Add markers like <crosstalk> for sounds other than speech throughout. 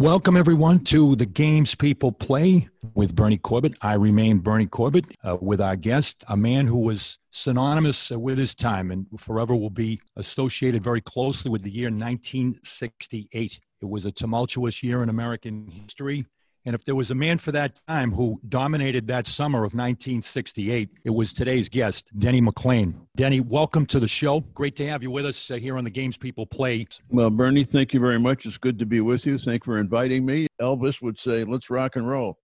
Welcome, everyone, to the Games People Play with Bernie Corbett. I remain Bernie Corbett uh, with our guest, a man who was synonymous uh, with his time and forever will be associated very closely with the year 1968. It was a tumultuous year in American history. And if there was a man for that time who dominated that summer of 1968, it was today's guest, Denny McLain. Denny, welcome to the show. Great to have you with us uh, here on the Games People Play. Well, Bernie, thank you very much. It's good to be with you. Thank you for inviting me. Elvis would say, let's rock and roll.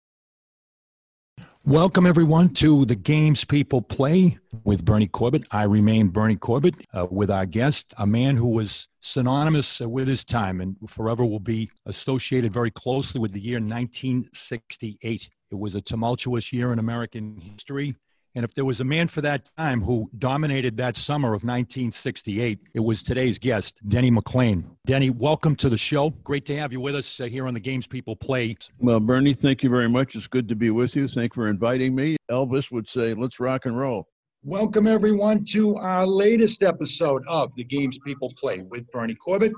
Welcome, everyone, to the Games People Play with Bernie Corbett. I remain Bernie Corbett uh, with our guest, a man who was synonymous uh, with his time and forever will be associated very closely with the year 1968. It was a tumultuous year in American history. And if there was a man for that time who dominated that summer of 1968, it was today's guest, Denny McLain. Denny, welcome to the show. Great to have you with us uh, here on the Games People Play. Well, Bernie, thank you very much. It's good to be with you. Thank you for inviting me. Elvis would say, let's rock and roll. Welcome, everyone, to our latest episode of the Games People Play with Bernie Corbett.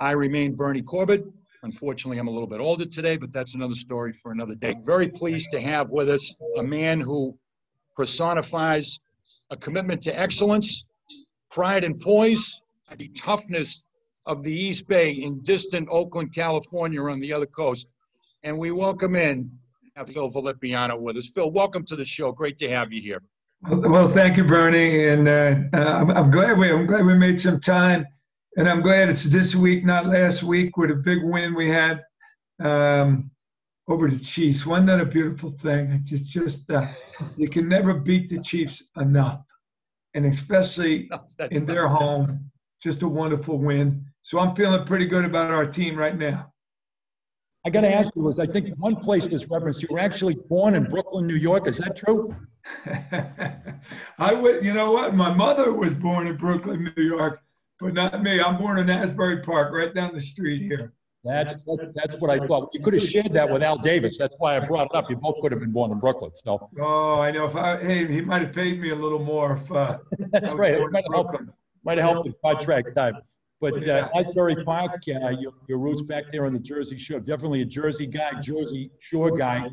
I remain Bernie Corbett. Unfortunately, I'm a little bit older today, but that's another story for another day. Very pleased to have with us a man who personifies a commitment to excellence, pride and poise, the toughness of the East Bay in distant Oakland, California on the other coast. And we welcome in Phil Villapiano with us. Phil, welcome to the show. Great to have you here. Well, thank you, Bernie, and uh, I'm, I'm, glad we I'm glad we made some time, and I'm glad it's this week, not last week, with a big win we had. Um, over the Chiefs. Wasn't that a beautiful thing? It's just uh, you can never beat the Chiefs enough, and especially <laughs> no, in their home. Just a wonderful win. So I'm feeling pretty good about our team right now. I got to ask you, was I think one place was referenced. You were actually born in Brooklyn, New York. Is that true? <laughs> I would. You know what? My mother was born in Brooklyn, New York, but not me. I'm born in Asbury Park, right down the street here. That's that's what I thought. You could have shared that with Al Davis. That's why I brought it up. You both could have been born in Brooklyn. So. Oh, I know. If I hey, he might have paid me a little more if. Uh, <laughs> that's right. It might have helped. Might have helped in contract time. But uh, Asbury Park, uh, your, your roots back there on the Jersey Shore. Definitely a Jersey guy, Jersey Shore guy.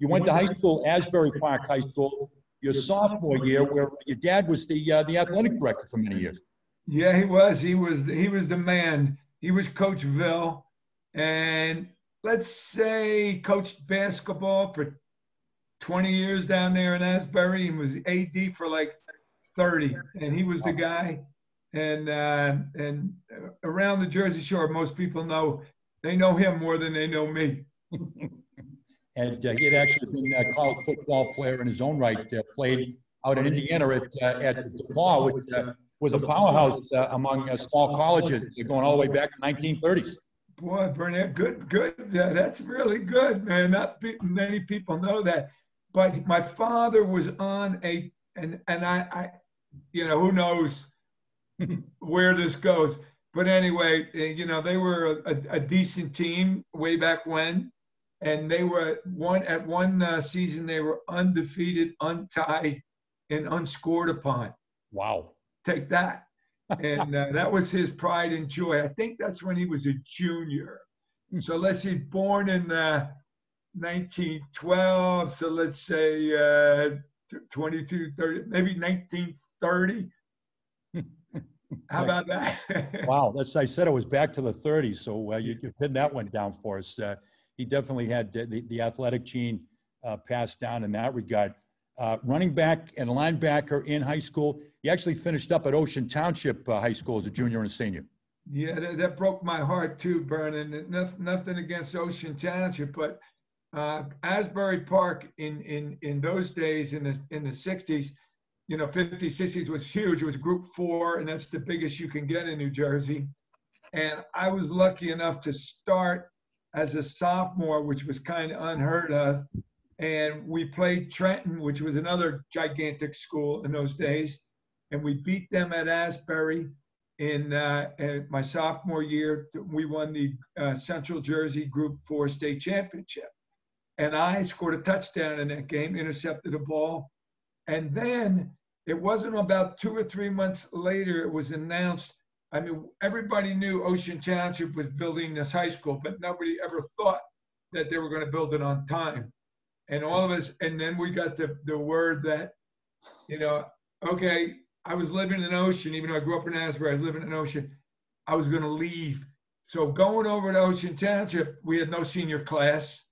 You went to high school, Asbury Park High School. Your sophomore year, where your dad was the uh, the athletic director for many years. Yeah, he was. He was. He was the man. He was Coach Ville and let's say coached basketball for 20 years down there in Asbury and was AD for like 30. And he was the guy. And uh, and around the Jersey Shore, most people know they know him more than they know me. <laughs> and uh, he had actually been a college football player in his own right. Uh, played out in Indiana at uh, at DePauw, which uh, was a powerhouse uh, among small colleges, going all the way back to the 1930s. Boy, Burnett, good, good. Yeah, that's really good, man. Not many people know that. But my father was on a, and and I, I you know, who knows <laughs> where this goes. But anyway, eh, you know, they were a, a decent team way back when, and they were one at one uh, season they were undefeated, untied, and unscored upon. Wow! Take that and uh, that was his pride and joy. I think that's when he was a junior. So let's see, born in uh, 1912. So let's say uh, 22, 30, maybe 1930. How about that? <laughs> wow, that's I said it was back to the 30s. So uh, you, you pinned that one down for us. Uh, he definitely had the, the, the athletic gene uh, passed down in that regard uh, running back and linebacker in high school. He actually finished up at Ocean Township uh, High School as a junior and senior. Yeah, that, that broke my heart too, Vernon. Nothing, nothing against Ocean Township, but uh, Asbury Park in, in, in those days in the, in the 60s, you know, 50s, 60s was huge. It was group four, and that's the biggest you can get in New Jersey. And I was lucky enough to start as a sophomore, which was kind of unheard of and we played Trenton, which was another gigantic school in those days, and we beat them at Asbury in, uh, my sophomore year. We won the uh, Central Jersey Group Four state championship, and I scored a touchdown in that game, intercepted a ball, and then it wasn't about two or three months later it was announced I mean, everybody knew Ocean Township was building this high school, but nobody ever thought that they were going to build it on time. And all of us, and then we got the, the word that, you know, okay, I was living in an Ocean, even though I grew up in Asbury, I was living in an Ocean. I was going to leave. So going over to Ocean Township, we had no senior class.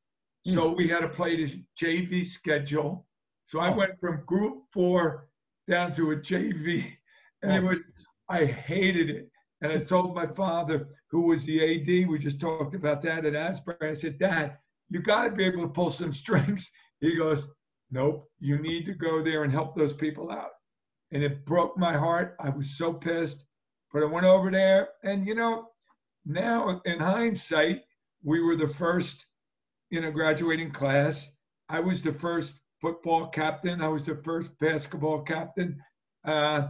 Hmm. So we had to play the JV schedule. So I Oh. went from group four down to a JV. And it Oh. was, I hated it. And I told my father, who was the AD, we just talked about that at Asbury. I said, Dad, you got to be able to pull some <laughs> strings. He goes, Nope, you need to go there and help those people out. And it broke my heart. I was so pissed. But I went over there, and you know, now in hindsight, we were the first, you know, graduating class. I was the first football captain. I was the first basketball captain. Uh,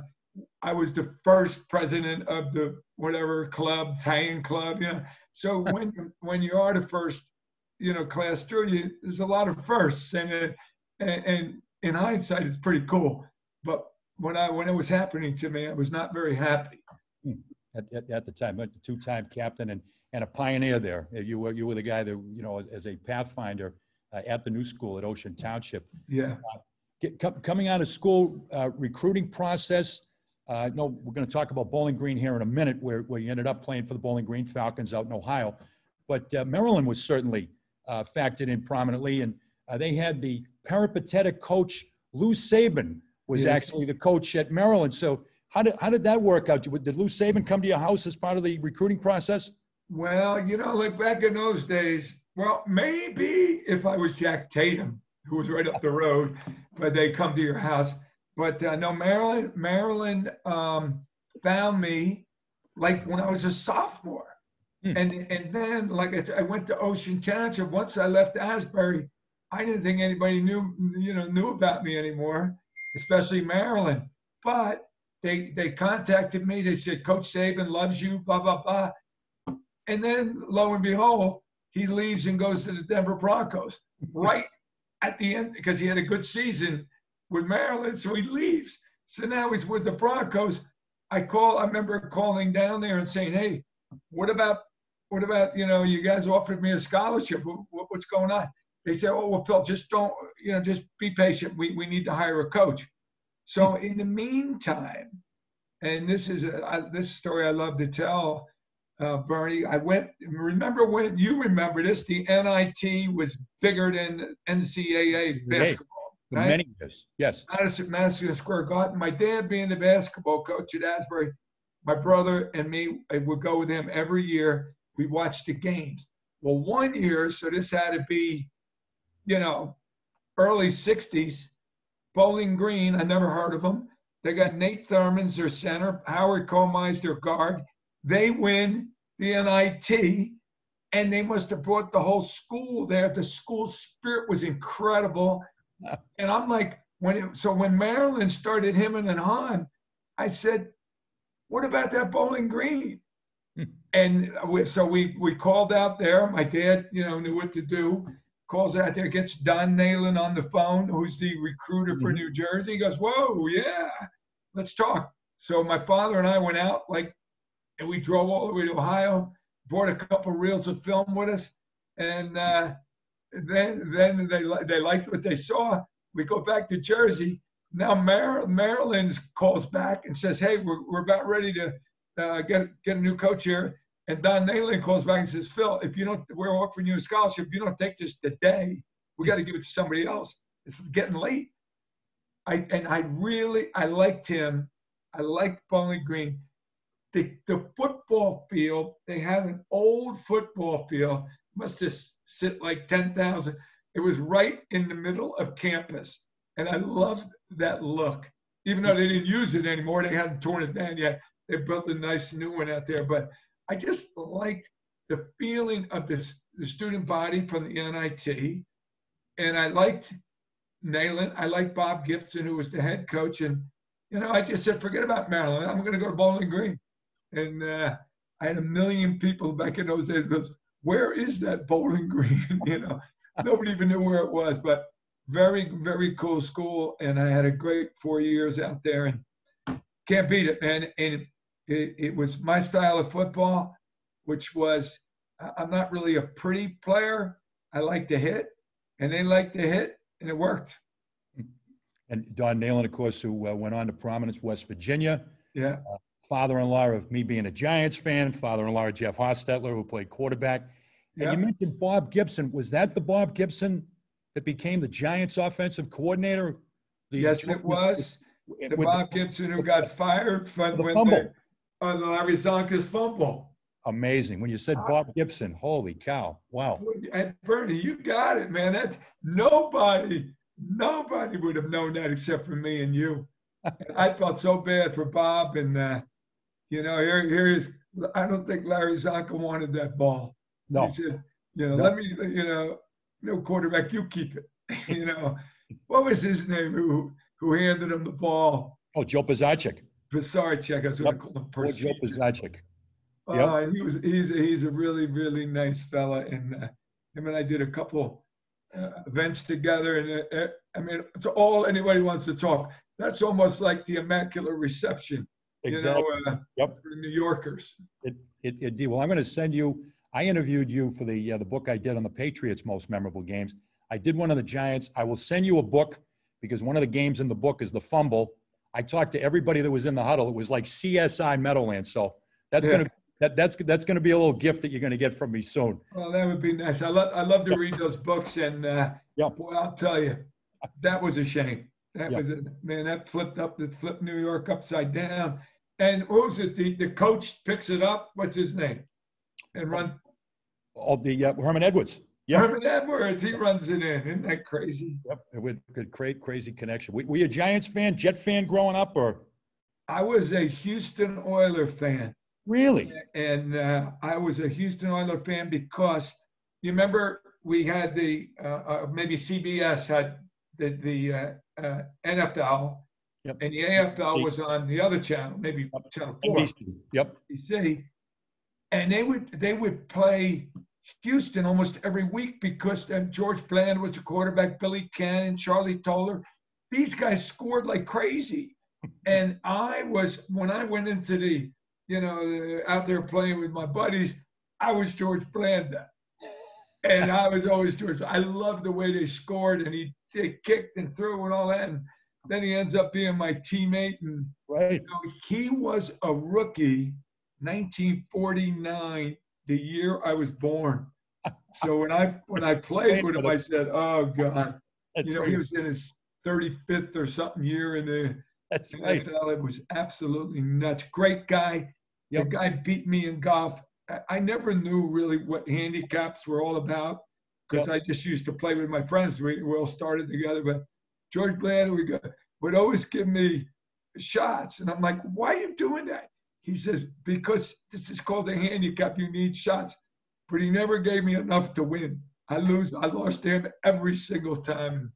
I was the first president of the whatever club, hanging club. You know, so <laughs> when when you are the first, you know, class through, you there's a lot of firsts, and and, and in hindsight, it's pretty cool. But when I when it was happening to me, I was not very happy. at, at, at the time, a two-time captain and, and a pioneer there. Uh, You were, you were the guy that, you know, as, as a pathfinder uh, at the new school at Ocean Township. Yeah. Get, com- coming out of school, uh, recruiting process. Uh, no, we're going to talk about Bowling Green here in a minute, where, where you ended up playing for the Bowling Green Falcons out in Ohio. But uh, Maryland was certainly uh, factored in prominently, and uh, they had the peripatetic coach Lou Saban was Yes. actually the coach at Maryland. So how did how did that work out? Did Lou Saban come to your house as part of the recruiting process? Well, you know, like back in those days, well, maybe if I was Jack Tatum, who was right up the road, but they come to your house. But uh, no, Maryland, Maryland um, found me like when I was a sophomore. Hmm. And and then like I, I went to Ocean Township. Once I left Asbury, I didn't think anybody knew you know knew about me anymore, especially Maryland. But they they contacted me. They said Coach Saban loves you. Blah blah blah. And then lo and behold, he leaves and goes to the Denver Broncos right at the end because he had a good season with Maryland. So he leaves. So now he's with the Broncos. I call. I remember calling down there and saying, "Hey, what about what about you know you guys offered me a scholarship? What, what- what's going on?" They said, "Oh well, Phil, just don't you know just be patient. We we need to hire a coach." So in the meantime, and this is a, I, this story I love to tell, uh, Bernie. I went. Remember when you remember this? The NIT was bigger than NCAA basketball. For Right. many years, yes. Madison, Madison Square Garden. My dad being the basketball coach at Asbury, my brother and me I would go with him every year. We watched the games. Well, one year, so this had to be, you know, early 60s, Bowling Green, I never heard of them. They got Nate Thurmond's their center, Howard Comey's their guard. They win the NIT, and they must have brought the whole school there. The school spirit was incredible. <laughs> And I'm like, when it, so when Maryland started him and Han, I said, what about that Bowling Green? <laughs> And we, so we we called out there. My dad, you know, knew what to do. Calls out there, gets Don Nehlen on the phone, who's the recruiter for Mhm. New Jersey. He goes, "Whoa, yeah, let's talk." So my father and I went out, like, and we drove all the way to Ohio, brought a couple reels of film with us, and uh, then then they they liked what they saw. We go back to Jersey. Now Mar- Maryland's calls back and says, "Hey, we're, we're about ready to uh, get get a new coach here." And Don Nehlen calls back and says, "Phil, if you don't, we're offering you a scholarship. If you don't take this today, we got to give it to somebody else. It's getting late." I and I really I liked him. I liked Bowling Green. The the football field, they had an old football field, must have sit like ten thousand. It was right in the middle of campus, and I loved that look. Even though they didn't use it anymore, they hadn't torn it down yet. They built a nice new one out there, but I just liked the feeling of this the student body from the NIT, and I liked Nehlen. I liked Bob Gibson, who was the head coach, and you know, I just said, forget about Maryland. I'm going to go to Bowling Green, and uh, I had a million people back in those days. Goes, where is that Bowling Green? <laughs> you know, nobody even knew where it was, but very, very cool school, and I had a great four years out there, and can't beat it, man. And it, it was my style of football, which was I'm not really a pretty player. I like to hit, and they like to hit, and it worked. And Don Nehlen, of course, who uh, went on to prominence, West Virginia. Yeah, Father-in-law of me being a Giants fan, father-in-law of Jeff Hostetler, who played quarterback. And yeah. you mentioned Bob Gibson. Was that the Bob Gibson that became the Giants offensive coordinator? The- Yes, it was. with- The with Bob Gibson who got fired from the fumble. Uh, the Larry Csonka's fumble. Amazing. When you said Bob Gibson, holy cow. Wow. And Bernie, you got it, man. That nobody, nobody would have known that except for me and you. And I felt so bad for Bob, and uh, you know, here, here is. I don't think Larry Csonka wanted that ball. No, He said, you know, No. let me, you know, no quarterback, you keep it. <laughs> you know, what was his name who who handed him the ball? oh, Joe Pisarcik. Pisarcik, I was going Yep. to call him Poor Joe Percy. Pisarcik. Uh, he was he's he's a really really nice fella, and uh, him and I did a couple uh, events together, and uh, uh, I mean it's all anybody wants to talk. That's almost like the immaculate reception, Exactly. you know, uh, Yep. for New Yorkers. It, it, it did. Well, I'm going to send you, I interviewed you for the, uh, the book I did on the Patriots' most memorable games. I did one on the Giants. I will send you a book because one of the games in the book is the fumble. I talked to everybody that was in the huddle. It was like CSI Meadowlands. So that's Yeah. going to, that, that's, that's going to be a little gift that you're going to get from me soon. Well, that would be nice. I love I love to read those books, and uh, Yeah. boy, I'll tell you, that was a shame. That Yeah. was a, man. That flipped up. That flipped New York upside down. And what was it? The the coach picks it up. What's his name? And runs All the, uh, Herman Edwards. Yeah. Herman Edwards, he runs it in. Isn't that crazy? Yep. It would, good, great, crazy connection. Were, were you a Giants fan, Jet fan growing up or? I was a Houston Oiler fan, Really? and uh, I was a Houston Oiler fan because you remember we had the uh, uh, maybe CBS had the the uh, uh, NFL, Yep. and the AFL was on the other channel, maybe channel four, NBC. Yep. NBC, and they would they would play Houston almost every week because um, George Blanda was a quarterback, Billy Cannon, Charlie Tolar. These guys scored like crazy, <laughs> and I was when I went into the you know out there playing with my buddies, I was George Blanda, and I was always George. I loved the way they scored, and he, they kicked and threw and all that, and then he ends up being my teammate and Right. you know, he was a rookie 1949 the year i was born <laughs> so when i when i played with him i said oh god That's you know right. he was in his 35th or something year in the That's right. NFL. it was absolutely nuts great guy Yep. the guy beat me in golf I- never knew really what handicaps were all about because i just used to play with my friends we, we all started together but george blanda would, go, would always give me shots. And I'm like, why are you doing that? He says, because this is called a handicap. You need shots. But he never gave me enough to win. I lose. I lost him every single time.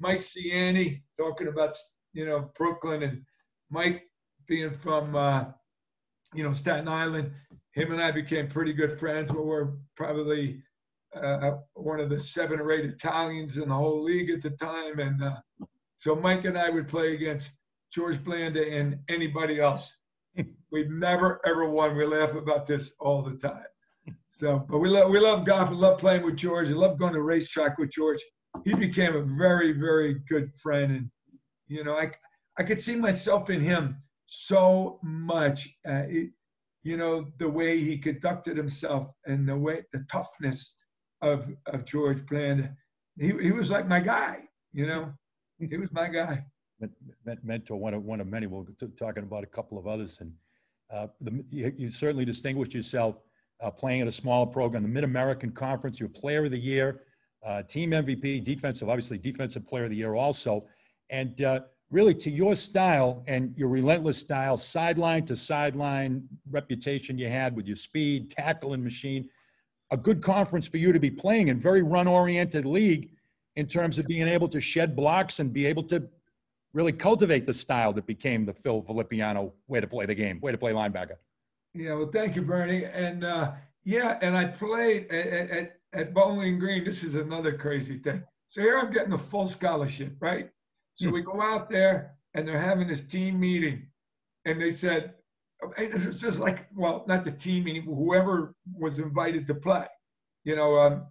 Mike Siani talking about, you know, Brooklyn and Mike being from, uh, you know, Staten Island. Him and I became pretty good friends. We were probably uh, one of the seven or eight Italians in the whole league at the time. And uh, so Mike and I would play against George Blanda and anybody else. We've never ever won. We laugh about this all the time. So, but we love we love golf and love playing with George. I love going to racetrack with George. He became a very very good friend, and you know I I could see myself in him so much. Uh, it, you know the way he conducted himself and the way the toughness of of George Blanda. He he was like my guy. You know, he was my guy. <laughs> men- men- mentor, one of, one of many. T- talking about a couple of others. And uh, the, you, you certainly distinguished yourself uh, playing at a smaller program, the Mid-American Conference. You're Player of the Year, uh, Team MVP, defensive, obviously Defensive Player of the Year also. And uh, really to your style and your relentless style, sideline to sideline reputation you had with your speed, tackling machine, a good conference for you to be playing in, very run-oriented league in terms of being able to shed blocks and be able to really cultivate the style that became the Phil Villapiano way to play the game, way to play linebacker. Yeah, well, thank you, Bernie. And uh, yeah, and I played at, at, at Bowling Green. This is another crazy thing. So here I'm getting a full scholarship, right? So we go out there and they're having this team meeting. And they said, it was just like, well, not the team, meaning whoever was invited to play. You know, um,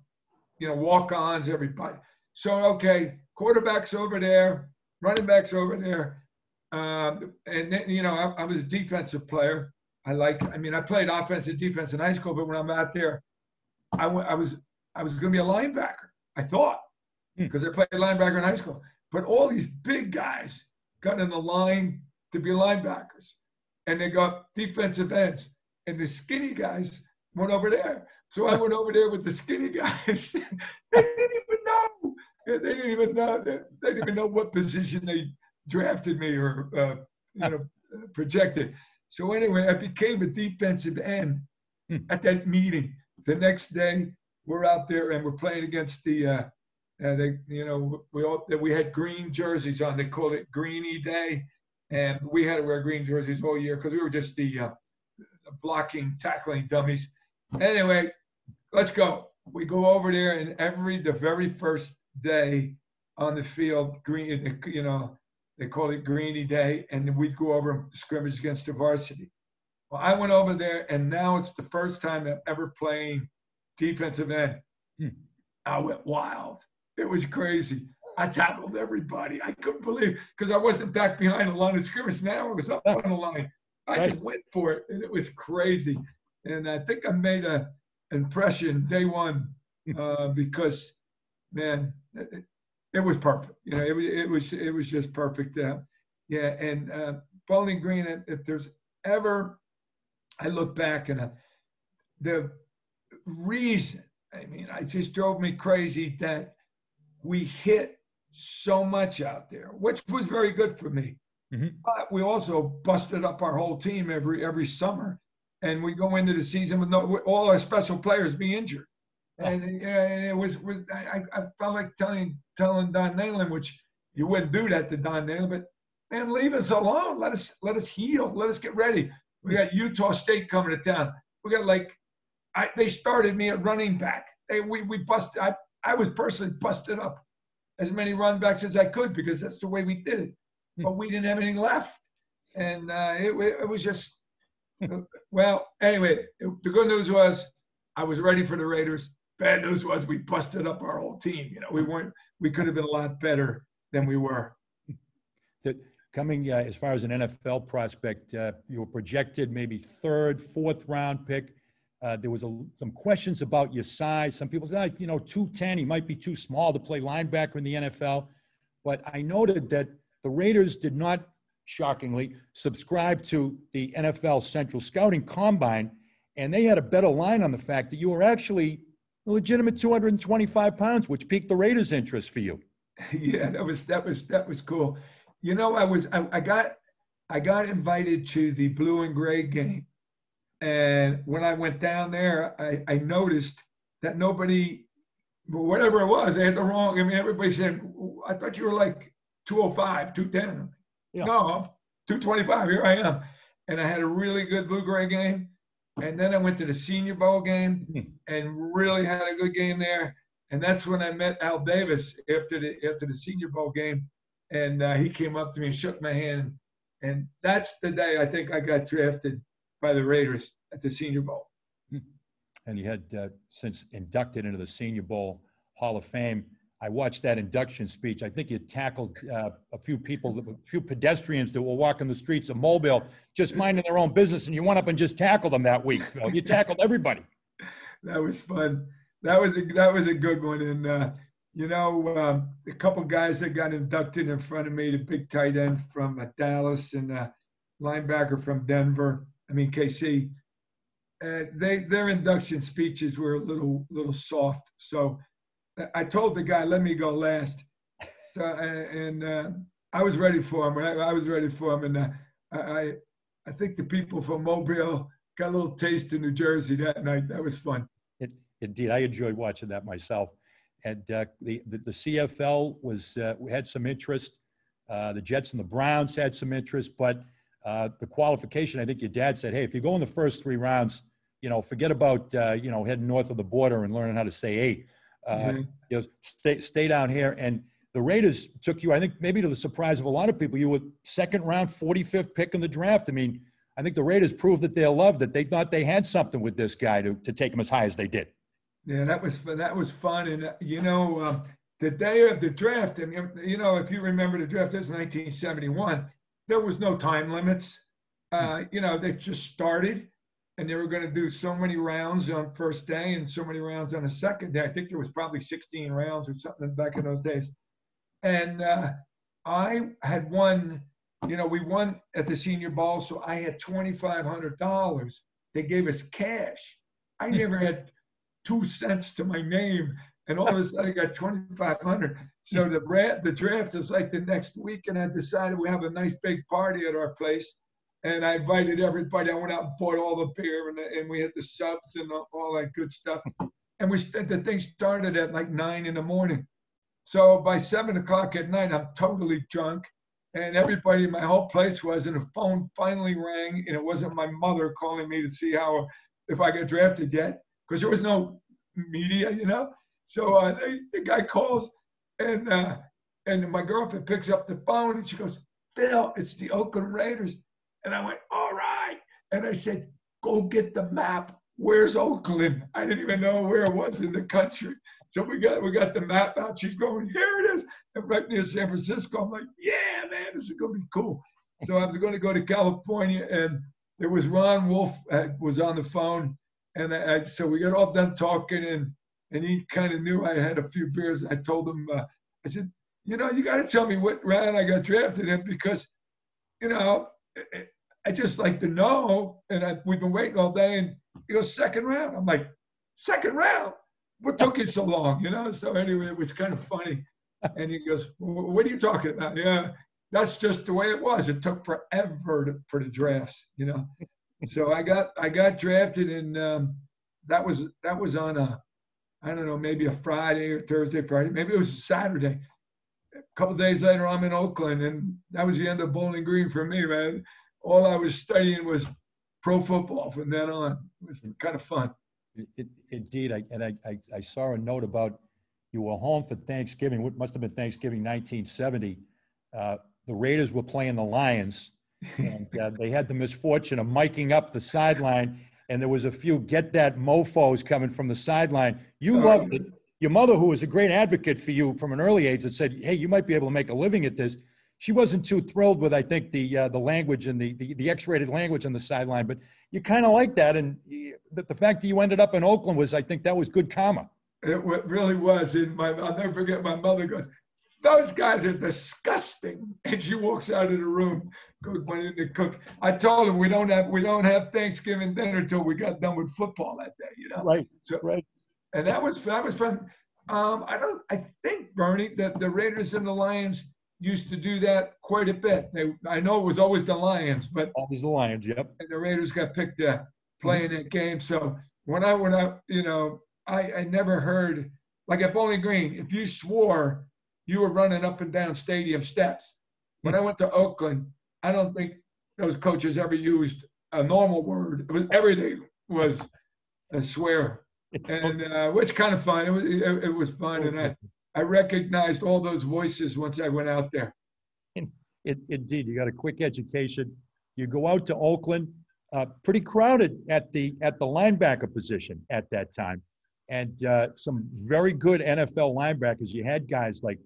you know, walk-ons, everybody. So okay, quarterbacks over there, running backs over there, um, and then, you know, I, I was a defensive player. I like, I mean, I played offense and defense in high school, but when I'm out there, I, w- I was I was going to be a linebacker. I thought Hmm. because I played linebacker in high school. But all these big guys got in the line to be linebackers, and they got defensive ends, and the skinny guys went over there. So I went over there with the skinny guys. <laughs> they didn't even know. They didn't even know. They, didn't even know what position they drafted me or uh, you know projected. So anyway, I became a defensive end Hmm. at that meeting. The next day, we're out there and we're playing against the. Uh, uh, they, you know, we all we had green jerseys on. They called it Greeny Day, and we had to wear green jerseys all year because we were just the uh, blocking, tackling dummies. Anyway, let's go. We go over there, and every the very first day on the field, green, you know, they call it Greeny Day, and then we'd go over and scrimmage against the varsity. Well, I went over there, and now it's the first time I'm ever playing defensive end. Hmm. I went wild. It was crazy. I tackled everybody. I couldn't believe because I wasn't back behind the line of scrimmage. Now I was up on the line. I Right. just went for it, and it was crazy. And I think I made a impression day one uh, because, man, it, it was perfect. You know, it, was- it was it was just perfect. Uh, yeah, and uh, Bowling Green. If, if there's ever, I look back and uh, the reason. I mean, it just drove me crazy that we hit so much out there, which was very good for me. Mhm. But we also busted up our whole team every every summer, and we go into the season with no, all our special players be injured. And uh, it was, was I, I felt like telling telling Don Nehlen, which you wouldn't do that to Don Nehlen, but man, leave us alone. Let us let us heal. Let us get ready. We got Utah State coming to town. We got like I, they started me at running back. They, we we busted. I I was personally busted up as many run backs as I could because that's the way we did it. Hmm. But we didn't have anything left, and uh, it it was just <laughs> well. Anyway, the good news was I was ready for the Raiders. Bad news was we busted up our whole team. You know, we weren't. We could have been a lot better than we were. that coming uh, as far as an NFL prospect, uh, you were projected maybe third, fourth round pick. Uh, there was a, some questions about your size. Some people said, "Ah, you know, 210, he might be too small to play linebacker in the NFL. But I noted that the Raiders did not, shockingly, subscribe to the NFL Central Scouting Combine, and they had a better line on the fact that you were actually legitimate 225 pounds, which piqued the Raiders' interest for you. <laughs> yeah, that was that was that was cool. You know, I was I, I got I got invited to the blue and gray game, and when I went down there, I, I noticed that nobody, whatever it was, they had the wrong. I mean, everybody said, "I thought you were like 205, 210." Yeah. No, I'm 225. Here I am, and I had a really good blue gray game, and then I went to the Senior Bowl game Hmm. and really had a good game there. And that's when I met Al Davis after the after the Senior Bowl game, and uh, he came up to me and shook my hand. And that's the day I think I got drafted by the Raiders at the Senior Bowl. and you had uh, since inducted into the Senior Bowl Hall of Fame. I watched that induction speech. I think you tackled uh, a few people, a few pedestrians that were walking the streets of Mobile, just minding their own business, and you went up and just tackled them that week, Phil. You tackled everybody. <laughs> That was fun. That was a that was a good one. And uh, you know, um, a couple guys that got inducted in front of me, the big tight end from uh, Dallas and uh, linebacker from Denver. I mean KC. Uh, they their induction speeches were a little little soft. So I- told the guy, let me go last. So uh, and uh, I was ready for him. I, was ready for him, and uh, I I- think the people from Mobile got a little taste of New Jersey that night. That was fun. It, indeed, I enjoyed watching that myself. And uh, the, the the CFL was uh, had some interest. Uh, the Jets and the Browns had some interest, but the qualification. I think your dad said, "Hey, if you go in the first three rounds, you know, forget about you know heading north of the border and learning how to say eight. Uh, Mhm. you know, stay stay down here." And the Raiders took you. I think maybe to the surprise of a lot of people, you were second round, 45th pick in the draft. I mean, I think the Raiders proved that they're loved, that they thought they had something with this guy to, to take him as high as they did. Yeah, that was that was fun, and uh, you know, um, the day of the draft, and you know, if you remember the draft, was 1971. There was no time limits. Uh, you know, they just started, and they were going to do so many rounds on first day and so many rounds on the second day. I think there was probably 16 rounds or something back in those days. And uh, I had won, you know, we won at the Senior ball, so I had $2,500. They gave us cash. I never had two cents to my name, and all of a sudden I got 2,500. So the the draft is like the next week, and I decided we have a nice big party at our place and I invited everybody. I went out and bought all the beer, and, and we had the subs and all that good stuff. And we the thing started at like nine in the morning. So by seven o'clock at night, I'm totally drunk, and everybody, my whole place was, and the phone finally rang, and it wasn't my mother calling me to see how if I got drafted yet, because there was no media, you know. So uh, the guy calls, and uh, and my girlfriend picks up the phone, and she goes, "Phil, it's the Oakland Raiders." And I went, all right. And I said, go get the map. Where's Oakland? I didn't even know where it was in the country. So we got we got the map out. She's going, here it is. And right near San Francisco. I'm like, yeah, man, this is gonna be cool. So I was going to go to California, and it was Ron Wolf uh, was on the phone, and I, I, so we got all done talking, and and he kind of knew I had a few beers. I told him, uh, I said, you know, you got to tell me what round I got drafted in because, you know, I just like to know. And I, we've been waiting all day. And he goes, second round. I'm like, second round? What took you so long? You know? So anyway, it was kind of funny. And he goes, what are you talking about? Yeah, that's just the way it was. It took forever to, for the drafts, you know? So I got, I got drafted and um, that was, that was on a, I don't know, maybe a Friday or Thursday, Friday. Maybe it was a Saturday. A couple days later, I'm in Oakland, and that was the end of Bowling Green for me, man all I was studying was pro football from then on. It was kind of fun. It, it, indeed, I, and I, I, I, saw a note about you were home for Thanksgiving. What must have been Thanksgiving 1970. Uh, the Raiders were playing the Lions, and uh, they had the misfortune of miking up the sideline, and there was a few get that mofo's coming from the sideline. You oh, loved it. Your mother, who was a great advocate for you from an early age, that said, "Hey, you might be able to make a living at this." she wasn't too thrilled with, I think, the uh, the language and the, the, the X-rated language on the sideline. But you kind of like that, and the, the fact that you ended up in Oakland was, I think, that was good karma. It really was. And my, I'll never forget. My mother goes, "Those guys are disgusting," <laughs> and she walks out of the room. Cook went in to cook. I told him we don't have we don't have Thanksgiving dinner until we got done with football that day. You know. Right. So right. And that was that was fun. Um, I don't. I think Bernie that the Raiders and the Lions used to do that quite a bit. They, I know it was always the Lions, but always the Lions. Yep. And the Raiders got picked to play in that game. So when I went I you know I I never heard like at Bowling Green if you swore you were running up and down stadium steps. When I went to Oakland, I don't think those coaches ever used a normal word. It was everything was a swear, and uh, which kind of fun. It was it, it was fun, and I I recognized all those voices once I went out there. It, indeed, you got a quick education. You go out to Oakland, uh, pretty crowded at the at the linebacker position at that time, and uh, some very good NFL linebackers. You had guys like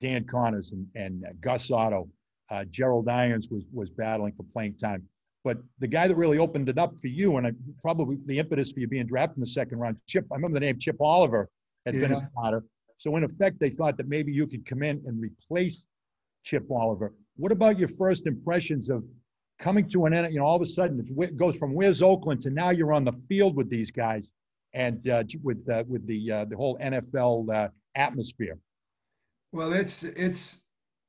Dan Conners and, and Gus Otto. Uh, Gerald Irons was was battling for playing time. But the guy that really opened it up for you, and I, probably the impetus for you being drafted in the second round, Chip. I remember the name Chip Oliver had yeah. been a starter. So in effect, they thought that maybe you could come in and replace Chip Oliver. What about your first impressions of coming to an end? You know, all of a sudden it goes from where's Oakland to now you're on the field with these guys and uh, with uh, with the uh, the whole NFL uh, atmosphere. Well, it's it's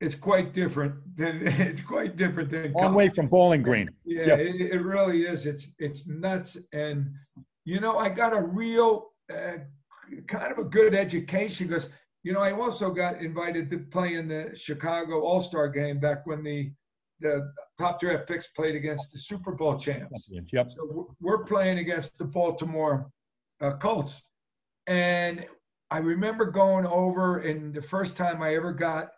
it's quite different than <laughs> it's quite different than long way from Bowling Green. Yeah, yep. it, it, really is. It's it's nuts, and you know, I got a real uh, kind of a good education because you know I also got invited to play in the Chicago All Star game back when the the top draft picks played against the Super Bowl champs. Yep. So we're playing against the Baltimore uh, Colts, and I remember going over and the first time I ever got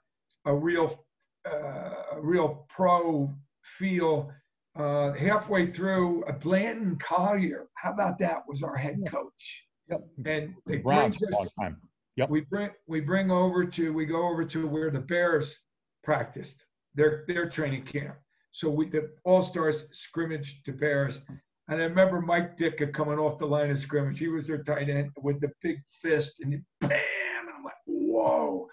a real uh, a real pro feel uh, halfway through, Blanton Collier, how about that, was our head coach. Yep. And it Browns brings all us, the time. Yep. we bring we bring over to we go over to where the Bears practiced their their training camp. So we the All Stars scrimmage to Bears, and I remember Mike Ditka coming off the line of scrimmage. He was their tight end with the big fist, and he, bam! And I'm like, whoa!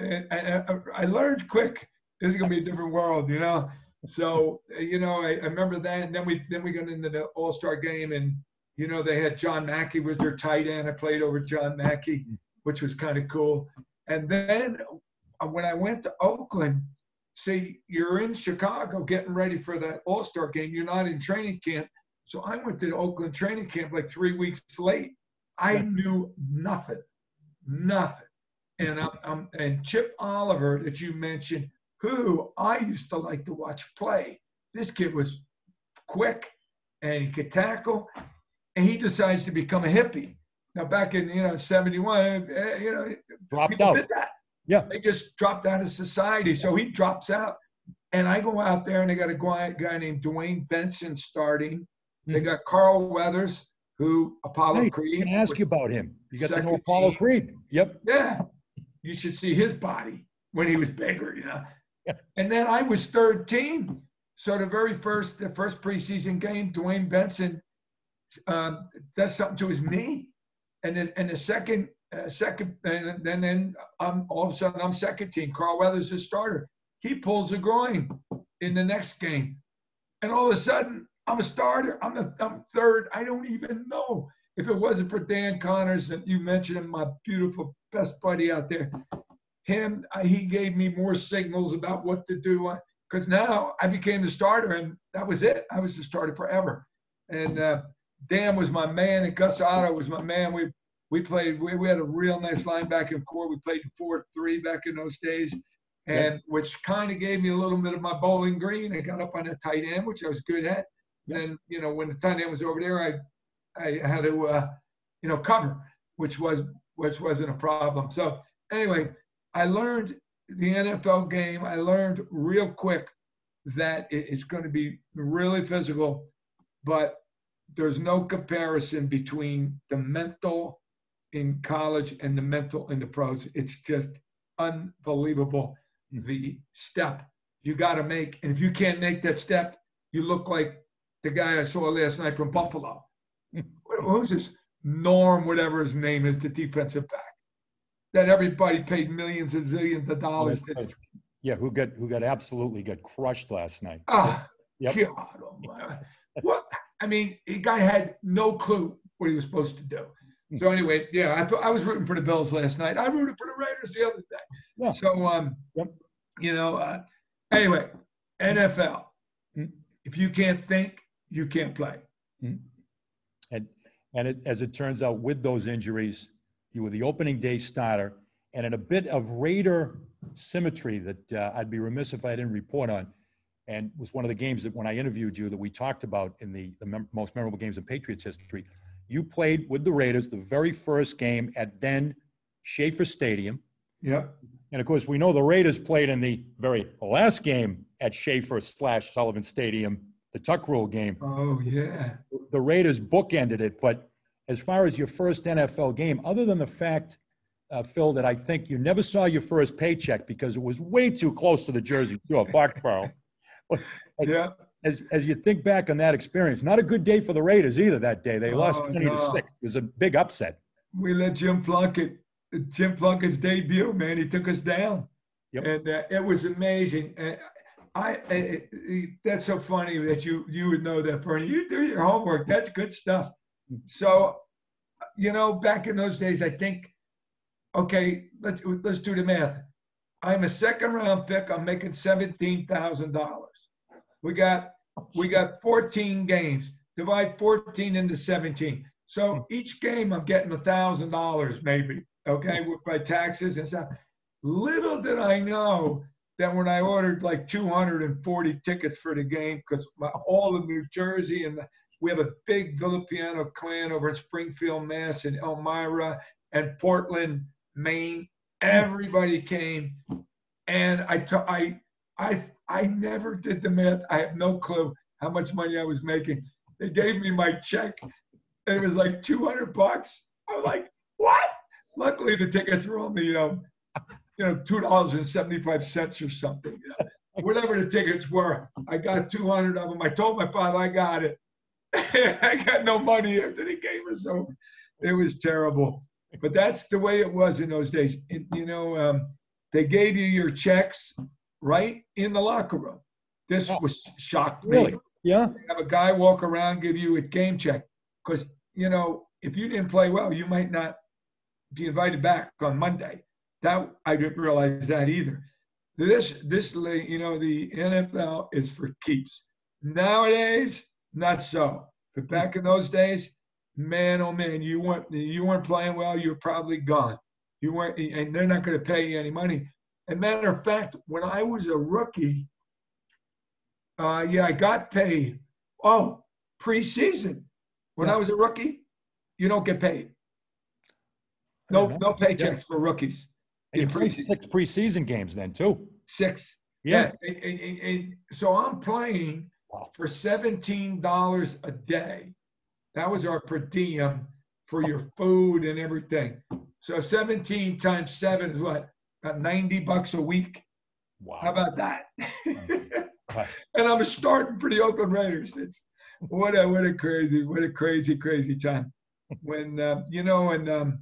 And, and I, I learned quick. This is gonna be a different world, you know. So you know, I, I remember that. And then we then we got into the All Star game, and you know they had John Mackey was their tight end. I played over John Mackey, which was kind of cool. And then uh, when I went to Oakland, see, you're in Chicago getting ready for that All Star game. You're not in training camp. So I went to Oakland training camp like three weeks late. I knew nothing, nothing. And and Chip Oliver that you mentioned, who I used to like to watch play. This kid was quick and he could tackle, and he decides to become a hippie. Now back in you know '71, eh, you know Dropped out. did that. Yeah. They just dropped out of society. So he drops out. And I go out there and they got a guy, guy named Duane Benson starting. They Mhm. got Carl Weathers, who Apollo Hey, Creed. gonna ask you about him. You got know Apollo. Creed. Yep. Yeah. You should see his body when he was bigger, you know. Yeah. And then I was third team. So the very first, the first preseason game, Duane Benson um, does something to his knee, and the, and the second, uh, second, and then then I'm all of a sudden I'm second team. Carl Weathers is starter. He pulls a groin in the next game, and all of a sudden I'm a starter. I'm the I'm third. I don't even know if it wasn't for Dan Conners and you mentioned him, my beautiful best buddy out there. Him, he gave me more signals about what to do because now I became the starter, and that was it. I was the starter forever. And uh, Dan was my man, and Gus Otto was my man. We we played. We, we had a real nice linebacking core. We played four three back in those days, and which kind of gave me a little bit of my bowling green. I got up on a tight end, which I was good at. And you know, when the tight end was over there, I I had to uh, you know cover, which was which wasn't a problem. So anyway, I learned the NFL game. I learned real quick that it's going to be really physical, but there's no comparison between the mental in college and the mental in the pros. It's just unbelievable the step you got to make. And if you can't make that step, you look like the guy I saw last night from Buffalo. Who's this? Norm, whatever his name is, the defensive back. That everybody paid millions and zillions of dollars to. Yeah, who got who got absolutely got crushed last night. Ah, Yep. God, almighty. what? I mean, the guy had no clue what he was supposed to do. So anyway, yeah, I, I was rooting for the Bills last night. I rooted for the Raiders the other day. Yeah. So um, Yep. you know, uh, anyway, NFL. Mm. If you can't think, you can't play. And and it, as it turns out, with those injuries, you were the opening day starter, and in a bit of Raider symmetry that uh, I'd be remiss if I didn't report on, and was one of the games that when I interviewed you that we talked about in the, the mem- most memorable games in Patriots history. You played with the Raiders the very first game at then Schaefer Stadium. Yep. And of course, we know the Raiders played in the very last game at Schaefer slash Sullivan Stadium, the Tuck Rule game. Oh yeah. The Raiders bookended it. But as far as your first NFL game, other than the fact, uh, Phil, that I think you never saw your first paycheck because it was way too close to the Jersey Shore, Foxborough. <laughs> Yeah. As, as you think back on that experience, not a good day for the Raiders either that day. They lost Oh, 20 no. to 6. It was a big upset. we let Jim Plunkett, Jim Plunkett's debut, man, he took us down. Yep. And uh, it was amazing. Uh, I, I, I- that's so funny that you you would know that, Bernie. You do your homework. That's good stuff. So, you know, back in those days, I think, okay, let's let's do the math. I'm a second round pick. I'm making seventeen thousand dollars. We got we got 14 games. Divide 14 into 17. So each game I'm getting a thousand dollars maybe. Okay, with my taxes and stuff. Little did I know that when I ordered like 240 tickets for the game, because all of New Jersey and we have a big Villapiano clan over in Springfield, Mass, and Elmira and Portland, Maine. Everybody came, and I, t- I, I, I never did the math. I have no clue how much money I was making. They gave me my check, and it was like 200 bucks. I was like, what? Luckily, the tickets were only, you know, you know, two dollars and seventy-five cents or something. You know? <laughs> Whatever the tickets were, I got 200 of them. I told my father I got it. <laughs> I got no money after the game was over. It was terrible. But that's the way it was in those days. It, you know, um, they gave you your checks right in the locker room. This Oh. was shocked me. Really? Yeah. Have a guy walk around give you a game check because you know if you didn't play well, you might not be invited back on Monday. That I didn't realize that either. This this you know the NFL is for keeps. Nowadays, not so. But back in those days, man, oh man, you weren't you weren't playing well. You're probably gone. You weren't, and they're not going to pay you any money. And matter of fact, when I was a rookie, uh, yeah, I got paid. Oh, preseason. When Yeah. I was a rookie, you don't get paid. No, no paychecks for rookies. And you played six preseason games then too. Six. Yeah. And, and- and- and so I'm playing Wow. for seventeen dollars a day. That was our per diem for your food and everything. So seventeen times seven is what? About ninety bucks a week. Wow. How about that? <laughs> And I'm starting for the Oakland Raiders. It's what a what a crazy what a crazy crazy time. When uh, you know, and um,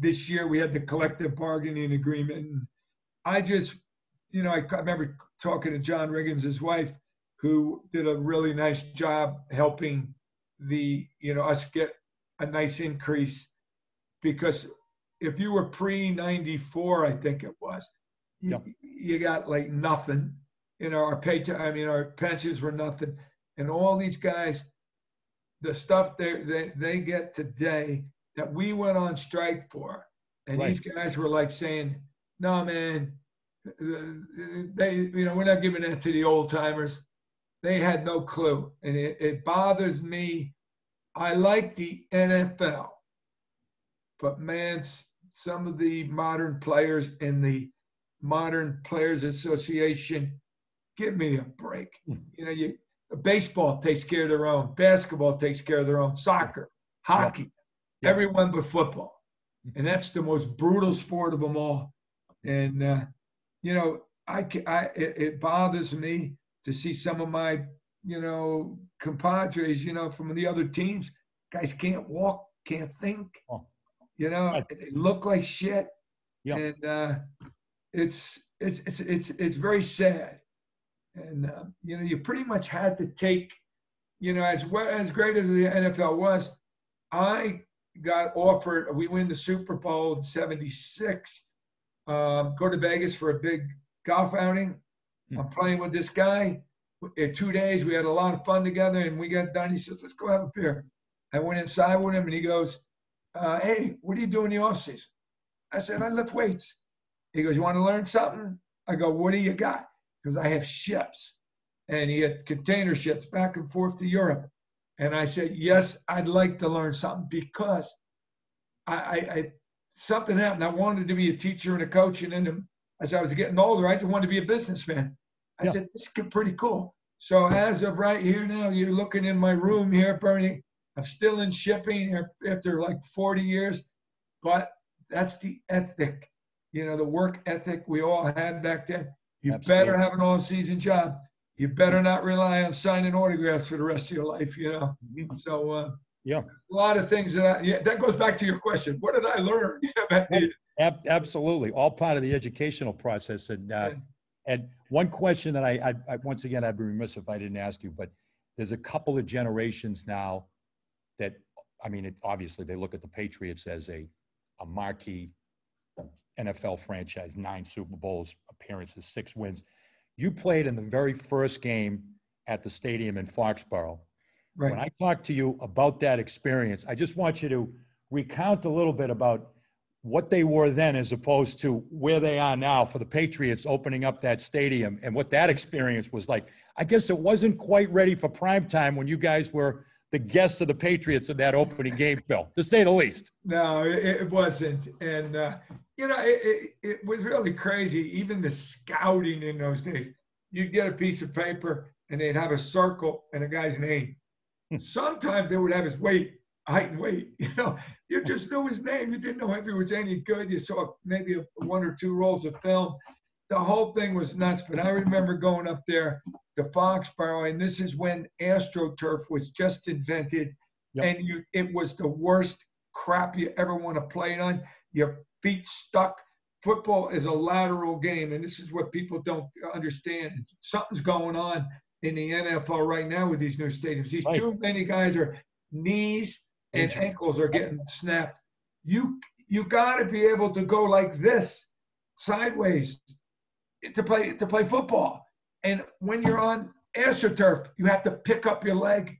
this year we had the collective bargaining agreement. And I just, you know, I, I remember talking to John Riggins, his wife, who did a really nice job helping the you know us get a nice increase because if you were pre 94 i think it was you, Yep. you got like nothing you know our pay i mean our pensions were nothing and all these guys the stuff they they, they get today that we went on strike for. And these guys were like saying no man they you know we're not giving that to the old timers they had no clue. And it, it bothers me. I like the nfl but man some of the modern players in the modern players association give me a break. Hmm. you know you baseball takes care of their own basketball takes care of their own soccer hockey Yeah. everyone but football and that's the most brutal sport of them all and uh, you know i, I it, it bothers me to see some of my you know compadres you know from the other teams guys can't walk can't think Oh. you know Right. they look like shit Yeah. and uh, it's it's it's it's it's very sad and uh, you know you pretty much had to take you know as well as great as the nfl was i got offered we win the super bowl in 76 um, go to vegas for a big golf outing. Hmm. i'm playing with this guy. In two days we had a lot of fun together and we got done. He says let's go have a beer. I went inside with him and he goes uh, hey what do you do in the off season? I said i lift weights. He goes you want to learn something? I go what do you got? Because i have ships. And he had container ships back and forth to europe and i said yes i'd like to learn something because i, I, I something happened. I wanted to be a teacher and a coach. And then as i was getting older i just wanted to be a businessman. I Yeah. said this is pretty cool. So as of right here now you're looking in my room here bernie. I'm still in shipping after like 40 years but that's the ethic you know the work ethic we all had back then. You better have an all-season job you better not rely on signing autographs for the rest of your life you know Mhm. so uh, Yeah. a lot of things that I, yeah that goes back to your question what did i learn <laughs> about the- Ab- Absolutely, all part of the educational process. And, uh, and one question that I, I, I, once again, I'd be remiss if I didn't ask you, but there's a couple of generations now that, I mean, it, obviously they look at the Patriots as a, a marquee NFL franchise, nine Super Bowls appearances, six wins. You played in the very first game at the stadium in Foxborough. When I talk to you about that experience, I just want you to recount a little bit about what they were then as opposed to where they are now for the Patriots opening up that stadium and what that experience was like. I guess it wasn't quite ready for prime time when you guys were the guests of the Patriots in that opening game, Phil, to say the least. No, it, it wasn't. And, uh, you know, it, it, it was really crazy. Even the scouting in those days, you'd get a piece of paper and they'd have a circle and a guy's name. Sometimes they would have his weight, height and weight. <laughs> You know, you just knew his name. You didn't know if he was any good. You saw maybe one or two rolls of film. The whole thing was nuts. But I remember going up there to Foxborough, and this is when AstroTurf was just invented, Yep. and you it was the worst crap you ever want to play it on. Your feet stuck. Football is a lateral game, and this is what people don't understand. Something's going on in the NFL right now with these new stadiums. These Right. too many guys are knees and ankles are getting snapped. You you got to be able to go like this, sideways, to play to play football. And when you're on AstroTurf, you have to pick up your leg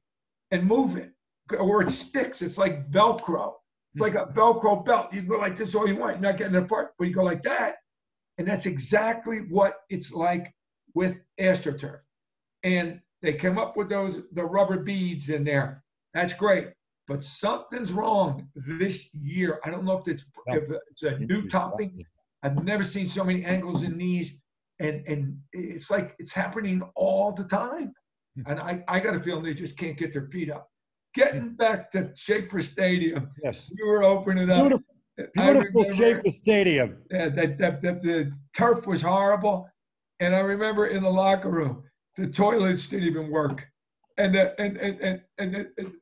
and move it, or it sticks. It's like Velcro. It's like a mm-hmm. Velcro belt. You go like this all you want. You're not getting it apart, but you go like that. And that's exactly what it's like with AstroTurf. And they came up with those the rubber beads in there. That's great. But something's wrong this year. I don't know if it's if it's a new topping. I've never seen so many ankles and knees, and and it's like it's happening all the time. Hmm. And I I got a feeling they just can't get their feet up. Getting hmm. back to Schaefer Stadium, Yes. you were opening up. Beautiful, beautiful remember- Schaefer Stadium. yeah, that, that, that the turf was horrible. And I remember in the locker room, the toilets didn't even work. And the, and and and, and, it, it,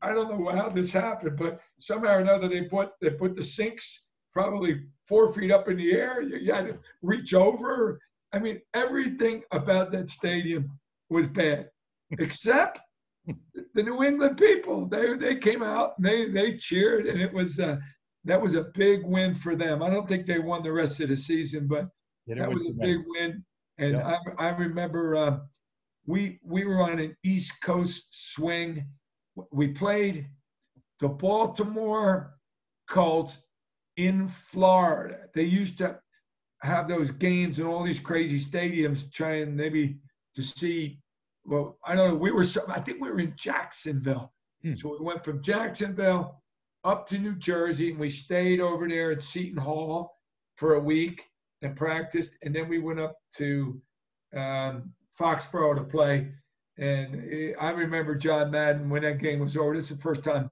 I don't know how this happened, but somehow or another they put they put the sinks probably four feet up in the air. You, you had to reach over. I mean, everything about that stadium was bad, except the New England people. They they came out and they they cheered, and it was uh, that was a big win for them. I don't think they won the rest of the season, but that was a big win. And Yeah. I, I remember uh, we we were on an East Coast swing. We played the Baltimore Colts in Florida. They used to have those games in all these crazy stadiums, trying maybe to see. Well, I don't know. We were. I think we were in Jacksonville. Hmm. So we went from Jacksonville up to New Jersey, and we stayed over there at Seton Hall for a week and practiced, and then we went up to um, Foxborough to play. And I remember John Madden when that game was over. This is the first time,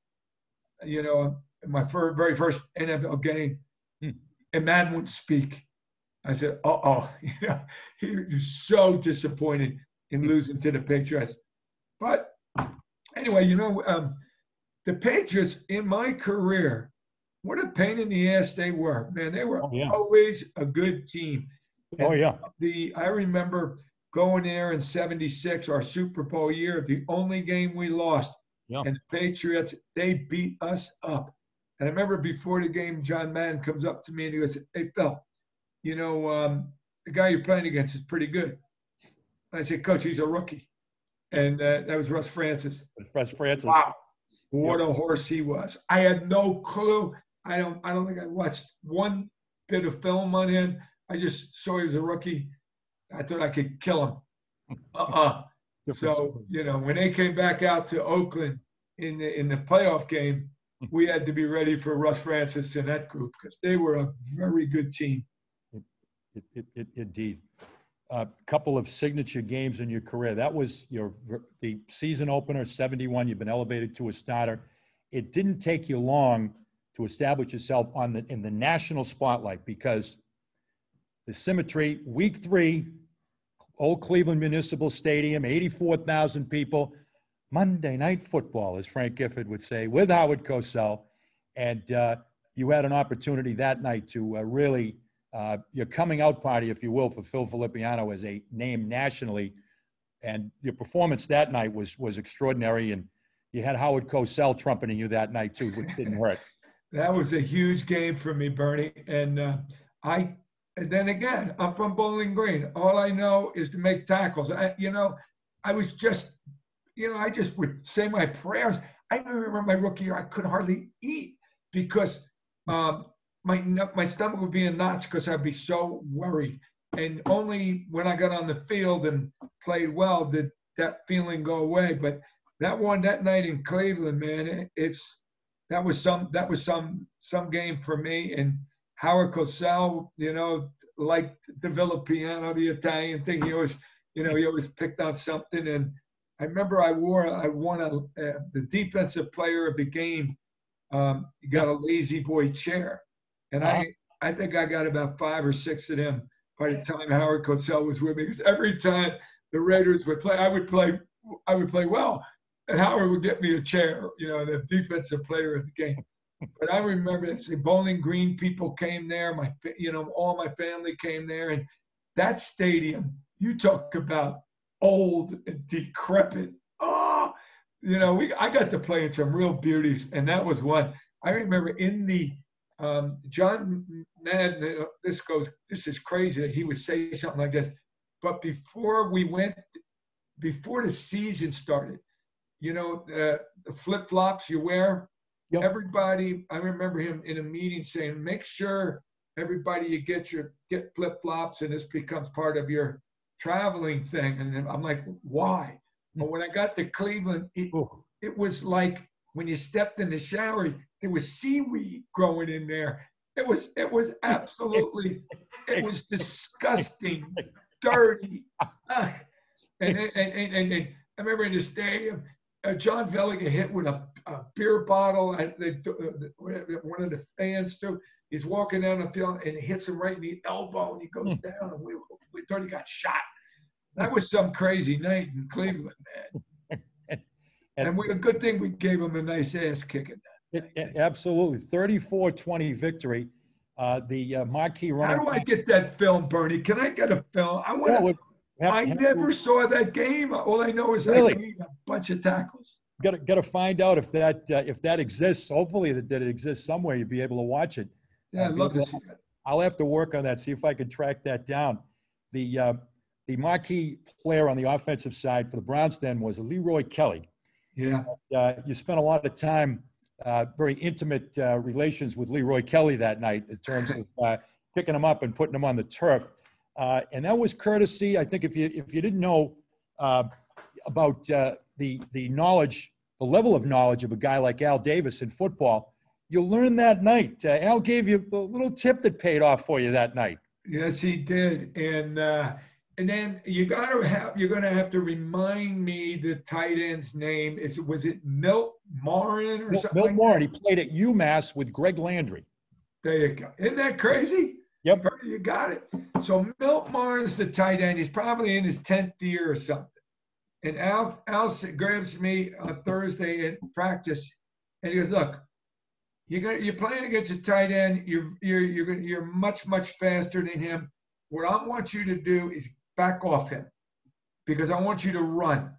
you know, my fir- very first NFL game, Hmm. and Madden wouldn't speak. I said, "Uh oh," <laughs> you know, he was so disappointed in losing to the Patriots. But anyway, you know, um, the Patriots in my career, what a pain in the ass they were. Man, they were Oh, yeah. always a good team. Oh, yeah. The I remember going there in '76, our Super Bowl year, the only game we lost, Yeah. and the Patriots they beat us up. And I remember before the game, John Madden comes up to me and he goes, "Hey Phil, you know um, the guy you're playing against is pretty good." I said, "Coach, he's a rookie," and uh, that was Russ Francis. Russ Francis. Wow, what a horse he was! I had no clue. I don't. I don't think I watched one bit of film on him. I just saw he was a rookie. I thought I could kill him. Uh-uh. So you know, when they came back out to Oakland in the in the playoff game, we had to be ready for Russ Francis and that group because they were a very good team. It, it, indeed. A couple of signature games in your career. That was your the season opener, 71. You've been elevated to a starter. It didn't take you long to establish yourself on the in the national spotlight because the symmetry, week three, Old Cleveland Municipal Stadium, 84,000 people. Monday night football, as Frank Gifford would say, with Howard Cosell. And uh, you had an opportunity that night to uh, really uh, your coming out party, if you will, for Phil Villapiano as a name nationally. And your performance that night was was extraordinary. And you had Howard Cosell trumpeting you that night too, which didn't hurt. <laughs> That was a huge game for me, Bernie. And uh, I, and then again, I'm from Bowling Green. All I know is to make tackles. I, you know, I was just, you know, I just would say my prayers. I remember my rookie year, I could hardly eat because um, my my stomach would be in knots because I'd be so worried. And only when I got on the field and played well did that feeling go away. But that one that night in Cleveland, man, it, it's that was some that was some some game for me. And Howard Cosell, you know, liked the Villapiano, the Italian thing. He always you know, he always picked on something. And I remember I wore, I won a, uh, the defensive player of the game. Um, got a lazy boy chair, and uh-huh. I, I think I got about five or six of them by the time Howard Cosell was with me. Because every time the Raiders would play, I would play, I would play well, and Howard would get me a chair, you know, the defensive player of the game. But I remember the Bowling Green people came there. My, you know, all my family came there, and that stadium. You talk about old and decrepit. Oh, you know, we I got to play in some real beauties, and that was one. I remember in the um, John Madden. This goes. This is crazy that he would say something like this. But before we went, before the season started, you know, the, the flip flops you wear. Yep. Everybody, I remember him in a meeting saying, make sure everybody you get your get flip flops, and this becomes part of your traveling thing. And then I'm like, why? But when I got to Cleveland, it, it was like when you stepped in the shower, there was seaweed growing in there. It was it was absolutely it was disgusting, dirty. And, and, and, and, and I remember in the stadium, uh, John Veliga hit with a, a beer bottle. I, they, uh, one of the fans too. He's walking down the field and it hits him right in the elbow, and he goes down. And we, we thought he got shot. That was some crazy night in Cleveland, man. <laughs> And we, a good thing we gave him a nice ass kicking. It- it- Absolutely. 34-20 victory. Uh, The uh, marquee How do I get that film, Bernie? Can I get a film? I want. Yeah, to would- have- I have- never saw that game. All I know is Really? I made a bunch of tackles. Got to, got to find out if that, uh, if that exists. Hopefully that, that it exists somewhere. You'd be able to watch it. Yeah, I'd love to see that. I'll have to work on that, see if I can track that down. The, uh, the marquee player on the offensive side for the Browns then was Leroy Kelly. Yeah, Uh, you spent a lot of time, uh, very intimate uh, relations with Leroy Kelly that night in terms of uh, picking him up and putting him on the turf. Uh, and that was courtesy. I think if you if you didn't know uh, about the the knowledge, the level of knowledge of a guy like Al Davis in football, you'll learn that night. Al gave you a little tip that paid off for you that night. yes, he did. And and then you got to have you're going to have to remind me the tight end's name. Is was it Milt Morin or Milt something? Moore, and he played at UMass with Greg Landry. There you go. Isn't that crazy? Yep. You got it. So Milt Martin's the tight end. He's probably in his 10th year or something. And Al, Al grabs me on Thursday at practice and he goes, look, you're, gonna, you're playing against a tight end. You're, you're, you're, gonna- you're much, much faster than him. What I want you to do is back off him because I want you to run.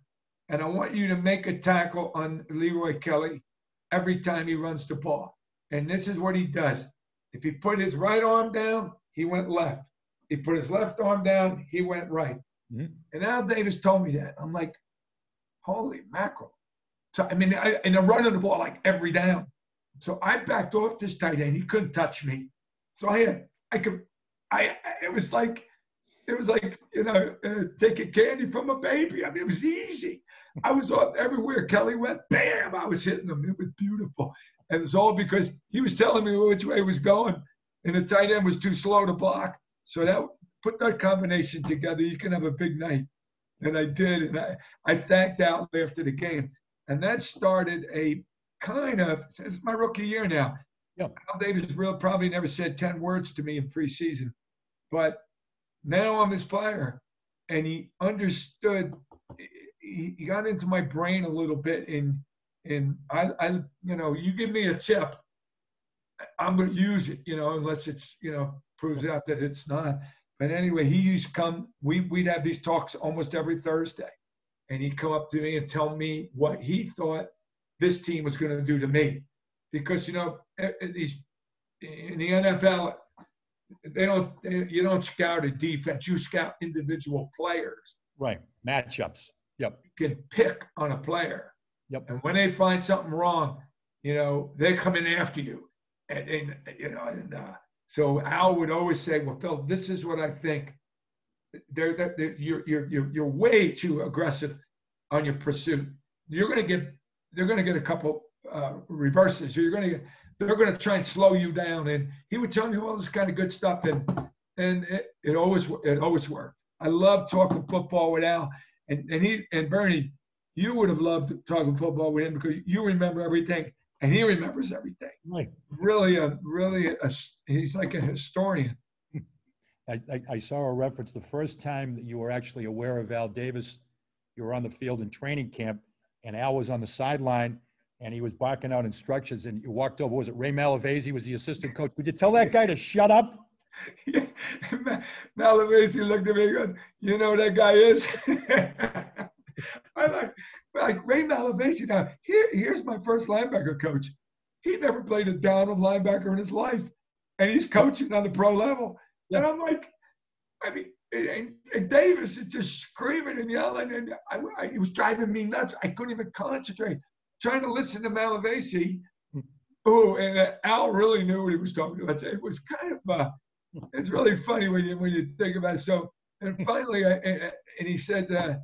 And I want you to make a tackle on Leroy Kelly every time he runs the ball. And this is what he does. If he put his right arm down, he went left. He put his left arm down, he went right. Mhm. And Al Davis told me that. I'm like, holy mackerel. So, I mean, I, and I'm running the ball like every down. So I backed off this tight end. He couldn't touch me. So I had, I could, I- it was like, it was like, you know, uh, taking candy from a baby. I mean, it was easy. I was off everywhere Kelly went, bam, I was hitting him. It was beautiful. And it's all because he was telling me which way he was going, and the tight end was too slow to block. So that put that combination together, you can have a big night. And I did, and I, I thanked Al after the game. And that started a kind of it's my rookie year now. Yep. Al Davis real probably never said 10 words to me in preseason. But now I'm his player. And he understood he, he got into my brain a little bit and and I, I you know you give me a tip i'm going to use it you know unless it's you know proves out that it's not. But anyway he used to come we, we'd have these talks almost every thursday. And he'd come up to me and tell me what he thought this team was going to do to me. Because you know these in the nfl they don't they, you don't scout a defense you scout individual players Right. Matchups. Yep. you can pick on a player. Yep. And when they find something wrong, you know, they're coming after you. And, and you know, and uh, so Al would always say, "Well, Phil, this is what I think. They're, they're, you're, you're, you're way too aggressive on your pursuit. You're going to get, they're going to get a couple uh, reverses. You're going to get, they're going to try and slow you down." And he would tell me all this kind of good stuff, and and it, it always, it always worked. I love talking football with Al, and and he and Bernie. You would have loved talking football with him because you remember everything, and he remembers everything. Right. Really, a really a, he's like a historian. I, I, I saw a reference, the first time that you were actually aware of Al Davis, you were on the field in training camp, and Al was on the sideline, and he was barking out instructions, and you walked over, was it Ray Malavasi was the assistant coach? Would you tell that guy to shut up? <laughs> Malavasi looked at me and goes, you know who that guy is? <laughs> I like, like Ray Malavasi. Now, here, here's my first linebacker coach. He never played a down of linebacker in his life, and he's coaching on the pro level. And I'm like, I mean, and, and Davis is just screaming and yelling, and I, I, it was driving me nuts. I couldn't even concentrate trying to listen to Malavasi. Oh, and uh, Al really knew what he was talking about. It was kind of, uh, it's really funny when you when you think about it. So, and finally, I, and he said, uh,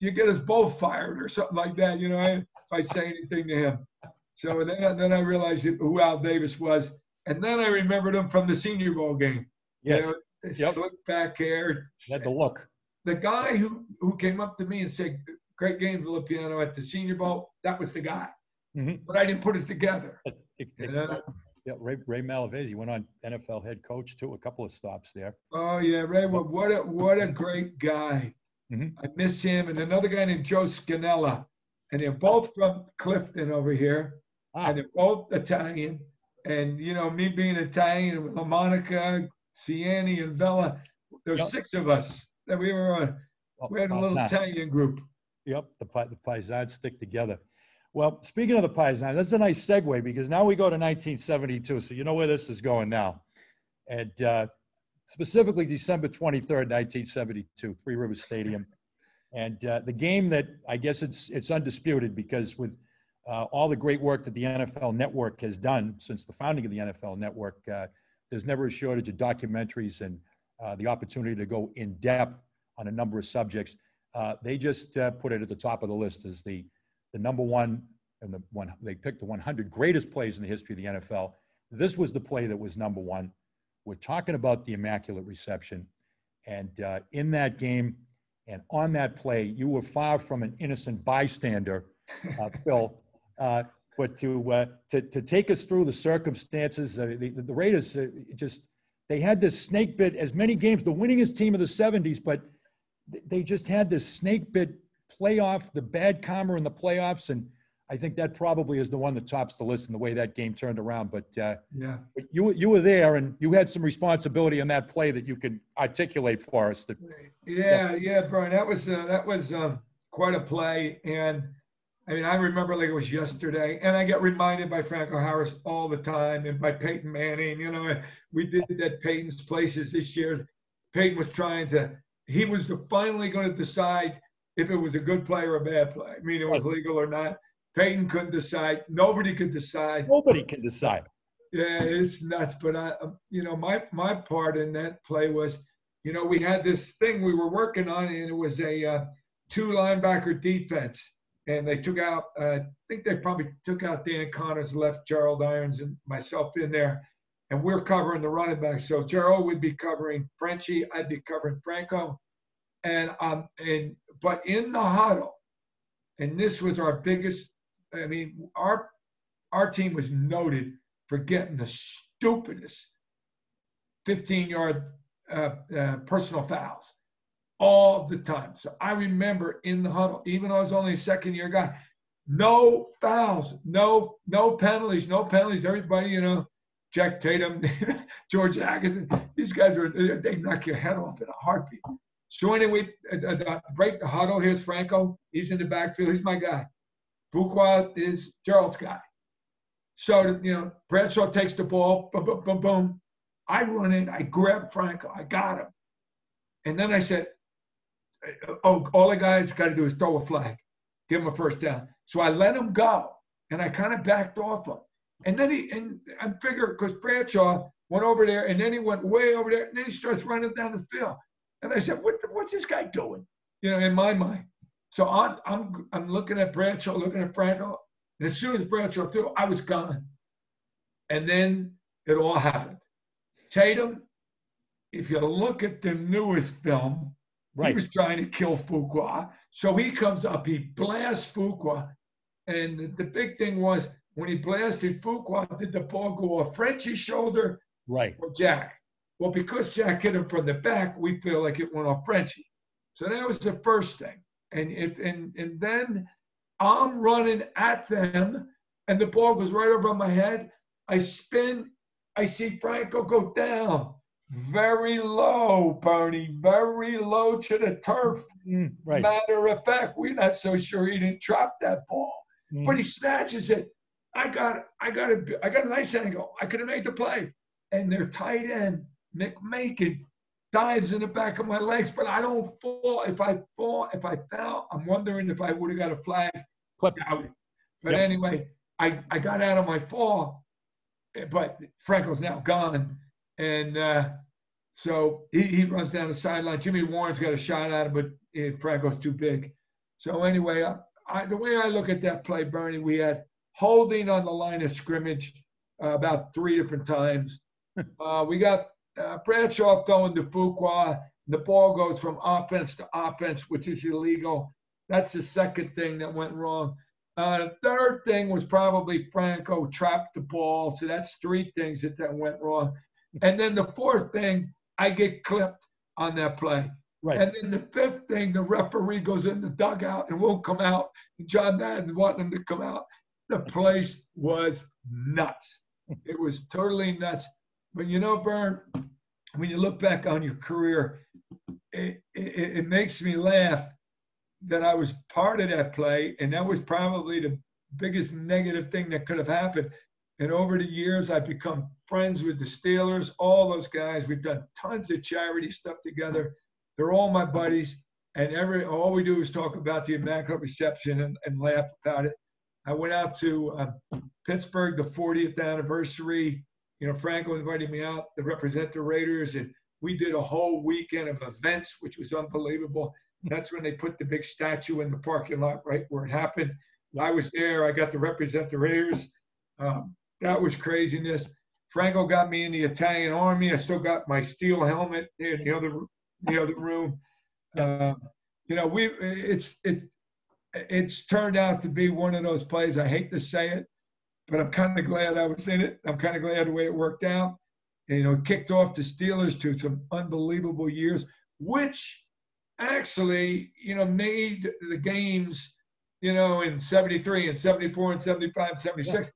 "You get us both fired" or something like that. You know, if I say anything to him. So then, then I realized who Al Davis was, and then I remembered him from the Senior Bowl game. Yes. You know, Yep. slick back hair. Had the look. The guy who who came up to me and said, "Great game, Villapiano at the Senior Bowl." That was the guy, Mhm. but I didn't put it together. It- it- You know? Yeah, Ray, Ray Malavasi went on NFL head coach too, a couple of stops there. Oh yeah, Ray. What what a what a great guy. Mhm. I miss him and another guy named Joe Scannella, and they're both from Clifton over here, Ah, and they're both Italian. And you know, me being Italian with Monica, Siani, and Bella, there's Yep. six of us. That we were well, we had a little times. Italian group. Yep, the, the Paisans stick together. Well, speaking of the Paisans, that's a nice segue because now we go to 1972. So you know where this is going now. And uh, specifically December 23rd, 1972, Three Rivers Stadium. And uh, the game that I guess it's, it's undisputed because with uh, all the great work that the NFL Network has done since the founding of the NFL Network, uh, there's never a shortage of documentaries and uh, the opportunity to go in depth on a number of subjects. Uh, they just uh, put it at the top of the list as the, the number one and the one they picked the 100 greatest plays in the history of the NFL. This was the play that was number one. We're talking about the immaculate reception, and uh, in that game and on that play, you were far from an innocent bystander, uh, <laughs> Phil. Uh, but to, to to take us through the circumstances, the, the Raiders just they had this snake bit as many games, the winningest team of the 70s, but they just had this snake bit playoff, the bad karma in the playoffs, and I think that probably is the one that tops the list in the way that game turned around. But, uh, Yeah. but you you were there, and you had some responsibility on that play that you could articulate for us. That Yeah, yeah, Brian, that was uh, that was um, quite a play, and I mean, I remember like it was yesterday, and I get reminded by Franco Harris all the time, and by Peyton Manning. You know, we did that Peyton's Places this year. Peyton was trying to, he was the- finally going to decide if it was a good play or a bad play. I mean, it was legal or not. Peyton couldn't decide. Nobody could decide. nobody can decide. Yeah, it's nuts. But I, um, you know, my my part in that play was, you know, we had this thing we were working on, and it was a uh, two linebacker defense, and they took out. Uh, I think they probably took out Dan Conners, left Gerald Irons and myself in there, and we're covering the running back. So Gerald would be covering Frenchie, I'd be covering Franco, and um and but in the huddle, and this was our biggest. I mean, our our team was noted for getting the stupidest 15 yard uh, uh, personal fouls all the time. So I remember in the huddle, even though I was only a second year guy, no fouls, no no penalties, no penalties. Everybody, you know, Jack Tatum, <laughs> George Atkinson, these guys are they knock your head off in a heartbeat. So anyway, uh, uh, break the huddle. Here's Franco. He's in the backfield. He's my guy. Fuqua is Gerald's guy. So, you know, Bradshaw takes the ball, boom, boom, boom, boom. I run in, I grab Franco, I got him. And then I said, oh, all the guys got to do is throw a flag, give him a first down. So I let him go, and I kind of backed off him. And then he, and I figured, because Bradshaw went over there, and then he went way over there, and then he starts running down the field. And I said, what the, what's this guy doing? You know, in my mind. So I'm, I'm, I'm looking at Bradshaw, looking at Franco, and as soon as Bradshaw threw, I was gone. And then it all happened. Tatum, if you look at the newest film, He Right. was trying to kill Fuqua. So he comes up, he blasts Fuqua. And the big thing was when he blasted Fuqua, did the ball go off Frenchie's shoulder Right. or Jack? Well, because Jack hit him from the back, we feel like it went off Frenchie. So that was the first thing. And it, and and then I'm running at them, and the ball goes right over my head. I spin, I see Franco go down very low, Bernie, very low to the turf. Mm, Right. Matter of fact, we're not so sure he didn't drop that ball, Mm. but he snatches it. I got, I got a, I got a nice angle. I could have made the play, and their tight end Nick Macon dives in the back of my legs, but I don't fall. If I fall, if I fell, I'm wondering if I would have got a flag. Clip. But Yep. anyway, I, I got out of my fall, but Franco's now gone. And uh, so he, he runs down the sideline. Jimmy Warren's got a shot at him, but eh, Franco's too big. So anyway, I, I, the way I look at that play, Bernie, we had holding on the line of scrimmage uh, about three different times. <laughs> Uh, we got uh, Bradshaw going to Fuqua. The ball goes from offense to offense, which is illegal. That's the second thing that went wrong. Uh, the third thing was probably Franco trapped the ball. So that's three things that, that went wrong. And then the fourth thing, I get clipped on that play. Right. And then the fifth thing, the referee goes in the dugout and won't come out. John Madden's wanting him to come out. The place was nuts. It was totally nuts. But you know, Bern, when you look back on your career, it, it, it makes me laugh that I was part of that play, and that was probably the biggest negative thing that could have happened. And over the years, I've become friends with the Steelers, all those guys. We've done tons of charity stuff together. They're all my buddies, and every all we do is talk about the Immaculate Reception and, and laugh about it. I went out to um, Pittsburgh, the 40th anniversary. You know, Franco invited me out to represent the Raiders, and we did a whole weekend of events, which was unbelievable. That's when they put the big statue in the parking lot, right where it happened. I was there. I got to represent the Raiders. Um, that was craziness. Franco got me in the Italian army. I still got my steel helmet in the other the other room. Uh, you know, we it's it it's turned out to be one of those plays. I hate to say it, but I'm kind of glad I was in it. I'm kind of glad the way it worked out. And, you know, it kicked off the Steelers to some unbelievable years, which actually, you know, made the games, you know, in 73 and 74 and 75 and 76,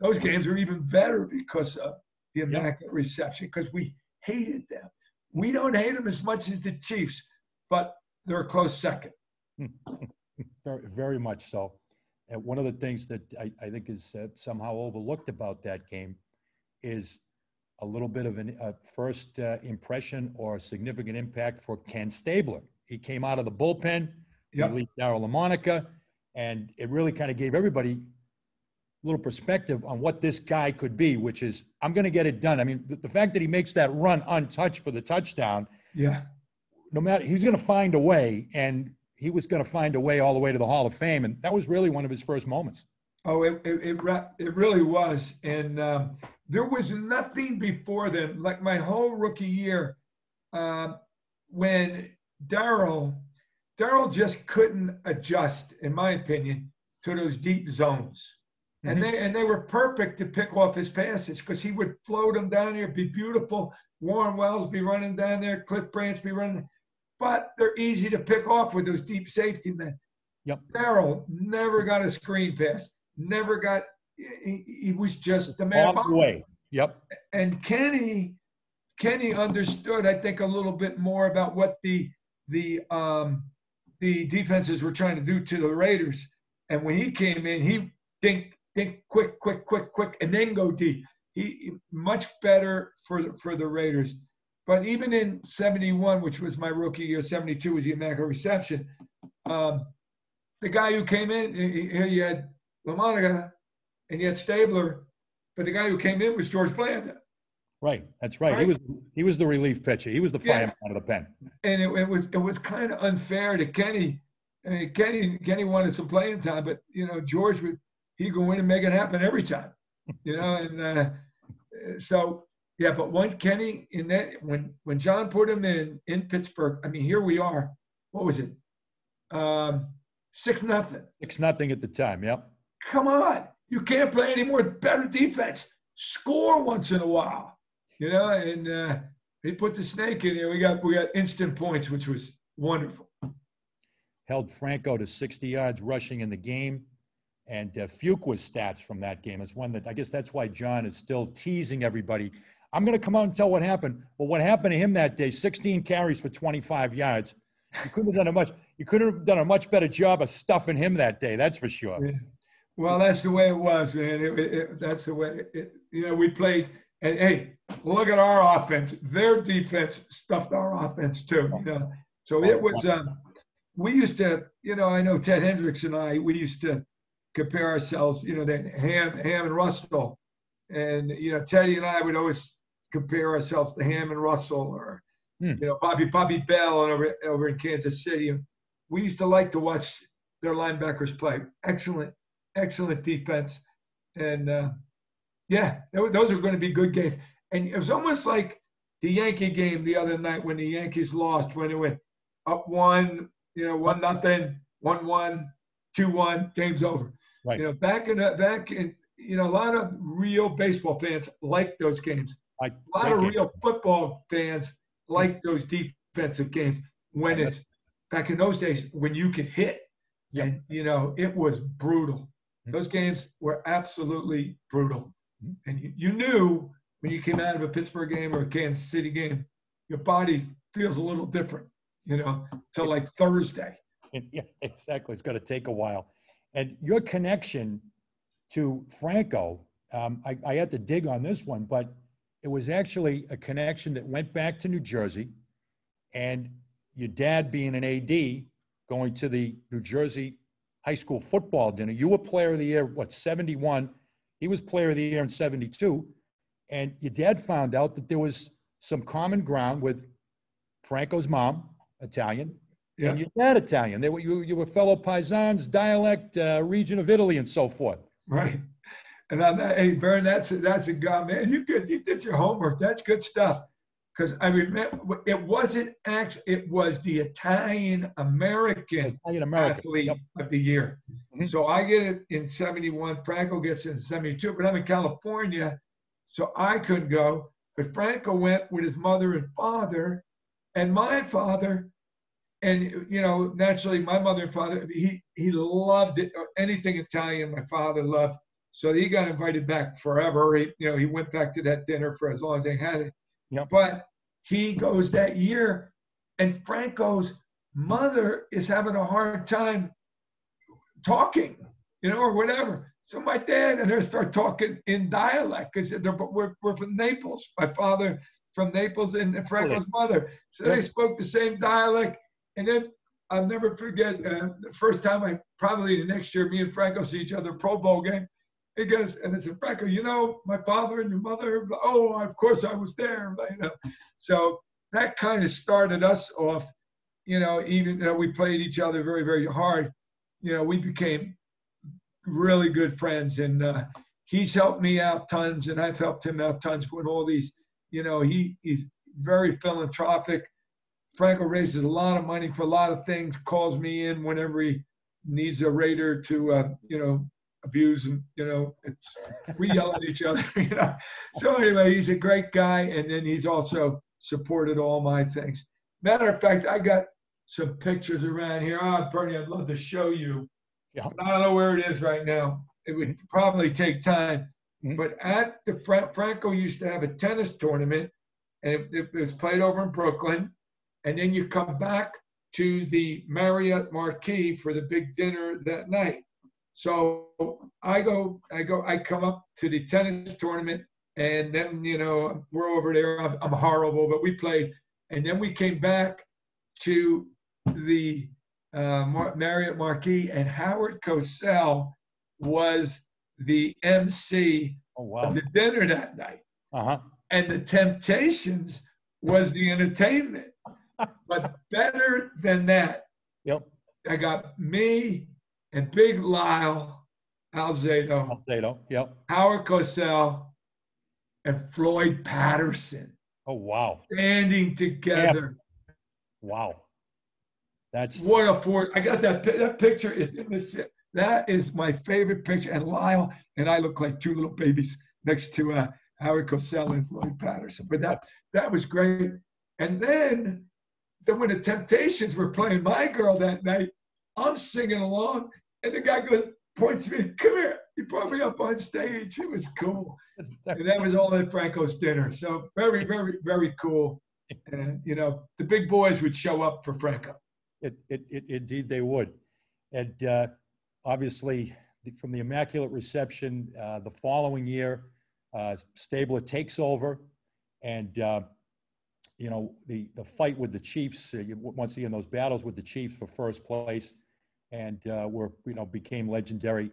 those games are even better because of the immaculate reception, because we hated them. We don't hate them as much as the Chiefs, but they're a close second. <laughs> Very, very much so. And one of the things that I, I think is uh, somehow overlooked about that game is a little bit of a first uh, impression or significant impact for Ken Stabler. He came out of the bullpen, Yep. relieved Daryle LaMonica, and it really kind of gave everybody a little perspective on what this guy could be, which is, I'm going to get it done. I mean, the, the fact that he makes that run untouched for the touchdown, Yeah. no matter, he's going to find a way, and he was going to find a way all the way to the Hall of Fame, and that was really one of his first moments. Oh, it, it, it, it really was. And um, there was nothing before then, like my whole rookie year, um, when Daryle, Daryle just couldn't adjust, in my opinion, to those deep zones. And they and they were perfect to pick off his passes because he would float them down there, be beautiful. Warren Wells be running down there, Cliff Branch be running, but they're easy to pick off with those deep safety men. Yep. Daryle never got a screen pass, never got. He, he was just the man. All the way. Yep. And Kenny, Kenny understood, I think, a little bit more about what the the um, the defenses were trying to do to the Raiders. And when he came in, he think think quick, quick, quick, quick, and then go deep. He he- much better for the, for the Raiders. But even in '71, which was my rookie year, '72 was the Immaculate Reception. Um, the guy who came in, he- he- here you had LaMonica and you had Stabler, but the guy who came in was George Blanda. Right. That's right. He was he was the relief pitcher. He was the Yeah. fireman out of the pen. and it, it was it was kind of unfair to Kenny. I mean, Kenny Kenny wanted some playing time, but you know George would he go in and make it happen every time, you know. And uh, so yeah, but when Kenny in that when when John put him in in Pittsburgh, I mean here we are what was it? Um, six nothing. Six nothing at the time. Yep. Come on, you can't play any more better defense. Score once in a while, you know. And uh, he put the snake in here. We got we got instant points, which was wonderful. Held Franco to 60 yards rushing in the game. And uh, Fuqua's stats from that game is one that I guess that's why John is still teasing everybody. I'm going to come out and tell what happened. Well, what happened to him that day? 16 carries for 25 yards. You couldn't have done a much. You could have done a much better job of stuffing him that day. That's for sure. Yeah. Well, that's the way it was, man. It, it, that's the way. It, you know, we played. And hey, look at our offense. Their defense stuffed our offense too. You know, so it was. Um, we used to, you know, I know Ted Hendricks and I. We used to compare ourselves. You know, that Ham, Ham and Russell, and you know, Teddy and I would always compare ourselves to Ham and Russell, or Hmm. you know, Bobby Bobby Bell over over in Kansas City. We used to like to watch their linebackers play. Excellent, excellent defense, and uh, yeah, those are going to be good games. And it was almost like the Yankee game the other night when the Yankees lost when it went up one, you know, one nothing, one one, two one, game's over. Right. You know, back in back in you know a lot of real baseball fans like those games. Like, A lot of real football fans like those defensive games when it's back in those days when you could hit. Yep. And you know, it was brutal. Mhm. Those games were absolutely brutal. Mhm. And you, you knew when you came out of a Pittsburgh game or a Kansas City game, your body feels a little different, you know, till like Thursday. <laughs> Yeah, exactly. It's going to take a while. And your connection to Franco, um, I, I had to dig on this one, but it was actually a connection that went back to New Jersey. And your dad being an AD, going to the New Jersey high school football dinner. You were player of the year, what, 71? He was player of the year in 72. And your dad found out that there was some common ground with Franco's mom, Italian, Yeah. and your dad Italian. They were you, you were fellow paisans, dialect, uh, region of Italy, and so forth. Right. And I'm that, hey, Bern, that's a, that's a guy, man. You good. You did your homework. That's good stuff. Because I remember it wasn't actually, it was the Italian American Italian American. athlete Yep. of the year. Mhm. So I get it in 71. Franco gets it in 72, but I'm in California, so I couldn't go. But Franco went with his mother and father, and my father, and you know, naturally, my mother and father, he he loved it. Anything Italian, my father loved. So he got invited back forever. He, you know, he went back to that dinner for as long as they had it. Yep. But he goes that year, and Franco's mother is having a hard time talking, you know, or whatever. So my dad and her start talking in dialect because we're, we're from Naples. My father from Naples and Franco's mother. So they spoke the same dialect. And then I'll never forget uh, the first time I probably the next year, me and Franco see each other Pro Bowl game. He goes, and it's a Franco, you know, my father and your mother, oh, of course I was there. <laughs> You know, so that kind of started us off, you know, even though we played each other very, very hard, you know, we became really good friends. And uh, he's helped me out tons, and I've helped him out tons with all these, you know, he, he's very philanthropic. Franco raises a lot of money for a lot of things, calls me in whenever he needs a raider to, uh, you know, abuse him, you know, it's, we yell at each other, <laughs> you know. So anyway, he's a great guy. And then he's also supported all my things. Matter of fact, I got some pictures around here. Ah, Bernie, I'd love to show you. Yeah. I don't know where it is right now. It would probably take time. Mhm. But at the Fra- Franco used to have a tennis tournament, and it, it was played over in Brooklyn. And then you come back to the Marriott Marquis for the big dinner that night. So I go, I go, I come up to the tennis tournament, and then you know we're over there. I'm, I'm horrible, but we played, and then we came back to the uh, Mar- Marriott Marquis, and Howard Cosell was the MC Oh, of the dinner that night, Uh huh. and the Temptations was the entertainment. <laughs> but better than that, Yep. I got me and Big Lyle Alzado, Alzado. Yep. Howard Cosell, and Floyd Patterson Oh, wow. standing together. Wow. That's What a for I got that. That picture is in this. That is my favorite picture. And Lyle and I look like two little babies next to uh, Howard Cosell and Floyd Patterson. But that that was great. And then, then when the Temptations were playing My Girl that night, I'm singing along, and the guy goes points me, "Come here." He brought me up on stage. It was cool. And that was all at Franco's dinner. So very, very, very cool. And you know, the big boys would show up for Franco. It, it, it, indeed, they would. And uh, obviously, the- from the Immaculate Reception, uh, the following year, uh, Stabler takes over, and uh, you know the the fight with the Chiefs. Uh, once again, those battles with the Chiefs for first place, and uh, were you know became legendary.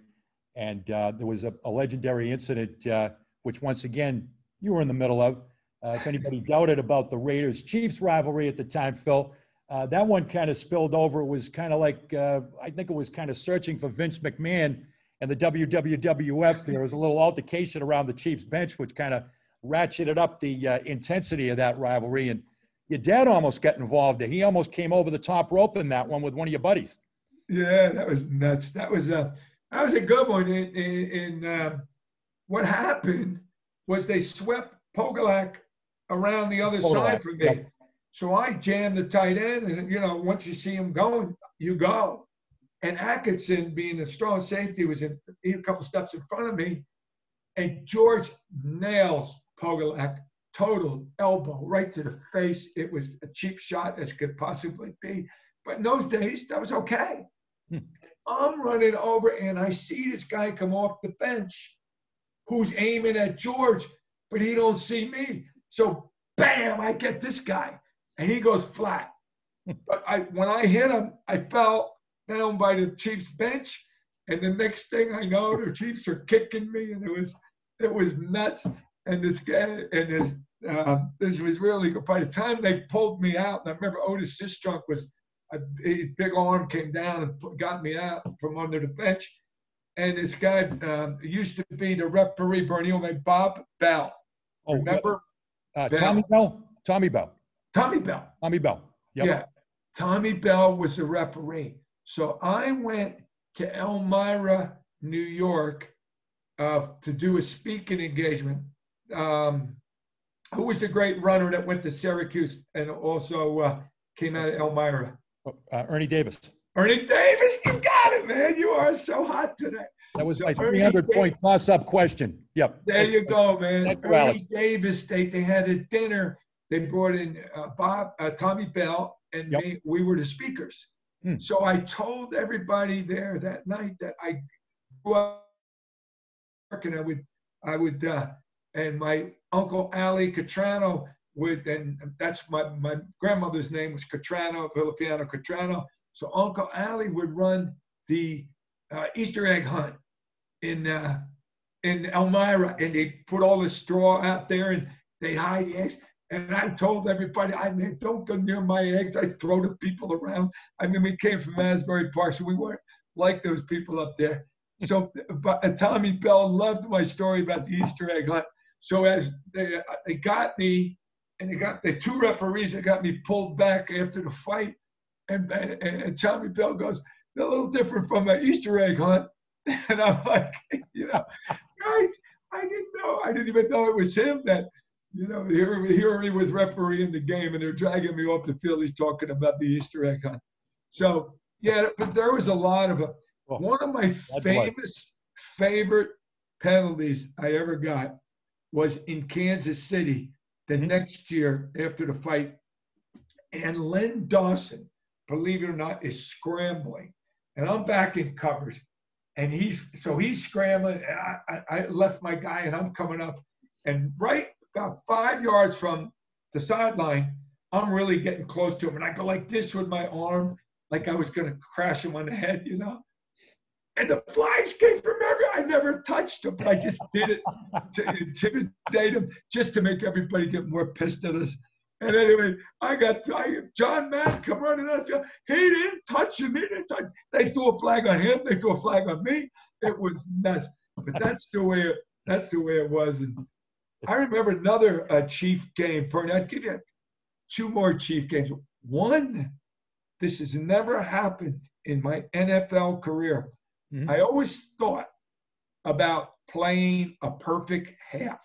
And uh, there was a, a legendary incident, uh, which once again you were in the middle of. Uh, if anybody <laughs> doubted about the Raiders Chiefs rivalry at the time, Phil, uh, that one kind of spilled over. It was kind of like, uh, I think it was kind of searching for Vince McMahon and the WWF. There was a little altercation around the Chiefs bench, which kind of ratcheted up the intensity of that rivalry. And your dad almost got involved. He almost came over the top rope in that one with one of your buddies. Yeah, that was nuts. That was a that was a good one. In, in, in um, what happened was they swept Podolak around the other Podolak, side from me. So I jammed the tight end, and you know, once you see him going, you go. And Atkinson, being a strong safety, was in a couple steps in front of me, and George nails Podolak total elbow right to the face. It was a cheap shot as could possibly be, but in those days that was okay. Hmm. I'm running over and I see this guy come off the bench who's aiming at George, but he don't see me. So bam, I get this guy and he goes flat. <laughs> But I when I hit him, I fell down by the Chiefs bench. And the next thing I know, the Chiefs are kicking me, and it was it was nuts. And this guy and this uh, this was really good. By the time they pulled me out, and I remember Otis Sistrunk was a his big arm came down and put- got me out from under the bench. And this guy um, used to be the referee, Bernie, named Bob Bell. Oh, Remember uh, Bell. Tommy Bell? Tommy Bell. Tommy Bell? Tommy Bell. Yep. Yeah. Tommy Bell was the referee. So I went to Elmira, New York, uh, to do a speaking engagement. Um, who was the great runner that went to Syracuse and also uh, came out of Elmira? Uh, Ernie Davis. Ernie Davis, you got it, man. You are so hot today. That was So my Ernie 300 point toss up question. Yep. There you go, man. Thank you, Alex. Ernie Davis, they, they had a dinner. They brought in uh, Bob, uh, Tommy Bell, and Yep. me. We were the speakers. Hmm. So I told everybody there that night that I grew up and I would, I would, uh, and my uncle Ali Catrano and that's my, my grandmother's name was Catrano, Filipiano Catrano. So Uncle Ali would run the uh, Easter egg hunt in uh, in Elmira, and they put all the straw out there, and they hide the eggs. And I told everybody, I mean, don't go near my eggs. I throw the people around. I mean, we came from Asbury Park, so we weren't like those people up there. So, but uh, Tommy Bell loved my story about the Easter egg hunt. So as they, uh, they got me, and they got the two referees that got me pulled back after the fight, and and, and Tommy Bell goes, "They're a little different from an Easter egg hunt," <laughs> and I'm like, <laughs> you know, I I didn't know, I didn't even know it was him that. You know, here, here he was refereeing the game, and they're dragging me off the field. He's talking about the Easter egg hunt. So, yeah, but there was a lot of. Uh, oh, One of my famous favorite penalties I ever got was in Kansas City the Mhm. next year after the fight. And Len Dawson, believe it or not, is scrambling. And I'm back in covers. And he's so he's scrambling. And I, I, I left my guy and I'm coming up. And right about five yards from the sideline, I'm really getting close to him. And I go like this with my arm, like I was gonna crash him on the head, you know. And the flies came from every. I never touched them. I just did it to intimidate them, just to make everybody get more pissed at us. And anyway, I got I, John Madden come running out. He didn't touch him. He didn't touch. They threw a flag on him. They threw a flag on me. It was nuts. But that's the way. It, that's the way it was. And I remember another uh, Chief game. Bernie, I'd give you two more Chief games. One this has never happened in my NFL career. Mhm. I always thought about playing a perfect half.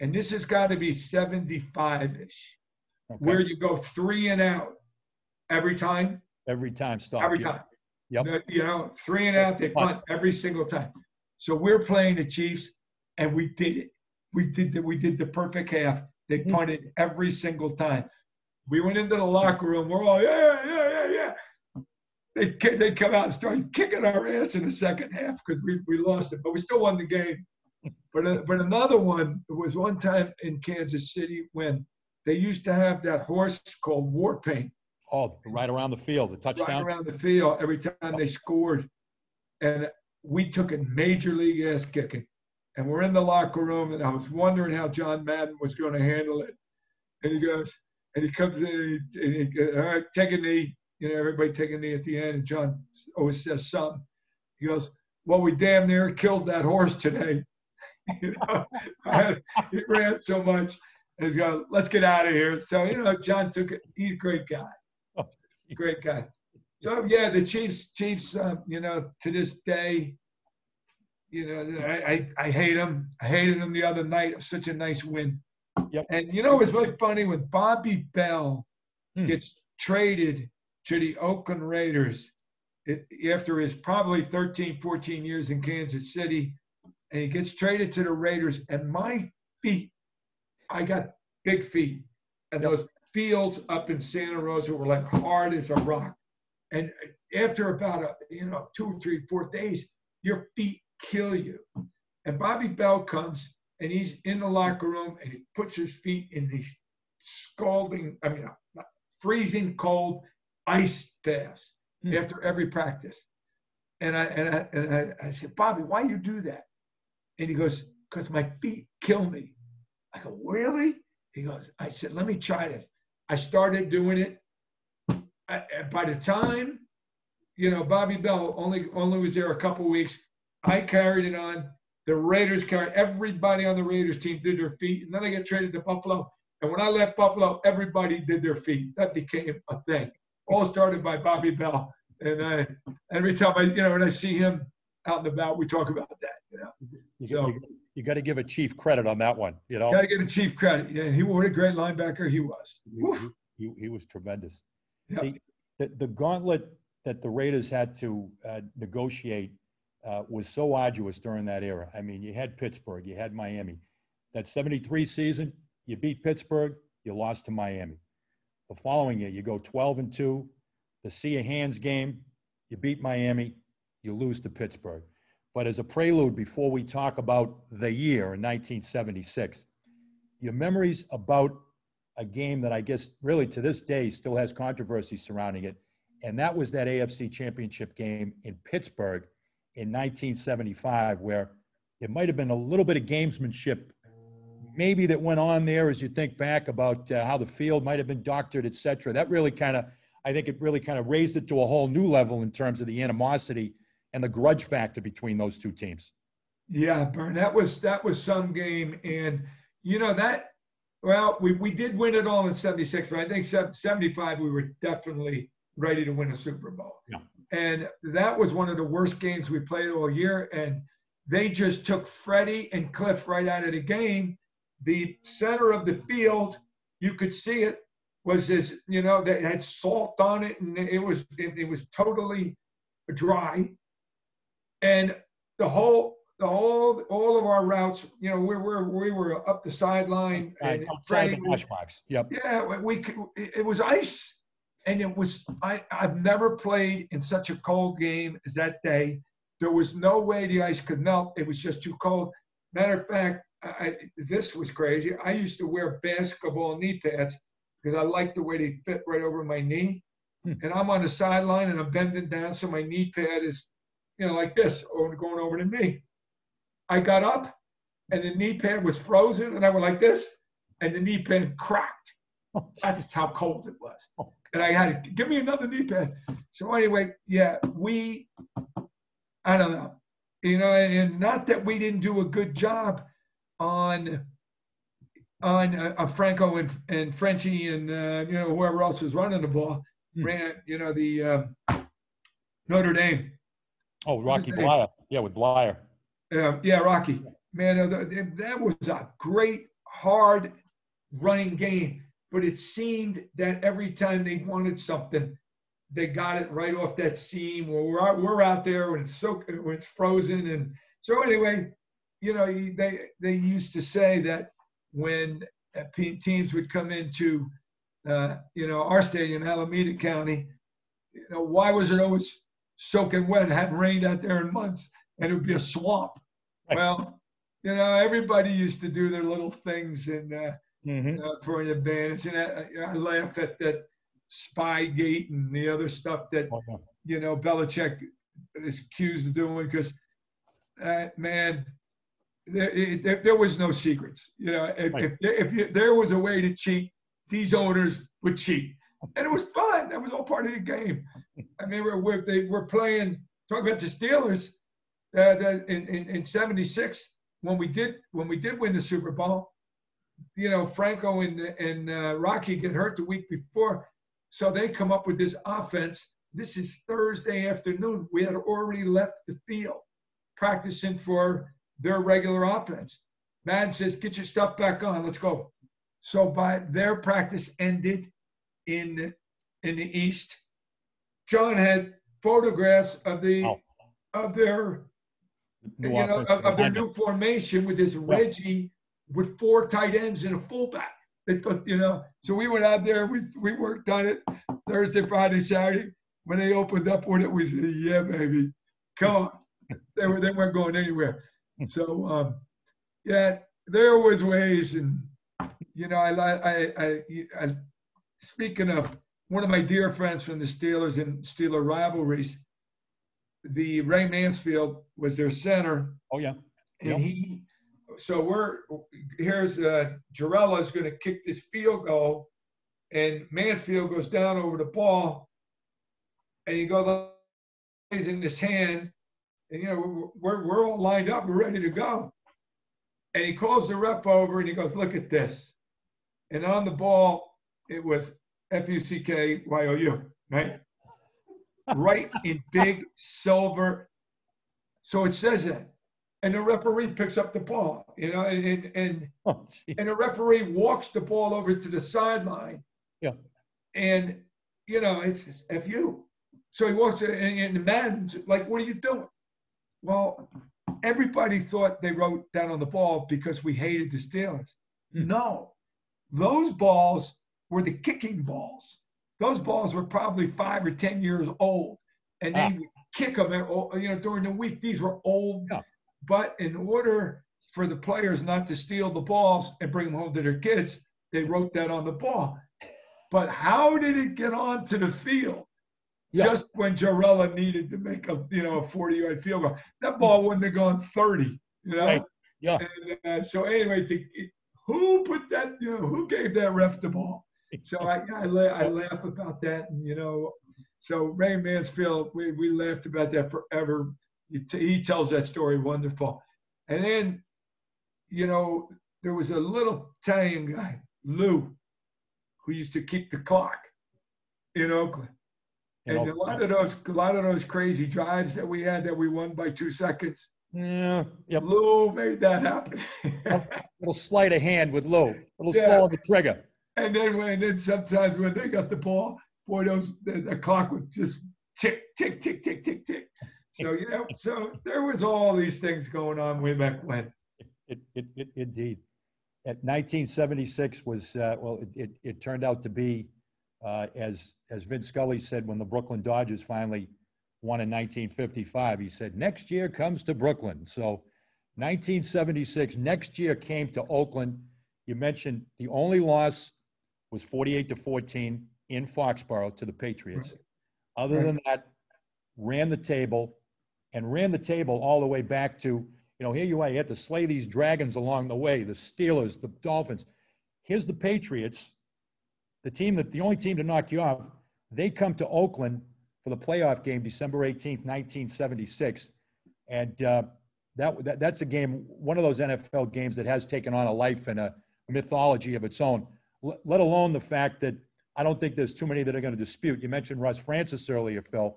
And this has got to be 75 ish, Okay. where you go three and out every time, Every time, stop. every Yeah. time. Yep. You know, three and out, they punt every single time. So we're playing the Chiefs, and we did it. We did the, we did the perfect half. They Hmm. punted every single time. We went into the locker room. We're all yeah, yeah, yeah, yeah. They they come out and started kicking our ass in the second half because we, we lost it, but we still won the game. But uh, but another one was one time in Kansas City when they used to have that horse called War Paint Oh, right around the field, the touchdown. right around the field every time they scored. And we took a major league ass kicking. And we're in the locker room, and I was wondering how John Madden was going to handle it. And he goes, and he comes in, and he, and he goes, all right, take a knee. You know, everybody taking knee at the end. And John always says something. He goes, well, we damn near killed that horse today. <laughs> you know, <laughs> I- he ran so much. And he's going, let's get out of here. So, you know, John took it. He's a great guy great guy. So yeah, the Chiefs, Chiefs, uh, you know, to this day, you know, I, I, I hate them. I hated them the other night. It such a nice win. Yep. And you know, it was really funny when Bobby Bell Hmm. gets traded to the Oakland Raiders it, after his probably 13, 14 years in Kansas City, and he gets traded to the Raiders. And my feet, I got big feet, and those fields up in Santa Rosa were like hard as a rock. And after about a, you know two, three, four days, your feet kill you. And Bobby Bell comes and he's in the locker room and he puts his feet in these scalding, I mean, freezing cold ice baths Hmm. after every practice. And I and I and I, I said, Bobby, why you do that? And he goes, because my feet kill me. I go, really? He goes, I said, let me try this. I started doing it. I, by the time, you know, Bobby Bell only only was there a couple weeks. I carried it on. The Raiders carried everybody on the Raiders team did their feet, and then I get traded to Buffalo. And when I left Buffalo, everybody did their feet. That became a thing. All started by Bobby Bell. And I, every time I, you know, when I see him out and about, we talk about that. You know, You, So- you, you got to give a chief credit on that one. You know, got to give a chief credit. Yeah, he was a great linebacker. He was. he, he, he was tremendous. Yeah. The, the, the gauntlet that the Raiders had to uh, negotiate uh, was so arduous during that era. I mean, you had Pittsburgh, you had Miami. That 73 season, you beat Pittsburgh, you lost to Miami. The following year, you go 12 and 2. The sea of hands game, you beat Miami, you lose to Pittsburgh. But as a prelude, before we talk about the year in 1976, your memories about a game that I guess really to this day still has controversy surrounding it. And that was that AFC championship game in Pittsburgh in 1975, where it might have been a little bit of gamesmanship, maybe that went on there as you think back about uh, how the field might have been doctored, et cetera. That really kind of, I think it really kind of raised it to a whole new level in terms of the animosity and the grudge factor between those two teams. Yeah, Bern. That was that was some game, and you know that. Well, we, we did win it all in '76, but I think '75 we were definitely ready to win a Super Bowl. Yeah. And that was one of the worst games we played all year, and they just took Freddie and Cliff right out of the game. The center of the field, you could see it, was this. You know, that had salt on it, and it was it, it was totally dry. And the whole the whole all of our routes, you know, we were we were up the sideline and Outside the hash marks. Yep. yeah, we, could, it it was ice, and it was I I've never played in such a cold game as that day. There was no way the ice could melt. It was just too cold. Matter of fact, I, this was crazy. I used to wear basketball knee pads because I liked the way they fit right over my knee. Hmm. And I'm on the sideline and I'm bending down, so my knee pad is, you know, like this, going over to me. I got up, and the knee pad was frozen, and I went like this, and the knee pad cracked. That's how cold it was. And I had to give me another knee pad. So anyway, yeah, we, I don't know, you know, and not that we didn't do a good job on on uh, uh, Franco and, and Frenchie and uh, you know whoever else was running the ball. Hmm. ran, you know, the um, Notre Dame. Oh, Rocky? Bleier. Yeah, with Bleier. Uh, yeah, Rocky. Man, uh, that was a great, hard running game. But it seemed that every time they wanted something, they got it right off that seam. Well, we're out, we're out there when it's so when it's frozen, and so anyway, you know, they they used to say that when uh, teams would come into, uh, you know, our stadium, Alameda County, you know, why was it always soaking wet? It hadn't rained out there in months, and it would be a swamp. Right. Well, you know, everybody used to do their little things and uh, Mhm. uh, for an advantage, and I, I laugh at that Spygate and the other stuff that Oh, yeah. you know Belichick is accused of doing because, uh, man, there, it, there, was no secrets. You know, if Right. if, there, if you, there was a way to cheat, these owners would cheat, and it was fun. That was all part of the game. I mean, we're we're, they, we're playing. Talk about the Steelers. Uh, the, in, in in '76 when we did when we did win the Super Bowl, you know Franco and and uh, Rocky get hurt the week before, so they come up with this offense. This is Thursday afternoon. We had already left the field practicing for their regular offense. Madden says, "Get your stuff back on. Let's go." So by their practice ended in in the East. John had photographs of the Wow. of their New you know, of, of their new formation with this Reggie with four tight ends and a fullback. They put, you know, so we went out there, we we worked on it Thursday, Friday, Saturday. When they opened up with it, we said, "Yeah, baby, come on." They were they weren't going anywhere. So um, yeah, there was ways, and you know, I I I, I, I speaking of one of my dear friends from the Steelers and Steeler rivalries, the Ray Mansfield was their center, Oh, yeah. and Yep. he. So we're here's uh, Gerela is going to kick this field goal, and Mansfield goes down over the ball, and he goes he's in his hand, and you know we're we're all lined up, we're ready to go, and he calls the ref over, and he goes, "Look at this," and on the ball it was F U C K Y O U, right? right in big silver. So it says that. And the referee picks up the ball, you know, and, and, and, <laughs> Oh, and the referee walks the ball over to the sideline. Yeah. And, you know, it's just F you. So he walks in, and, and the man's like, what are you doing? Well, everybody thought they wrote down on the ball because we hated the Steelers. Hmm. No, those balls were the kicking balls. Those balls were probably five or 10 years old. And they Ah. would kick them, you know, during the week. These were old. Yeah. But in order for the players not to steal the balls and bring them home to their kids, they wrote that on the ball. But how did it get onto the field? Yeah. Just when Gerela needed to make a, you know, a 40-yard field goal. That ball wouldn't have gone 30, you know? Right. Yeah. And, uh, so anyway, to, who put that, you know, who gave that ref the ball? So I, I, la- I laugh about that, and you know, so Ray Mansfield, we, we laughed about that forever. He, t- he tells that story wonderful. And then, you know, there was a little Italian guy, Lou, who used to keep the clock in Oakland. And a lot of those, a lot of those crazy drives that we had that we won by two seconds, Yeah. Yep. Lou made that happen. A little sleight of hand with Lou. A little Yeah. slow on the trigger. And then when then sometimes when they got the ball, boy, those the, the clock would just tick, tick, tick, tick, tick, tick. So you know, so there was all these things going on way back when. It, it, it, indeed. At 1976 was, uh, well, it, it, it turned out to be, uh, as, as Vince Scully said, when the Brooklyn Dodgers finally won in 1955, he said, next year comes to Brooklyn. So 1976, next year came to Oakland. You mentioned the only loss was 48 to 14 in Foxborough to the Patriots. Other Right. than that, ran the table and ran the table all the way back to, you know, here you are, you had to slay these dragons along the way, the Steelers, the Dolphins. Here's the Patriots, the team that, the only team to knock you off. They come to Oakland for the playoff game, December 18th, 1976. And uh, that, that, that's a game, one of those NFL games that has taken on a life and a mythology of its own, L- let alone the fact that I don't think there's too many that are going to dispute. You mentioned Russ Francis earlier, Phil.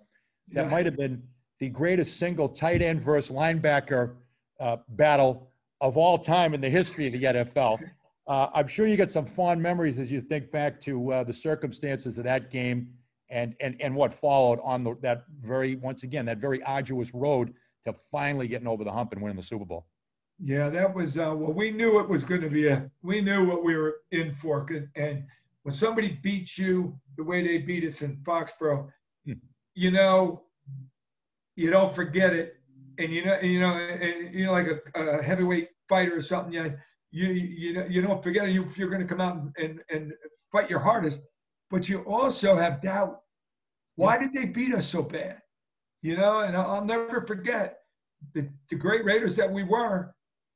That Yeah. might have been the greatest single tight end versus linebacker uh, battle of all time in the history of the NFL. Uh, I'm sure you got some fond memories as you think back to uh, the circumstances of that game and and and what followed on the, that very once again that very arduous road to finally getting over the hump and winning the Super Bowl. Yeah, that was uh, well. We knew it was going to be a. We knew what we were in for. And, when somebody beats you the way they beat us in Foxborough, Hmm. you know, you don't forget it. And you know, you know, and, you know, like a, a heavyweight fighter or something. You you you know, you don't forget it. You, you're going to come out and, and and fight your hardest, but you also have doubt. Why did they beat us so bad? You know, and I'll, I'll never forget the, the great Raiders that we were,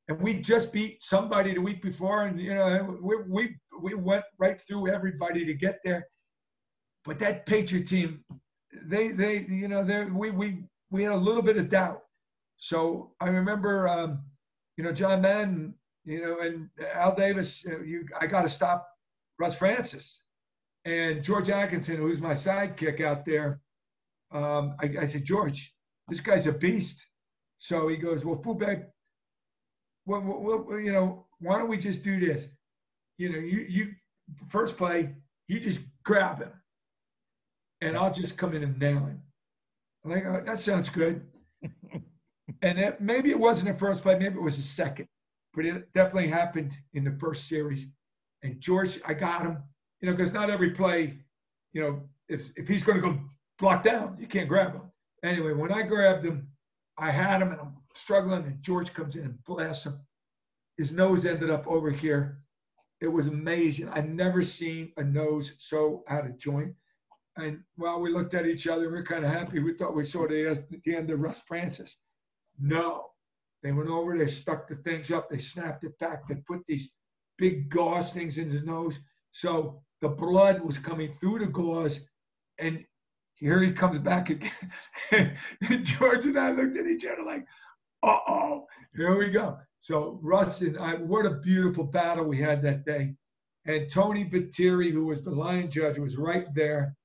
and we just beat somebody the week before, and you know we we we went right through everybody to get there. But that Patriot team, they they you know they we we we had a little bit of doubt. So I remember, um, you know, John Madden, you know, and Al Davis. You, know, you I got to stop Russ Francis, and George Atkinson, who's my sidekick out there. Um, I, I said, George, this guy's a beast. So he goes, well, Fullback, well, well, well, you know, why don't we just do this? You know, you you first play, you just grab him, and I'll just come in and nail him. I'm like, oh, that sounds good. <laughs> and it, maybe it wasn't the first play, maybe it was the second, but it definitely happened in the first series. And George, I got him, you know, because not every play, you know, if if he's going to go block down, you can't grab him. Anyway, when I grabbed him, I had him and I'm struggling, and George comes in and blasts him. His nose ended up over here. It was amazing. I've never seen a nose so out of joint. And while we looked at each other, we are kind of happy. We thought we saw the, the end of Russ Francis. No, they went over, they stuck the things up, they snapped it back, they put these big gauze things in his nose. So the blood was coming through the gauze, and here he comes back again. <laughs> George and I looked at each other like, uh oh, here we go. So Russ and I, what a beautiful battle we had that day. And Tony Veteri, who was the line judge, was right there.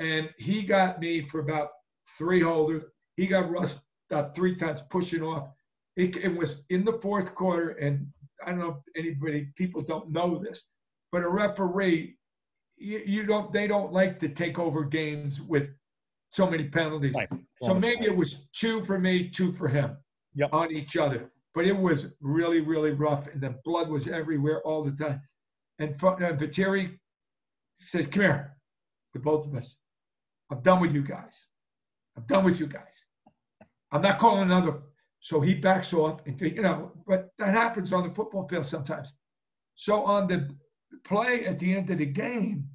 And he got me for about three holders. He got Russ about three times pushing off. It, it was in the fourth quarter, and I don't know if anybody, people don't know this, but a referee, you, you don't, they don't like to take over games with so many penalties. Right. So maybe it was two for me, two for him Yep. on each other. But it was really, really rough, and the blood was everywhere all the time. And Fu- uh, Veteri says, "Come here, to both of us. I'm done with you guys. I'm done with you guys. I'm not calling another." So he backs off, and you know, but that happens on the football field sometimes. So on the play at the end of the game,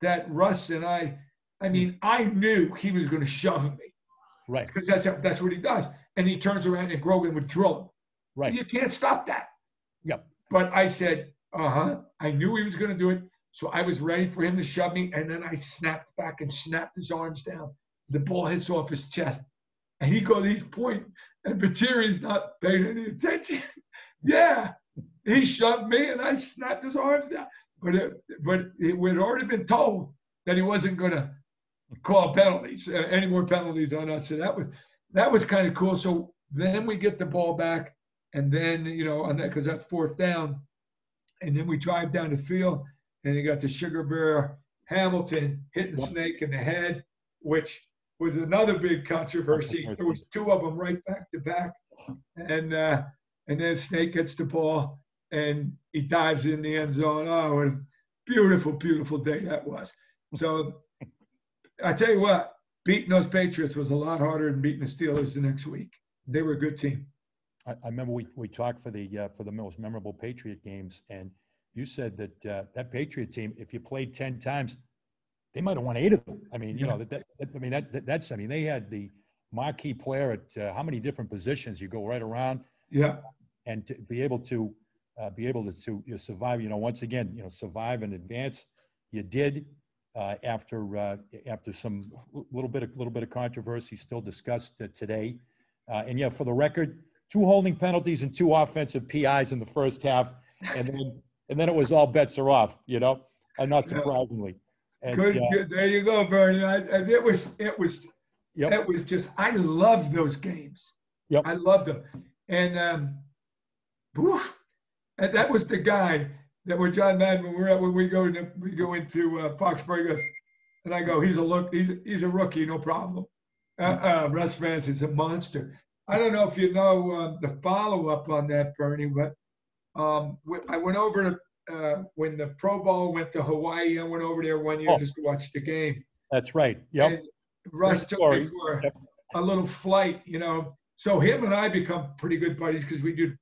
that Russ and I, I mean, I knew he was going to shove me Right. because that's that's what he does. And he turns around and Grogan would drill him. Right. You can't stop that. Yep. But I said, uh huh. I knew he was going to do it. So I was ready for him to shove me. And then I snapped back and snapped his arms down. The ball hits off his chest. And he goes, he's pointing. And Veteri's not paying any attention. <laughs> yeah. He shoved me and I snapped his arms down. But it, but it had already been told that he wasn't going to call penalties, uh, any more penalties on us. So that was that was kind of cool. So then we get the ball back, and then you know, on that because that's fourth down, and then we drive down the field, and you got the Sugar Bear Hamilton hitting the snake in the head, which was another big controversy. There was two of them right back to back, and uh, and then Snake gets the ball and he dives in the end zone. Oh, what a beautiful, beautiful day that was. So I tell you what, beating those Patriots was a lot harder than beating the Steelers the next week. They were a good team. I, I remember we, we talked for the uh, for the most memorable Patriot games, and you said that uh, that Patriot team, if you played ten times, they might have won eight of them. I mean, you know that, that, I mean that, that that's I mean they had the marquee player at uh, how many different positions? You go right around, Yeah, and to be able to uh, be able to, to you know, survive. You know, once again, you know, survive and advance. You did uh, after uh, after some little bit of little bit of controversy still discussed uh, today. Uh, and yeah, for the record, two holding penalties and two offensive PIs in the first half, and then and then it was all bets are off. You know, and not Yeah. And, Good, uh, good. There you go, Bernie. I, I, it was, it was, Yep. it was just. I loved those games. Yep. I loved them, and um, woof, and that was the guy that we're John Madden. When we're at, when we go to, we go into uh, Foxborough, and I go, he's a look, he's he's a rookie, no problem. Uh, uh, Russ Franson's a monster. I don't know if you know uh, the follow up on that, Bernie, but um, I went over to uh, when the Pro Bowl went to Hawaii. I went over there one year Oh. just to watch the game. That's right. Yep. And Russ took me for Yep. a little flight, you know. So him and I become pretty good buddies because we do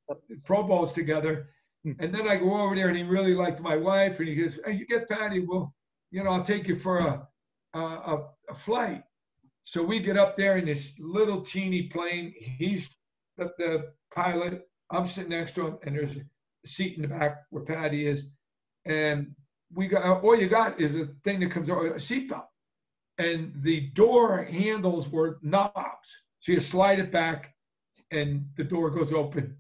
Pro Bowls together. Hmm. And then I go over there and he really liked my wife and he goes, hey, you get Patty, well, you know, I'll take you for a, a, a, a flight. So we get up there in this little teeny plane. He's the, the pilot. I'm sitting next to him and there's seat in the back where Patty is. And we got, all you got is a thing that comes over, a seatbelt and the door handles were knobs. So you slide it back and the door goes open.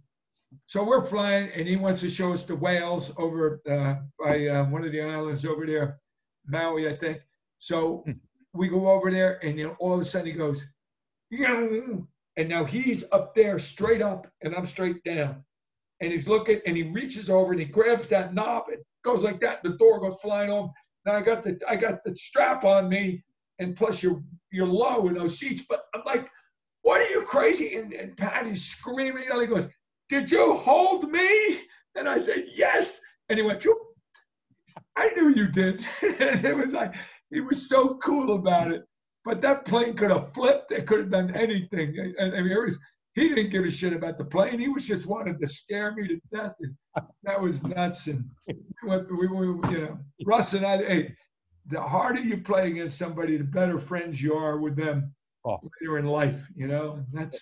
So we're flying and he wants to show us the whales over uh, by uh, one of the islands over there, Maui, I think. So we go over there and then all of a sudden he goes, and now he's up there straight up and I'm straight down. And he's looking and he reaches over and he grabs that knob and goes like that. The door goes flying open. Now I got the I got the strap on me and plus you're you're low in those seats. But I'm like, what are you crazy? And, and Patty's screaming. And he goes, Did you hold me? And I said, Yes. And he went, "Phew." I knew you did. <laughs> It was like he was so cool about it. But that plane could have flipped. It could have done anything. And I mean, it he didn't give a shit about the plane. He was just wanted to scare me to death. And that was nuts. And we, went- we, we you know, Russ and I, hey, the harder you play against somebody, the better friends you are with them Oh. later in life. You know, and that's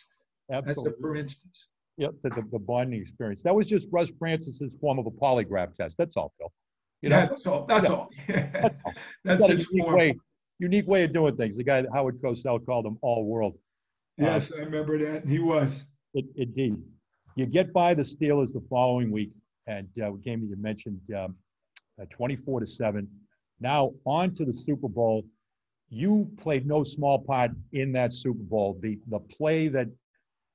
that's a for instance. Yep. The, the, the bonding experience. That was just Russ Francis's form of a polygraph test. That's all, Phil. You know, yeah, that's all. That's Yeah. all. <laughs> that's all. that's a unique form. way, unique way of doing things. The guy Howard Cosell called him all world. Yes, I remember that. He was. It, indeed. You get by the Steelers the following week, and uh, a game that you mentioned, um, uh, 24 to seven. Now on to the Super Bowl. You played no small part in that Super Bowl. The the play that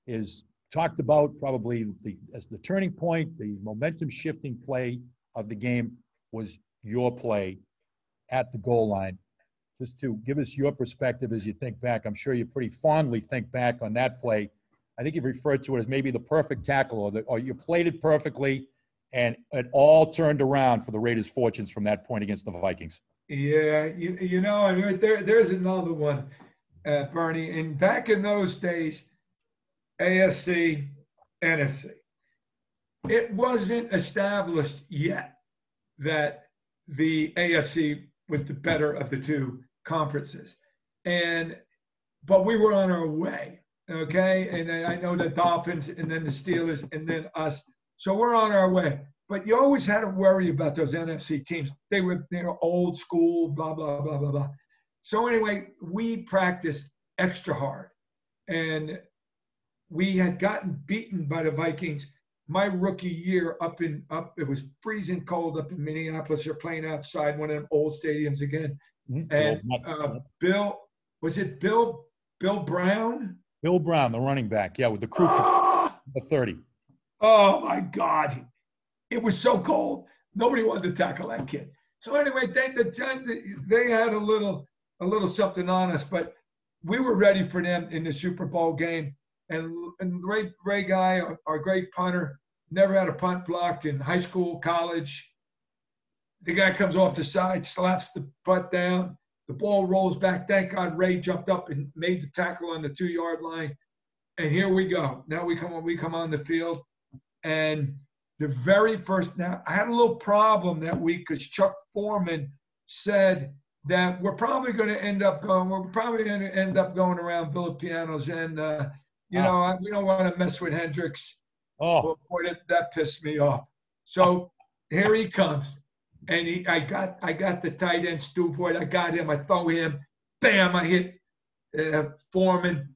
is talked about probably the as the turning point, the momentum shifting play of the game was your play at the goal line. Just to give us your perspective as you think back, I'm sure you pretty fondly think back on that play. I think you've referred to it as maybe the perfect tackle, or, the, or you played it perfectly, and it all turned around for the Raiders' fortunes from that point against the Vikings. Yeah, you, you know, and right there, there's another one, uh, Bernie. And back in those days, AFC, NFC, it wasn't established yet that the AFC was the better of the two conferences. And, but we were on our way, okay? And I know the Dolphins and then the Steelers and then us. So we're on our way. But you always had to worry about those NFC teams. They were they were old school, blah blah blah blah blah. So anyway, we practiced extra hard, and we had gotten beaten by the Vikings. My rookie year up in up, it was freezing cold up in Minneapolis. They're playing outside one of them old stadiums again. And uh, Bill, was it Bill Bill Brown? Bill Brown, the running back, yeah, with the crew <gasps> the 30. Oh my God. It was so cold. Nobody wanted to tackle that kid. So anyway, they, the, they had a little, a little something on us, but we were ready for them in the Super Bowl game. And, and Ray, Ray Guy, our, our great punter, never had a punt blocked in high school, college. The guy comes off the side, slaps the butt down. The ball rolls back. Thank God Ray jumped up and made the tackle on the two yard line. And here we go. Now we come on, we come on the field. And the very first, now I had a little problem that week because Chuck Foreman said that we're probably going to end up going, we're probably going to end up going around Villapiano's. And, uh, you know, I, we don't want to mess with Hendricks. Oh, Boy, that, that pissed me off. So here he comes. And he, I got, I got the tight end Stu Voigt. I got him. I throw him. Bam! I hit uh, Foreman.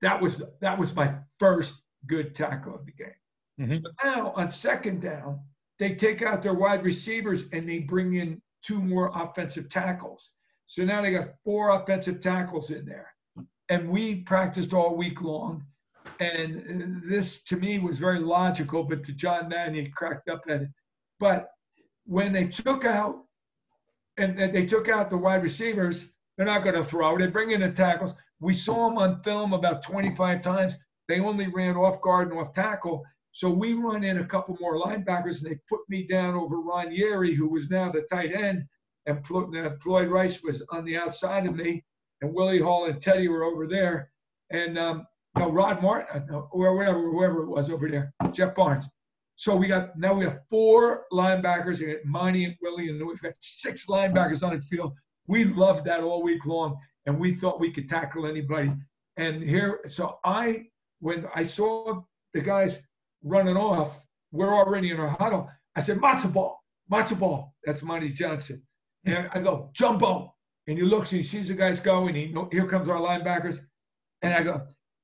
That was that was my first good tackle of the game. Mhm. So now on second down, they take out their wide receivers and they bring in two more offensive tackles. So now they got four offensive tackles in there. And we practiced all week long. And uh, this to me was very logical, but to John Madden, he cracked up at it. But when they took out and they took out the wide receivers, they're not going to throw. They bring in the tackles. We saw them on film about 25 times. They only ran off guard and off tackle. So we run in a couple more linebackers and they put me down over Ron Yary, who was now the tight end. And uh, Floyd Rice was on the outside of me. And Willie Hall and Teddy were over there. And um, no, Rod Martin, uh, or whatever, whoever it was over there, Jeff Barnes. So we got now we have four linebackers. We got and Willie, and we've got six linebackers on the field. We loved that all week long, and we thought we could tackle anybody. And here, so I, when I saw the guys running off, we're already in our huddle. I said, matzo ball, matzo ball. That's Monty Johnson. And I go, jumbo. And he looks and he sees the guys go, and he know, here comes our linebackers. And I go,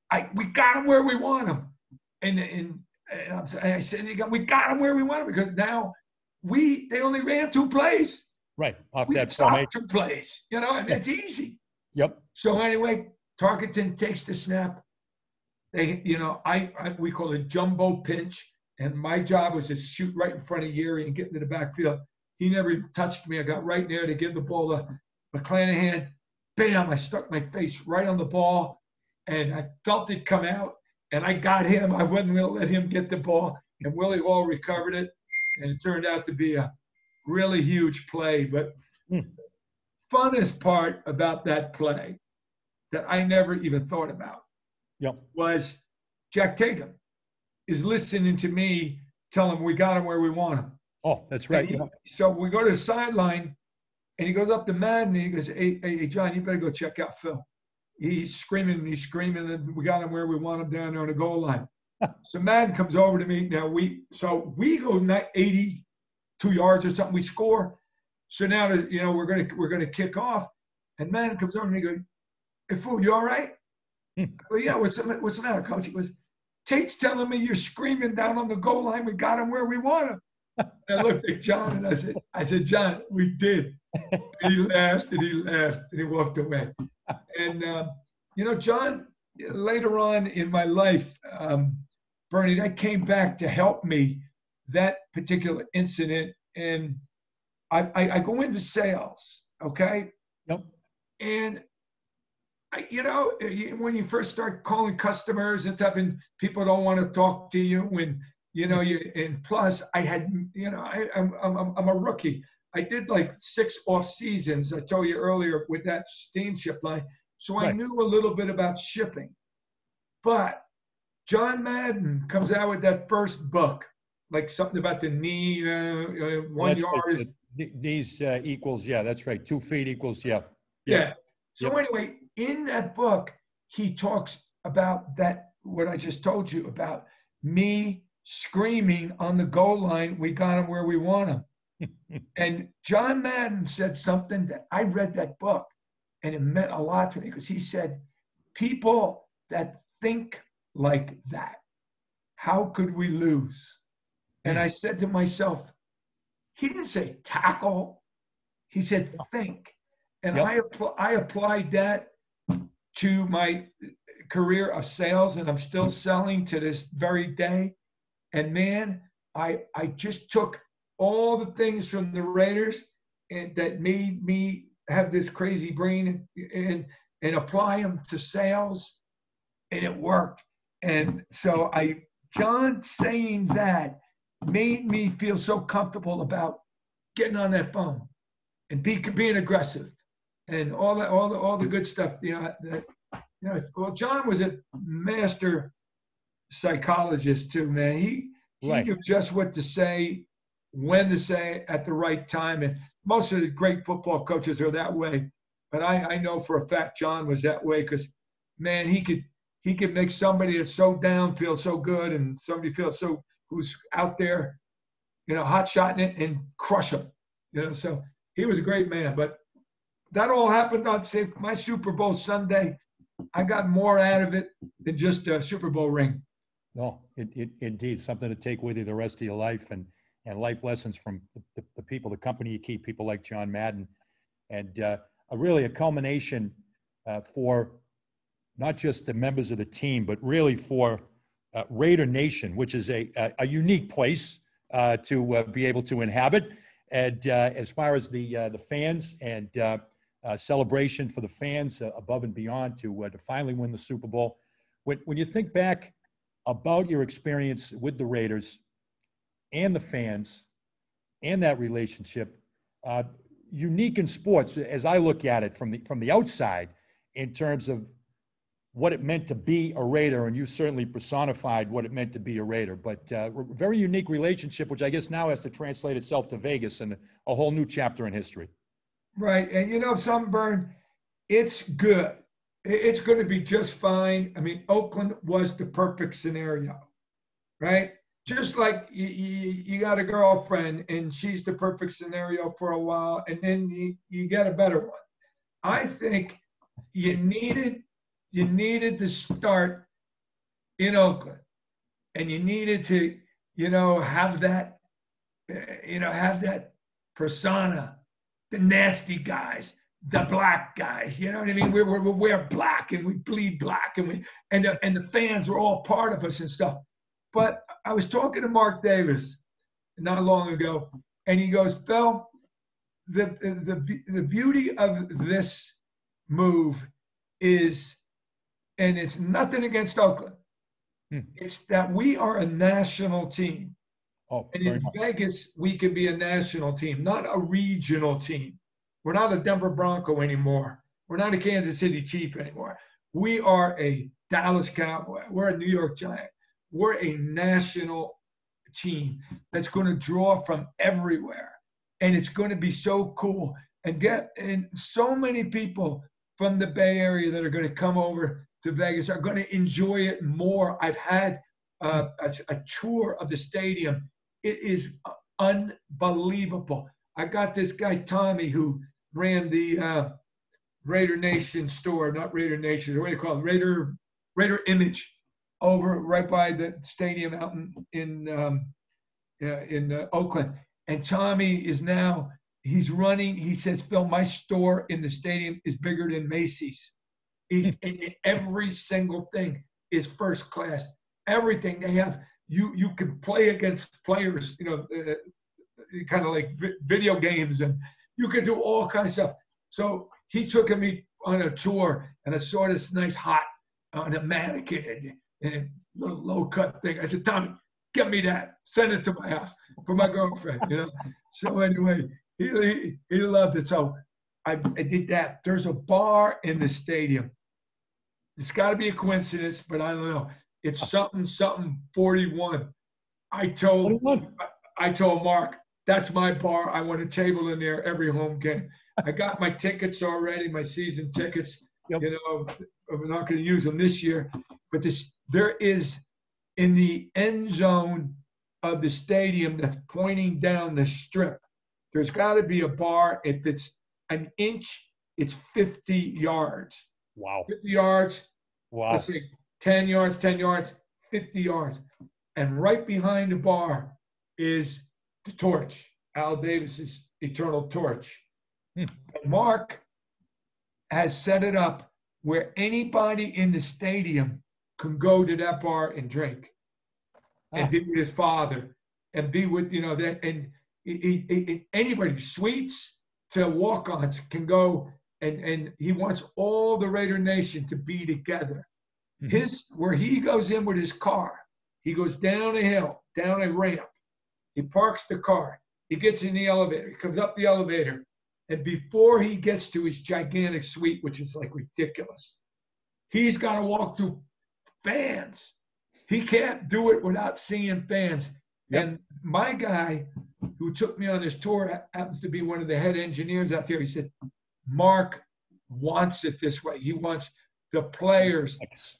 I we got them where we want them. And and, and I'm, saying- I said, "You we got them where we wanted because now we they only ran two plays. Right, off We that formation. two plays, you know, and it's easy. Yep, So anyway, Tarkenton takes the snap. They, you know, I, I we call it jumbo pinch, and my job was to shoot right in front of Yary and get into the backfield. He never touched me. I got right there to give the ball to McClanahan. Bam! I stuck my face right on the ball, and I felt it come out, and I got him. I wasn't going to let him get the ball, and Willie Hall recovered it, and it turned out to be a really huge play. But Hmm. funnest part about that play that I never even thought about yep, was Jack Tatum is listening to me tell him we got him where we want him. oh, that's right, he- yeah. So we go to the sideline and he goes up to Madden and he goes, hey, hey, John, you better go check out Phil. He's screaming, he's screaming, and we got him where we want him down there on the goal line. so Madden comes over to me. Now we so we go 82 yards or something, we score. So now you know we're gonna we're gonna kick off, and Madden comes over and he goes, Hey fool, you all right? <laughs> Go, yeah, what's the, what's the matter, coach? He goes, Tate's telling me you're screaming down on the goal line. We got him where we want him. I looked at John and I said, I said, John, we did. And he laughed and he laughed and he walked away. And, um, you know, John, later on in my life, um, Bernie, that came back to help me that particular incident. And I, I, I go into sales, okay? Yep, And I, you know, when you first start calling customers and stuff, and people don't want to talk to you, when you know you, and plus, I had, you know, I, I'm, I'm, I'm a rookie. I did like six off seasons. I told you earlier with that steamship line, so I knew a little bit about shipping. But John Madden comes out with that first book, like something about the knee, uh, uh, one That's right, yard is These uh, equals, yeah, that's right, two feet equals, yeah. Yeah. So Yep. anyway, in that book, he talks about that what I just told you about me screaming on the goal line, we got him where we want him. <laughs> and John Madden said something that I read that book and it meant a lot to me because he said, people that think like that, how could we lose? And hmm. I said to myself, he didn't say tackle, he said think. And Yep. I, appl- I applied that to my career of sales, and I'm still selling to this very day. And man, I, I just took all the things from the Raiders and that made me have this crazy brain and, and, apply them to sales, and it worked. And so I, John saying that made me feel so comfortable about getting on that phone and be, being aggressive and all that, all the, all the good stuff. You know, that, you know. Well, John was a master psychologist too, man. He he Right. knew just what to say, when to say at the right time, and most of the great football coaches are that way. But I, I know for a fact John was that way because, man, he could he could make somebody that's so down feel so good, and somebody feel so who's out there, you know, hot shotting it and crush them. You know, so he was a great man. But that all happened on say my Super Bowl Sunday. I got more out of it than just a Super Bowl ring. No, it, it, indeed, something to take with you the rest of your life and, and life lessons from the, the, people, the company you keep, people like John Madden. And uh, a really a culmination uh, for not just the members of the team, but really for uh, Raider Nation, which is a, a, a unique place uh, to uh, be able to inhabit. And uh, as far as the the fans and celebration for the fans above and beyond to to finally win the Super Bowl, when when you think back about your experience with the Raiders and the fans and that relationship, uh, unique in sports as I look at it from the from the outside in terms of what it meant to be a Raider, and you certainly personified what it meant to be a Raider. But uh, very unique relationship, which I guess now has to translate itself to Vegas and a whole new chapter in history. Right. And you know, Sunburn, it's good. It's going to be just fine. I mean, Oakland was the perfect scenario, right? Just like you, you, you got a girlfriend and she's the perfect scenario for a while, and then you, you get a better one. I think you needed you needed to start in Oakland, and you needed to you know have that uh, you know have that persona the nasty guys, the black guys. You know what I mean? We, we, we wear black and we bleed black, and we and the, and the fans were all part of us and stuff. But I was talking to Mark Davis not long ago, and he goes, "Phil, the the the, the beauty of this move is, and it's nothing against Oakland. Hmm. It's that we are a national team." Oh, And in much. Vegas, we can be a national team, not a regional team. We're not a Denver Bronco anymore. We're not a Kansas City Chief anymore. We are a Dallas Cowboy. We're a New York Giant. We're a national team that's going to draw from everywhere. And it's going to be so cool. And get and so many people from the Bay Area that are going to come over to Vegas are going to enjoy it more. I've had uh, a, a tour of the stadium it is unbelievable. I got this guy Tommy who ran the uh, Raider Nation store, not Raider Nation, what do you call it? Raider Raider Image, over right by the stadium out in in um, uh, in uh, Oakland. And Tommy is now he's running. He says, "Phil, my store in the stadium is bigger than Macy's. He's <laughs> every single thing is first class. Everything they have." you you can play against players, you know, uh, kind of like vi- video games, and you can do all kinds of stuff. So he took me on a tour, and I saw this nice hot uh, on a mannequin and, and a little low cut thing. I said, Tommy, get me that. Send it to my house for my girlfriend. You know. So anyway, he he, he loved it. So I, I did that. There's a bar in the stadium. It's got to be a coincidence, but I don't know. It's something something 41. I told 21. I told Mark that's my bar. I want a table in there every home game. I got my tickets already, my season tickets. Yep. You know, I'm not going to use them this year, but this there is in the end zone of the stadium that's pointing down the strip. There's got to be a bar. If it's an inch, it's 50 yards. Wow. 50 yards, Wow. let's say 10 yards, 10 yards, 50 yards. And right behind the bar is the torch, Al Davis's eternal torch. Hmm. Mark has set it up where anybody in the stadium can go to that bar and drink and Ah. be with his father and be with, you know, that and he, he, he- anybody, suites to walk-ons can go and, and he wants all the Raider Nation to be together Mhm. his where he goes in with his car he goes down a hill down a ramp he parks the car he gets in the elevator he comes up the elevator and before he gets to his gigantic suite which is like ridiculous he's got to walk through fans he can't do it without seeing fans Yep. and my guy who took me on this tour happens to be one of the head engineers out there he said mark wants it this way he wants the players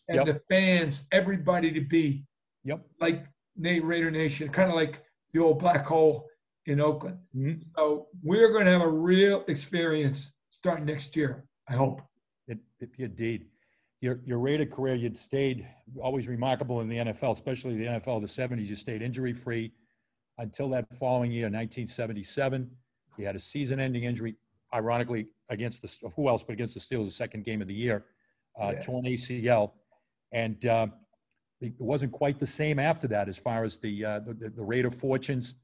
and Yep. the fans, everybody to be Yep. like Nate Raider Nation, kind of like the old black hole in Oakland. Mhm. So we're going to have a real experience starting next year. I hope. It, it, indeed. Your, your Raider career, you'd stayed always remarkable in the NFL, especially the NFL of the 70s. You stayed injury free until that following year, 1977. You had a season ending injury. ironically, against the who else but against the Steelers, the second game of the year, uh, Yeah. torn ACL, and uh, it wasn't quite the same after that as far as the uh, the, the Raider fortunes.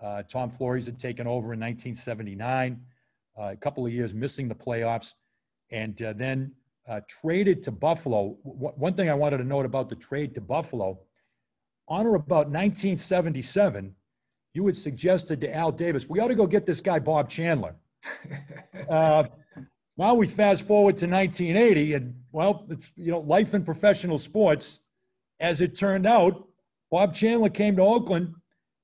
Uh, Tom Flores had taken over in 1979, uh, a couple of years missing the playoffs, and uh, then uh, traded to Buffalo. W- one thing I wanted to note about the trade to Buffalo, on or about 1977, you had suggested to Al Davis, we ought to go get this guy Bob Chandler. <laughs> Uh, now we fast forward to 1980, and well, it's, you know, life in professional sports. As it turned out, Bob Chandler came to Oakland,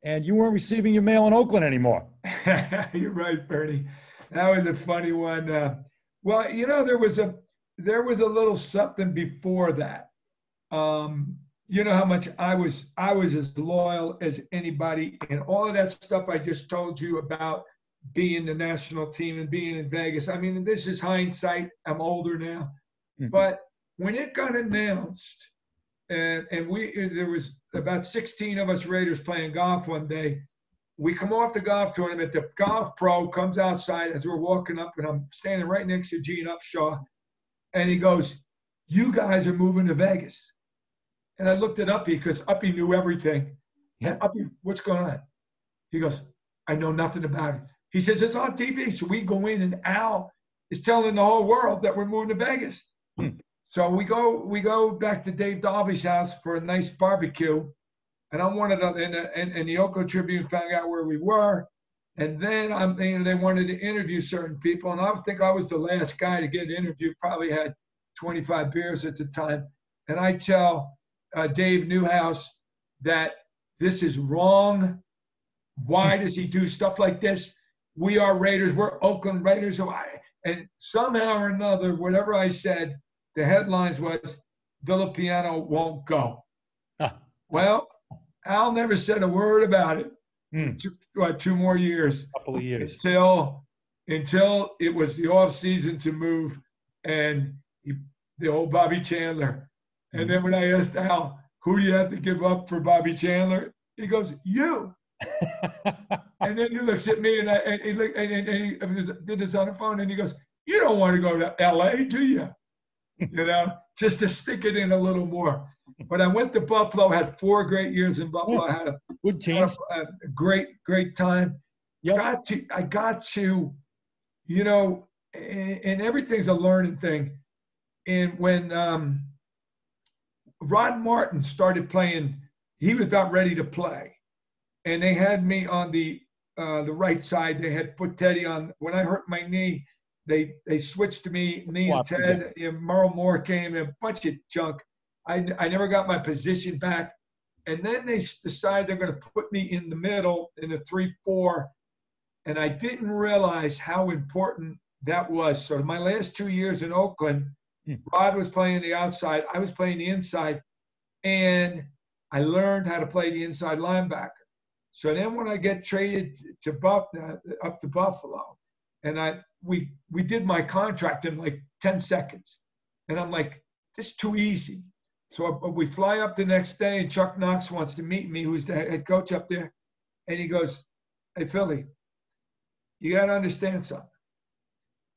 and you weren't receiving your mail in Oakland anymore. <laughs> You're right, Bernie. That was a funny one. Uh, well, you know, there was a there was a little something before that. Um, you know how much I was I was as loyal as anybody, and all of that stuff I just told you about being the national team and being in Vegas. I mean, this is hindsight. I'm older now, Mhm. but when it got announced, and and we there was about 16 of us Raiders playing golf one day we come off the golf tournament. The golf pro comes outside as we're walking up, and I'm standing right next to Gene Upshaw, and he goes, "You guys are moving to Vegas." And I looked at Uppy because Uppy knew everything. Yeah. And Uppy, what's going on? He goes, "I know nothing about it." He says, "It's on TV." So we go in, and Al is telling the whole world that we're moving to Vegas. Hmm. So we go, we go back to Dave Dalby's house for a nice barbecue and I'm one of the and, and, and the Oakland Tribune found out where we were, and then I'm they wanted to interview certain people, and I think I was the last guy to get interviewed. Probably had 25 beers at the time, and I tell uh, Dave Newhouse that this is wrong. Why does he do stuff like this? We are Raiders. We're Oakland Raiders. So I, and somehow or another, whatever I said, the headlines was Villapiano won't go. Huh. Well, Al never said a word about it. Hmm. Two, what, two more years Couple of years. until until it was the off season to move, and he, the old Bobby Chandler. And then when I asked Al, "Who do you have to give up for Bobby Chandler?" He goes, "You." <laughs> And then he looks at me and I and he look and, and, and he did this on the phone and he goes, "You don't want to go to L.A., do you?" You know, just to stick it in a little more. But I went to Buffalo, had four great years in Buffalo. I had a Good had teams. a, a great, great time. Yep. Got to, I got to, you know, and, and everything's a learning thing. And when um, Rod Martin started playing, he was about ready to play, and they had me on the uh, the right side. They had put Teddy on. When I hurt my knee, they they switched to me, me and you Ted. And Merle Moore came, and a bunch of junk. I, I never got my position back. And then they s- decide they're going to put me in the middle in a 3 4. And I didn't realize how important that was. So, my last two years in Oakland, Hmm. Rod was playing the outside, I was playing the inside. And I learned how to play the inside linebacker. So then when I get traded to Buff, uh, up to Buffalo, and I we we did my contract in like 10 seconds. And I'm like, this is too easy. So uh, we fly up the next day, and Chuck Knox wants to meet me, who's the head coach up there. And he goes, Hey, Philly, you got to understand something.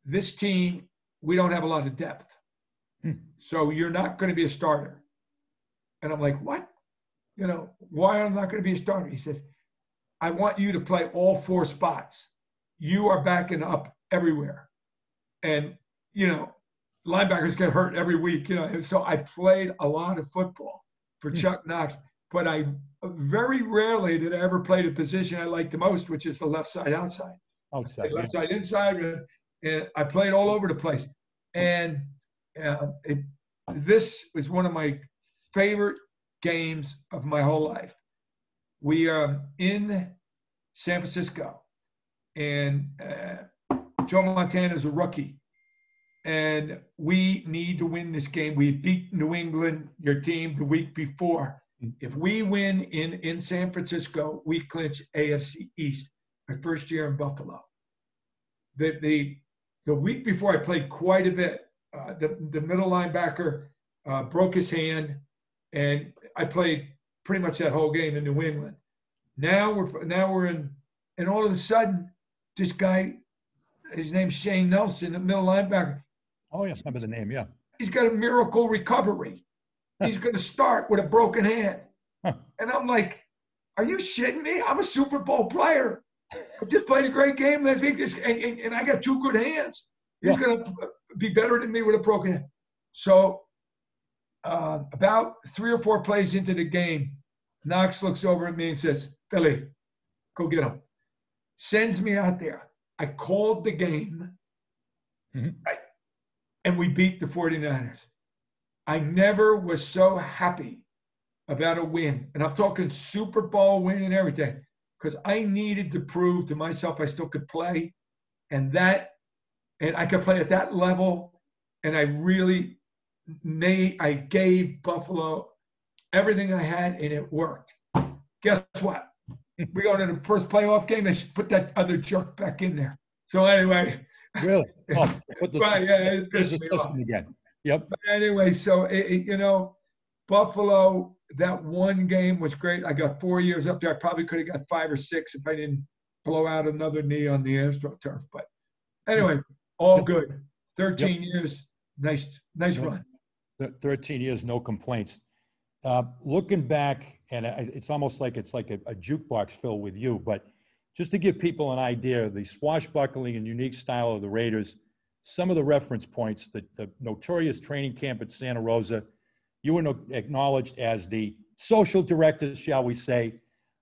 This team, we don't have a lot of depth. Hmm. So you're not going to be a starter. And I'm like, What? You know, why am I not going to be a starter? He says, I want you to play all four spots. You are backing up everywhere. And, you know, linebackers get hurt every week, you know. And so I played a lot of football for Hmm. Chuck Knox, but I very rarely did I ever play the position I liked the most, which is the left side outside, Outside. the left side inside, and- and I played all over the place. And uh, it, this was one of my favorite games of my whole life. We are in San Francisco, and uh, Joe Montana is a rookie and we need to win this game. We beat New England, your team, the week before. If we win in, in San Francisco, we clinch AFC East. My first year in Buffalo. The the the week before, I played quite a bit. Uh, the the middle linebacker uh, broke his hand, and I played pretty much that whole game in New England. Now we're now we're in, and all of a sudden, this guy his name's Shane Nelson, the middle linebacker. Oh, yeah, remember the name, yeah. He's got a miracle recovery. He's going to start with a broken hand. Huh. And I'm like, are you shitting me? I'm a Super Bowl player. I just played a great game last week, and, and, and I got two good hands. He's Yeah. going to be better than me with a broken hand. So, uh, about three or four plays into the game, Knox looks over at me and says, Billy, go get him. Sends me out there. I called the game, Mhm. right? And we beat the 49ers. I never was so happy about a win. And I'm talking Super Bowl win and everything, because I needed to prove to myself I still could play. And that, and I could play at that level. And I really made, I gave Buffalo everything I had, and it worked. Guess what? <laughs> We go to the first playoff game. They should put that other jerk back in there. So anyway, Really? <laughs> Oh, put this, Right, yeah, it pissed is me off. again. Yep. But anyway, so it, it- you know, Buffalo, that one game was great. I got four years up there. I probably could have got five or six if I didn't blow out another knee on the AstroTurf. But anyway, all good. 13 years, nice, nice Yep. run. Th- 13 years, no complaints. Uh, Looking back, and it's almost like it's like a a jukebox filled with you, but just to give people an idea, the swashbuckling and unique style of the Raiders, some of the reference points, the the notorious training camp at Santa Rosa, you were no- acknowledged as the social director, shall we say.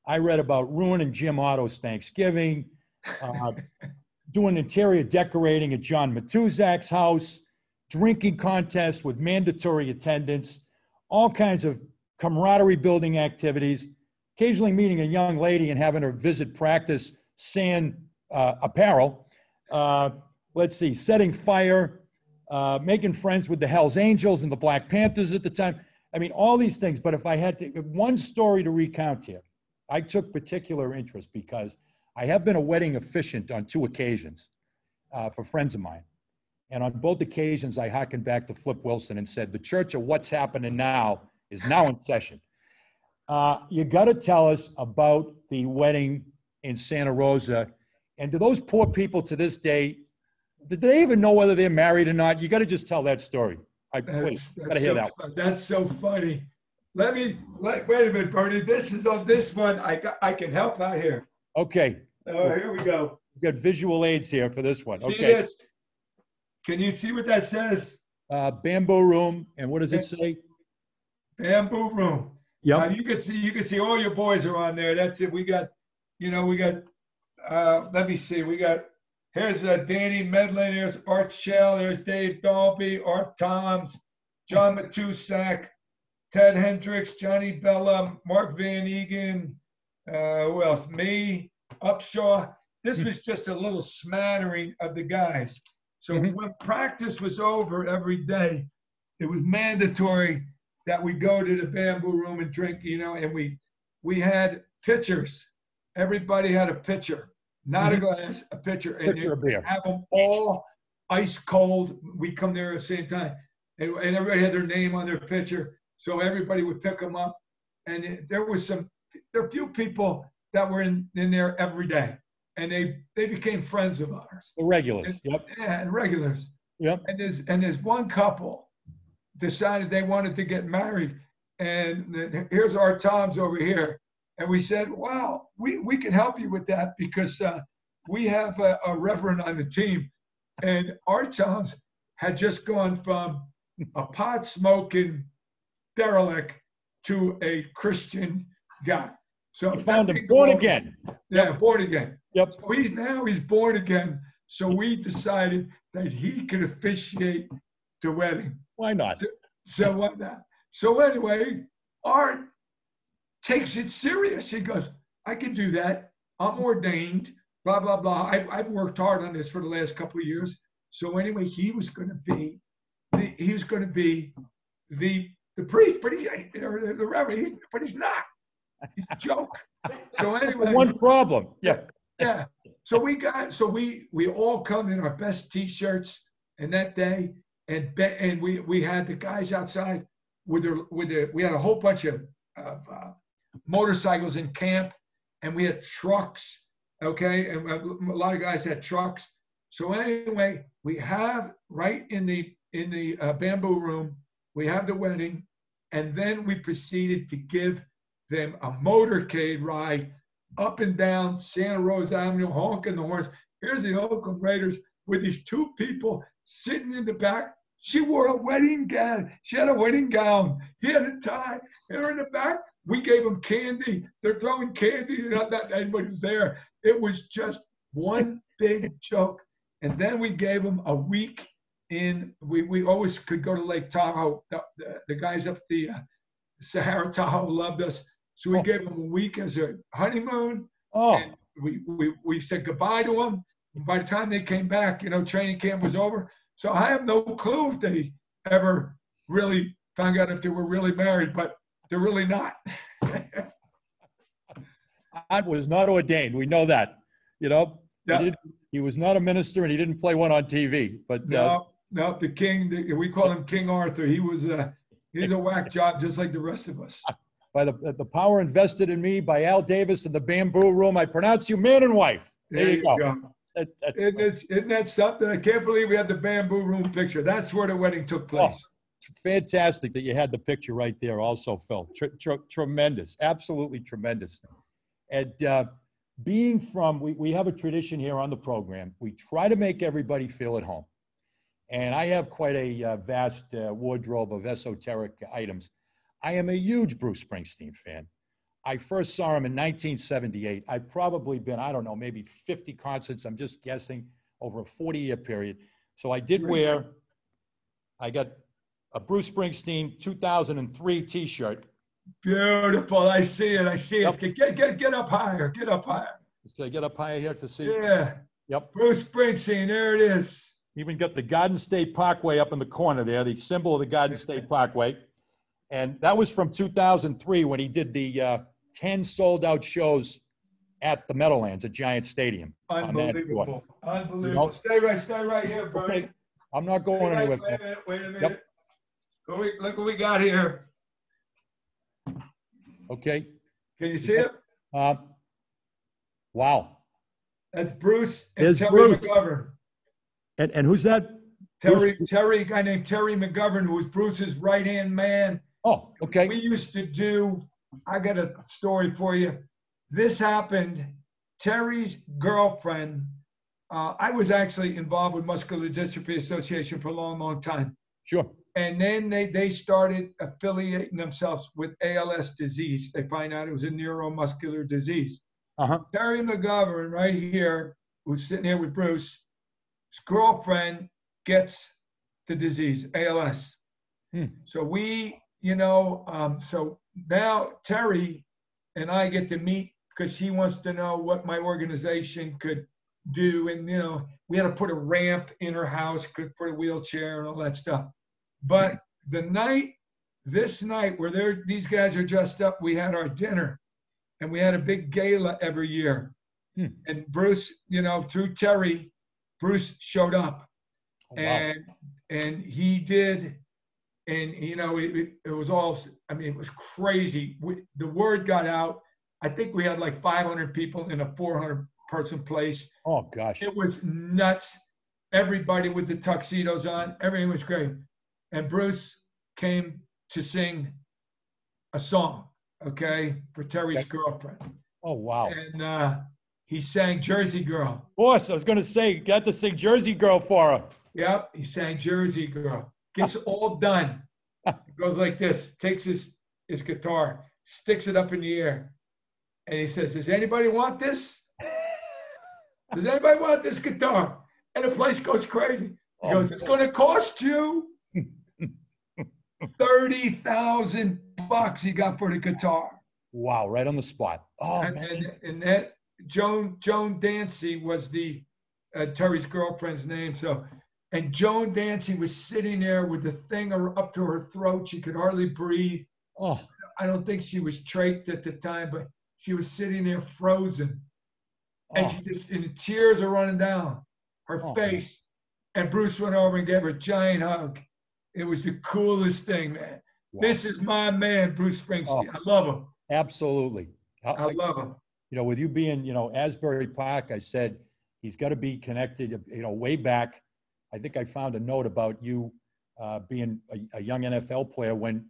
I read about ruining Jim Otto's Thanksgiving, uh, <laughs> doing interior decorating at John Matuszak's house, drinking contests with mandatory attendance, all kinds of camaraderie building activities, occasionally meeting a young lady and having her visit practice sand uh, apparel. Uh, let's see, setting fire, uh, making friends with the Hells Angels and the Black Panthers at the time. I mean, all these things. But if I had to, one story to recount here, I took particular interest because I have been a wedding officiant on two occasions uh, for friends of mine. And on both occasions, I harkened back to Flip Wilson and said, the church of what's happening now is now in session. Uh, you got to tell us about the wedding in Santa Rosa. And do those poor people to this day, did they even know whether they're married or not? You got to just tell that story. I please, That's, got to hear so, that. that's so funny. Let me, let, wait a minute, Bernie. This is on this one. I, got- I can help out here. Okay, Oh, here we go. we've got visual aids here for this one. See Okay. this? Can you see what that says? Uh, Bamboo Room, and what does it say? Bamboo Room. Now, you can see you can see all your boys are on there. That's it. We got, you know, we got. Uh, let me see. We got. Here's uh, Danny Medlin. Here's Art Shell. There's Dave Dalby. Art Thoms. John Matuszak. Ted Hendricks. Johnny Bella. Mark van Eeghen. Uh, who else? Me. Upshaw. This was just a little smattering of the guys. So Mhm. when practice was over every day, it was mandatory that we go to the bamboo room and drink, you know, and we we had pitchers. Everybody had a pitcher, not a Mhm. glass, a pitcher, and you of beer. have them all ice cold. We come there at the same time, and, and everybody had their name on their pitcher, so everybody would pick them up. And it, there was some, there were a few people that were in, in there every day, and they they became friends of ours, The regulars. Yep, yeah, and regulars. yep. And there's and there's one couple decided they wanted to get married, and the- here's Art Thoms over here, and we said, "Wow, we we can help you with that because uh, we have a, a reverend on the team," and Art Thoms had just gone from a pot smoking derelict to a Christian guy. So You found him born moment- again. Yeah, born again. Yep. So he's now he's born again. So we decided that he could officiate the wedding. Why not? So what not? So anyway, Art takes it serious. He goes, I can do that. I'm ordained. Blah blah blah. I've, I've worked hard on this for the last couple of years. So anyway, he was going to be the he was going to be the the priest, but he's the, the reverend, he's, but he's not. He's a joke. So anyway, <laughs> One problem. Yeah. yeah. So we got so we we all come in our best t-shirts and that day and be, and we we had the guys outside with their with the we had a whole bunch of, of uh, motorcycles in camp and we had trucks okay and a lot of guys had trucks So anyway, we have right in the in the uh, bamboo room, we have the wedding, and then we proceeded to give them a motorcade ride up and down Santa Rosa Avenue, honking the horns. Here's the Oakland Raiders with these two people sitting in the back. She wore a wedding gown. She had a wedding gown. He had a tie. They're in the back. We gave them candy. They're throwing candy. Not that anybody was there. It was just one big joke. And then we gave them a week in. We, we always could go to Lake Tahoe. The, the, the guys up the uh, Sahara Tahoe loved us. So we Oh. gave them a week as a honeymoon. Oh, And we, we, we said goodbye to them. And by the time they came back, you know, training camp was over. So I have no clue if they ever really found out if they were really married, but they're really not. <laughs> God was not ordained. We know that. You know, he, Yeah. didn't, he was not a minister and he didn't play one on TV. But uh, No, no, the king, the, we call him King Arthur. He was a, he's a whack job just like the rest of us. <laughs> by the, the power invested in me by Al Davis in the bamboo room, I pronounce you man and wife. There, you go. That- that's- Isn't, it, isn't that something? I can't believe we had the bamboo room picture. That's where the wedding took place. fantastic that you had the picture right there also, Phil. Tr- tr- tremendous, absolutely tremendous. And uh, being from, we, we have a tradition here on the program. We try to make everybody feel at home. And I have quite a uh, vast uh, wardrobe of esoteric items. I am a huge Bruce Springsteen fan. I first saw him in 1978. I've probably been, I don't know, maybe 50 concerts, I'm just guessing, over a 40 year period. So I did wear, I got a Bruce Springsteen 2003 t shirt. Beautiful. I see it. I see Yep. it. Get, get, get up higher. Get up higher. So I get up higher here to see. Yeah. Yep. Bruce Springsteen. There it is. Even got the Garden State Parkway up in the corner there, the symbol of the Garden State Parkway. And that was from 2003 when he did the uh, 10 sold out shows at the Meadowlands at Giant Stadium. on that tour. Unbelievable. Unbelievable. You know- Stay right, stay right here, Bernie. Okay, I'm not going right- anywhere. Wait a minute, wait a minute. Yep. Look what we- Look what we got here. Okay. Can you see it? Uh, wow. That's Bruce and There's Terry Bruce. McGovern. And, and who's that? Terry, Terry, a guy named Terry McGovern, who was Bruce's right-hand man. Oh, okay. We used to do, I got a story for you. This happened, Terry's girlfriend, uh, I was actually involved with Muscular Dystrophy Association for a long, long time. Sure. And then they, they started affiliating themselves with ALS disease. They find out it was a neuromuscular disease. Uh huh. Terry McGovern, right here, who's sitting here with Bruce, his girlfriend gets the disease, ALS. Hmm. So we, you know, um, so now Terry and I get to meet because he wants to know what my organization could do. And, you know, we had to put a ramp in her house, put a wheelchair and all that stuff. But the night, this night where these guys are dressed up, we had our dinner and we had a big gala every year. Hmm. And Bruce, you know, through Terry, Bruce showed up Oh, wow. and and he did and you know it, it, was all i mean it was crazy we, the word got out i think we had like 500 people in a 400 person place Oh, gosh. it was nuts everybody with the tuxedos on everything was great and bruce came to sing a song okay for terry's Okay. girlfriend Oh, wow. and uh, he sang jersey girl Boss, I was going to say, you got to sing Jersey Girl for her. Yep, he sang Jersey Girl. Gets all done. It goes like this, takes his, his guitar, sticks it up in the air, and he says, Does anybody want this? Does anybody want this guitar? And the place goes crazy. He Oh, goes, It's gonna cost you <laughs> thirty thousand bucks he got for the guitar. Wow, right on the spot. Oh, and, man. and, and that Joan Joan Dancy was the uh, Terry's girlfriend's name. So, and Joan Dancy was sitting there with the thing up to her throat. She could hardly breathe. Oh, I don't think she was trached at the time, but she was sitting there frozen, and oh. she just and the tears are running down her Oh, face. And Bruce went over and gave her a giant hug. It was the coolest thing, man. wow. This is my man, Bruce Springsteen. Oh. I love him. Absolutely. I- I I- love him. you know, with you being, you know, Asbury Park, I said, He's got to be connected, you know, way back. I think I found a note about you uh, being a, a young NFL player when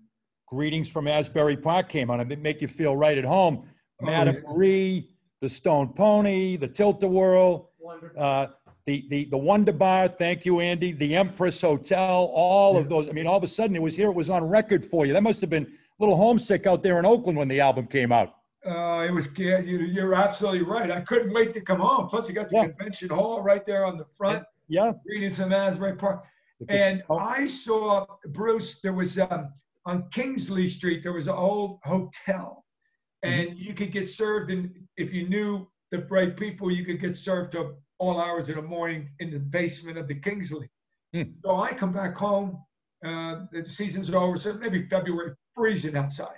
Greetings from Asbury Park came on. It make you feel right at home. Oh, Madame yeah. Marie, the Stone Pony, the Tilt-A-Whirl, uh, the, the, the Wonder Bar, thank you, Andy, the Empress Hotel, all of those. I mean, all of a sudden it was here, it was on record for you. That must have been a little homesick out there in Oakland when the album came out. Uh, it was, yeah, you, you're absolutely right. I couldn't wait to come home. Plus, you got the Yeah. convention hall right there on the front, Yeah. reading some Asbury Park. And I saw Bruce. There was um, on Kingsley Street. There was an old hotel, Mm-hmm. and you could get served. And if you knew the right people, you could get served to all hours of the morning in the basement of the Kingsley. Hmm. So I come back home. Uh, the season's over, so maybe February, freezing outside.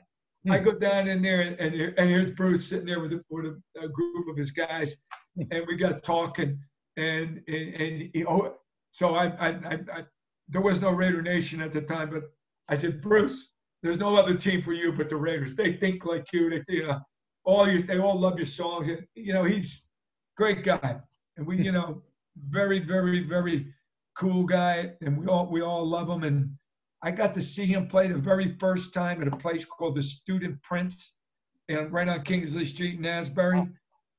I Hmm. go down in there, and, and, here's Bruce sitting there with, a, with a, a group of his guys, Hmm. and we got talking, and and, and he, oh, so I, I, I, I, there was no Raider Nation at the time, but I said, Bruce, there's no other team for you but the Raiders. They think like you. They, you know, all you, they all love your songs. And, you know, he's great guy, and we, you know, very, very, very cool guy, and we all, we all love him. And I got to see him play the very first time at a place called the Student Prince, and right on Kingsley Street in Asbury. And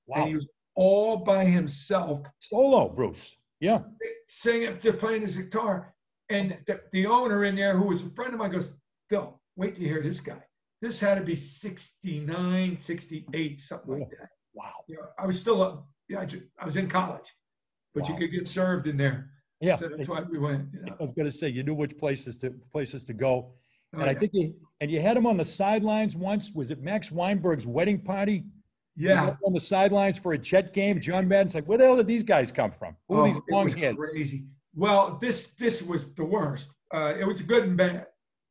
Wow. he was all by himself Solo, Bruce. Yeah. singing, just playing his guitar. And the, the owner in there, who was a friend of mine, goes, Phil, wait to hear this guy. This had to be 69, 68, something like that. Wow. You know, I was still, a, yeah, I, ju- I was in college, but you could get served in there. Yeah. So that's why we went. You know. I was going to say, you knew which places to, places to go. Oh, And I think you, and you had him on the sidelines once. Was it Max Weinberg's wedding party? Yeah. On the sidelines for a Jet game, John Madden's like, where the hell did these guys come from? Who are Oh, these long heads? crazy. Well, this this was the worst. Uh, it was good and bad.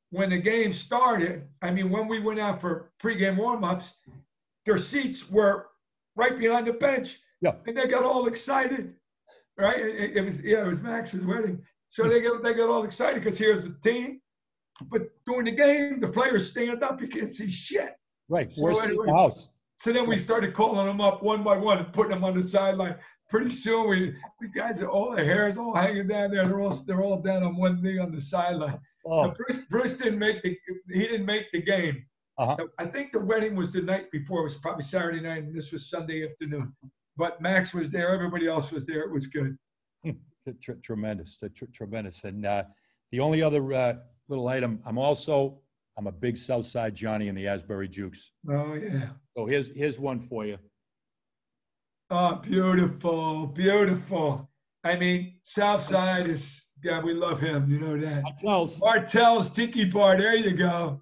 When the game started, I mean, when we went out for pregame warmups, their seats were right behind the bench. Yeah. And they got all excited. Right? It, it was yeah, it was Max's wedding. So they got they got all excited because here's the team. But during the game, the players stand up. You can't see shit. Right. So Worst seat in the house. So then we started calling them up one by one and putting them on the sideline. Pretty soon, we the guys are all their hair is all hanging down there. They're all they're all down on one knee on the sideline. Oh, Now, Bruce Bruce didn't make the he didn't make the game. Uh-huh. I think the wedding was the night before. It was probably Saturday night, and this was Sunday afternoon. But Max was there. Everybody else was there. It was good. Tremendous, tremendous. And uh, the only other uh, little item, I'm also, I'm a big South Side Johnny in the Asbury Jukes. Oh yeah. So here's, here's one for you. Oh, beautiful, beautiful. I mean, Southside is yeah, we love him. You know that. Charles, Martell's Tiki Bar. There you go.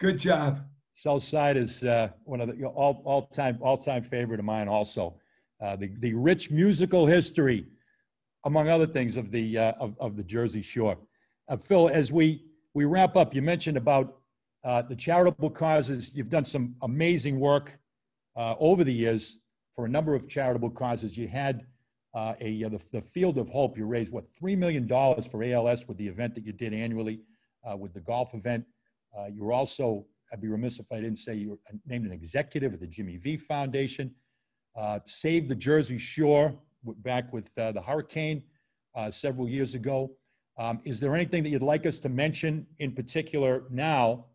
Good job. South Side is uh, one of the you know, all, all-time, all-time favorite of mine also. Uh, the, the rich musical history, among other things, of the, uh, of, of the Jersey Shore. Uh, Phil, as we, we wrap up, you mentioned about uh, the charitable causes. You've done some amazing work uh, over the years for a number of charitable causes. You had uh, a, uh, the, the Field of Hope, you raised, what, $3 million for ALS with the event that you did annually uh, with the golf event. Uh, you were also, I'd be remiss if I didn't say you were named an executive of the Jimmy V Foundation. Saved the Jersey Shore back with the hurricane several years ago. Um, is there anything that you'd like us to mention in particular now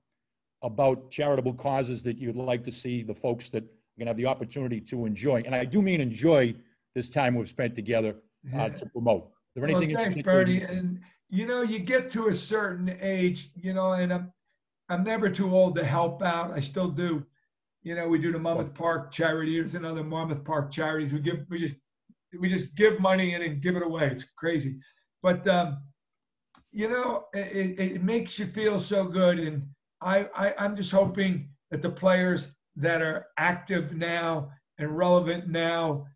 about charitable causes that you'd like to see the folks that are going to have the opportunity to enjoy? And I do mean enjoy this time we've spent together uh, to promote. Is there Well, anything in thanks, Bernie. And you know, you get to a certain age, you know, and I'm I'm never too old to help out. I still do. You know, we do the Monmouth Park charity. There's another Monmouth Park charities. We give we just we just give money and then give it away. It's crazy. But um, you know, it, it, makes you feel so good. And I, I I'm just hoping that the players that are active now and relevant now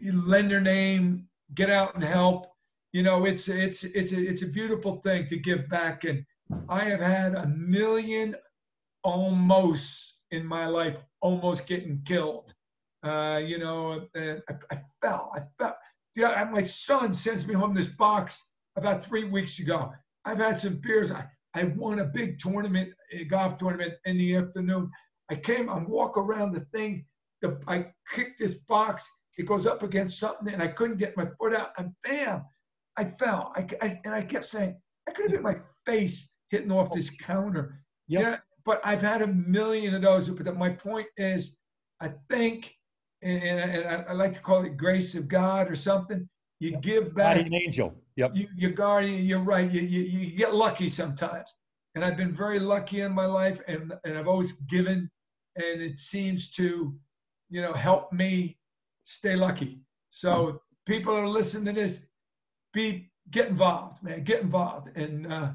you lend their name, get out and help. You know, it's it's it's a, it's a beautiful thing to give back, and I have had a million almost in my life, almost getting killed. Uh, you know, I, I fell. I fell. Yeah, my son sends me home this box about three weeks ago. I've had some beers. I, I won a big tournament, a golf tournament in the afternoon. I came, I walk around the thing. The, I kicked this box it goes up against something, and I couldn't get my foot out, and bam, I fell. I, I and I kept saying, I could have hit my face hitting off this counter. Yep. Yeah, but I've had a million of those. But my point is, I think, and, and I, I like to call it grace of God or something. You Yep. give back. Guardian angel. Yep. You, your guardian, you're right. You, you, you get lucky sometimes. And I've been very lucky in my life, and, and I've always given, and it seems to, you know, help me stay lucky. So people are listening to this, be get involved, man. Get involved. And uh,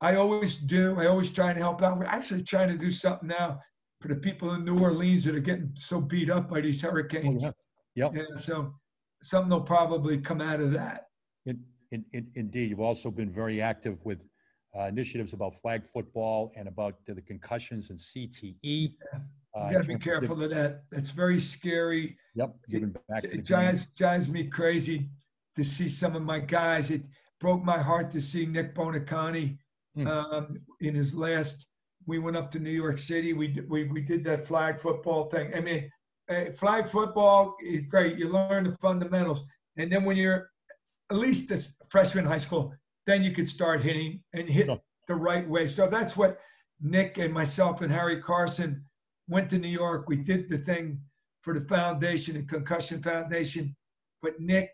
I always do. I always try and help out. We're actually trying to do something now for the people in New Orleans that are getting so beat up by these Oh, hurricanes. yeah. Yep. Yeah, so something will probably come out of that. In, in, in- indeed, you've also been very active with uh, initiatives about flag football and about the concussions and CTE. uh, You gotta be in of- careful of that. That's very scary. Yep, giving back to It game. drives, drives me crazy to see some of my guys. It broke my heart to see Nick Buoniconti Hmm. um, in his last. We went up to New York City. We did- we we did that flag football thing. I mean, flag football is great. You learn the fundamentals, and then when you're at least a freshman in high school, then you could start hitting and hit the right way. So that's what Nick and myself and Harry Carson went to New York. We did the thing for the foundation, the concussion foundation, but Nick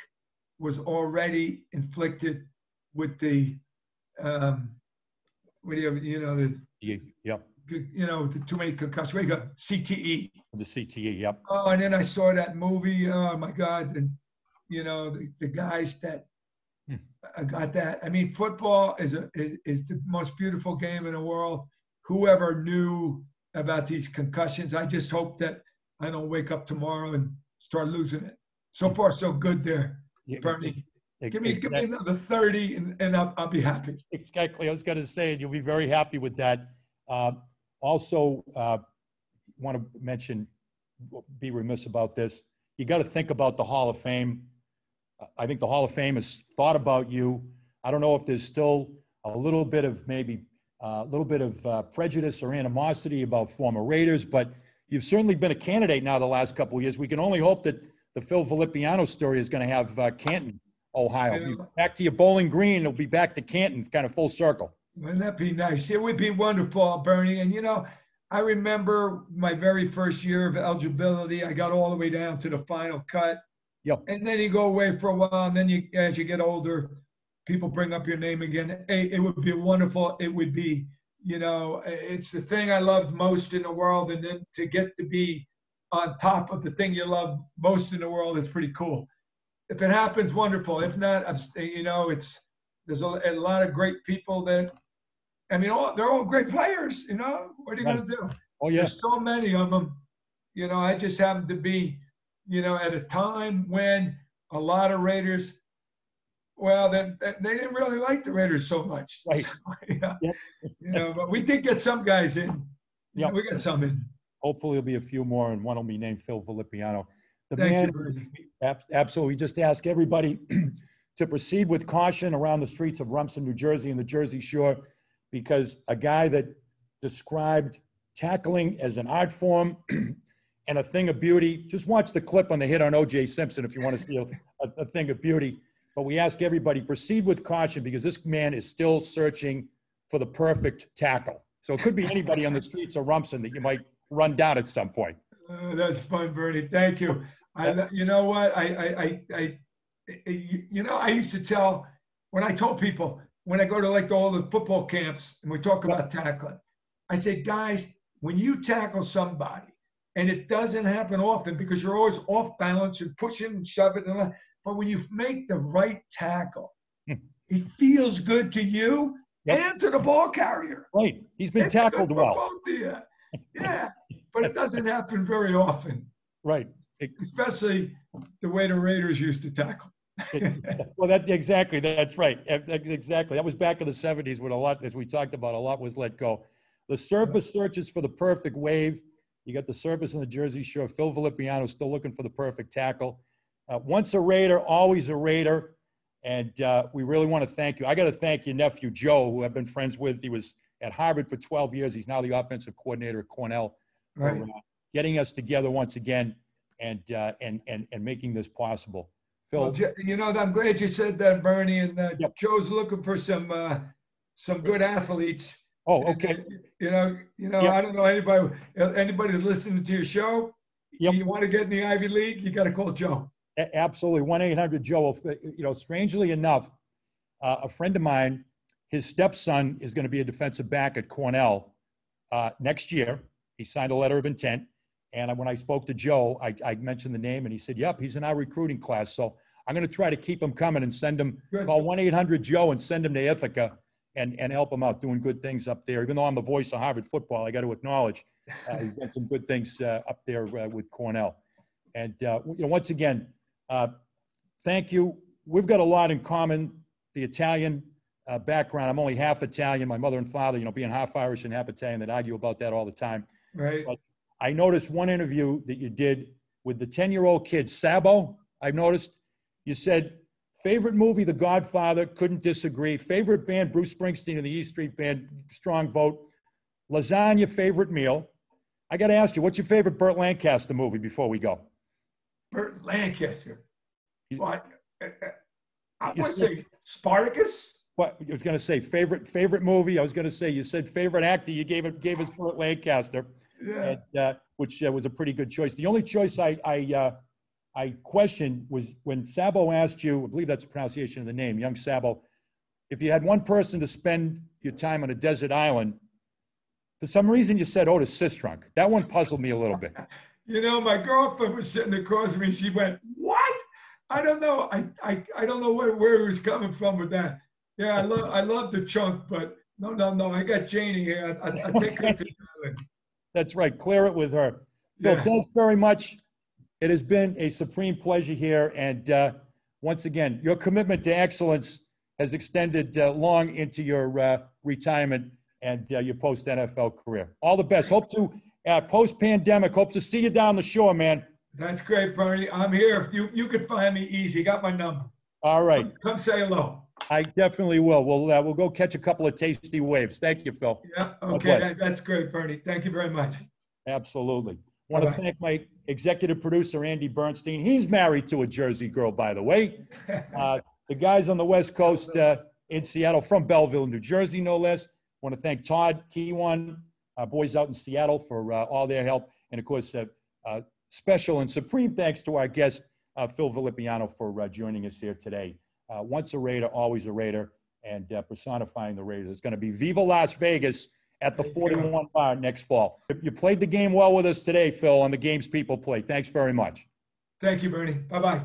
was already inflicted with the, um, what do you, have? you know, the, yeah. Yep, you know, too many concussions. What do you got? CTE. the CTE, yep. Oh, and then I saw that movie. Oh my God! And you know the, the guys that Hmm. I got that. I mean, football is a is, is the most beautiful game in the world. Whoever knew about these concussions, I just hope that I don't wake up tomorrow and start losing it. So far, so good there, Yeah, Bernie. Give me give me another thirty, and, and I'll, I'll be happy. Exactly, I was gonna say, and you'll be very happy with that. Uh, Also, want to mention, be remiss about this, you got to think about the Hall of Fame. I think the Hall of Fame has thought about you. I don't know if there's still a little bit of maybe, a little bit of uh, prejudice or animosity about former Raiders, but you've certainly been a candidate now the last couple of years. We can only hope that the Phil Villapiano story is going to have uh, Canton, Ohio. Yeah. Back to your Bowling Green, it'll be back to Canton, kind of full circle. Wouldn't that be nice? It would be wonderful, Bernie. And you know, I remember my very first year of eligibility. I got all the way down to the final cut. Yep. And then you go away for a while, and then you, as you get older, people bring up your name again. Hey, it would be wonderful. It would be, you know, it's the thing I loved most in the world, and then to get to be on top of the thing you love most in the world is pretty cool. If it happens, wonderful. If not, I'm, you know, it's there's a, a lot of great people that I mean, all, they're all great players. You know, what are you going to do? Oh, yeah. There's so many of them. You know, I just happen to be, you know, at a time when a lot of Raiders, well, they, they didn't really like the Raiders so much. <laughs> Right. So, yeah. Yep. You know, but we did get some guys in. Yeah, we got some in. Hopefully there'll be a few more, and one will be named Phil Villapiano. The Thank man, you, absolutely, just ask everybody <clears throat> to proceed with caution around the streets of Rumson, New Jersey and the Jersey Shore, because a guy that described tackling as an art form <clears throat> and a thing of beauty, just watch the clip on the hit on O.J. Simpson if you want to see a, a, thing of beauty. But we ask everybody, proceed with caution, because this man is still searching for the perfect tackle. So it could be anybody on the streets of Rumson that you might run down at some point. Uh, that's fun, Bernie. Thank you. I, you know what? I, I, I, I, you know, I used to tell when I told people when I go to like all the football camps and we talk about tackling, I say, guys, when you tackle somebody, and it doesn't happen often because you're always off balance and pushing and shoving, and but when you make the right tackle, Hmm. it feels good to you Yep. and to the ball carrier. Right, he's been It's tackled well. <laughs> Yeah, but it doesn't happen very often Right. It- especially the way the Raiders used to tackle. Well, that, exactly, that's right. Ex- ex- Exactly. That was back in the seventies when a lot, as we talked about, a lot was let go. The surface searches for the perfect wave. You got the surface in the Jersey Shore. Phil Villapiano still looking for the perfect tackle. Uh, once a Raider, always a Raider. And uh, we really want to thank you. I got to thank your nephew, Joe, who I've been friends with. He was at Harvard for 12 years. He's now the offensive coordinator at Cornell. for, Right. uh, Getting us together once again. and, uh, and, and, and making this possible. Well, Phil, Je- you know, I'm glad you said that, Bernie, and uh, Yep. Joe's looking for some, uh, some good athletes. oh, okay. uh, You know, you know, Yep. I don't know anybody, uh, anybody listening to your show. Yep. You want to get in the Ivy League, you got to call Joe. A- Absolutely. 1 800 Joe. You know, strangely enough, uh, a friend of mine, his stepson is going to be a defensive back at Cornell uh, next year. He signed a letter of intent. And when I spoke to Joe, I, I mentioned the name and he said, Yep, he's in our recruiting class. So I'm going to try to keep him coming and send him, Good. call 1 800 Joe and send him to Ithaca and, and help him out doing good things up there. Even though I'm the voice of Harvard football, I got to acknowledge uh, he's done some good things uh, up there uh, with Cornell. And uh, you know, once again, uh, thank you. We've got a lot in common. The Italian uh, background. I'm only half Italian. My mother and father, you know, being half Irish and half Italian, that argue about that all the time. Right? I noticed one interview that you did with the 10 year old kid, Sabo. I noticed you said, favorite movie, The Godfather, couldn't disagree. Favorite band, Bruce Springsteen and the E Street Band, strong vote. Lasagna, favorite meal. I got to ask you, what's your favorite Burt Lancaster movie before we go? Burt Lancaster. You- What? Uh, uh, I want to say Spartacus. What I was going to say, favorite favorite movie. I was going to say you said favorite actor. You gave it gave us Burt Lancaster. Yeah. and, uh, which uh, was a pretty good choice. The only choice I I, uh, I questioned was when Sabo asked you, I believe that's the pronunciation of the name, young Sabo, if you had one person to spend your time on a desert island. For some reason, you said "Oh, Otis Sistrunk. That one puzzled me a little bit. <laughs> You know, my girlfriend was sitting across from me. She went, "What? I don't know. I I, I don't know where, where he was coming from with that. Yeah, I love I love the chunk, but no, no, no. I got Janie here. I, I, I take her to <laughs> island. That's right. Clear it with her. Phil, Yeah. thanks very much. It has been a supreme pleasure here. And uh, once again, your commitment to excellence has extended uh, long into your uh, retirement and uh, your post NFL career. All the best. Hope to, uh, post pandemic, hope to see you down the shore, man. That's great, Bernie. I'm here. You you could find me easy. Got my number. All right. Come, come say hello. I definitely will. We'll, uh, we'll go catch a couple of tasty waves. Thank you, Phil. Yeah. Okay. That, that's great, Bernie. Thank you very much. Absolutely. Want to thank my executive producer, Andy Bernstein. He's married to a Jersey girl, by the way. <laughs> Uh, the guys on the West Coast uh, in Seattle, from Belleville, New Jersey, no less. Want to thank Todd Kiwan, uh, boys out in Seattle, for uh, all their help. And of course, uh, uh, special and supreme thanks to our guest, uh, Phil Villapiano, for uh, joining us here today. Uh, once a Raider, always a Raider, and uh, personifying the Raiders. It's going to be Viva Las Vegas at the 41 bar next fall. You played the game well with us today, Phil, on the games people play. Thanks very much. Thank you, Bernie. Bye bye.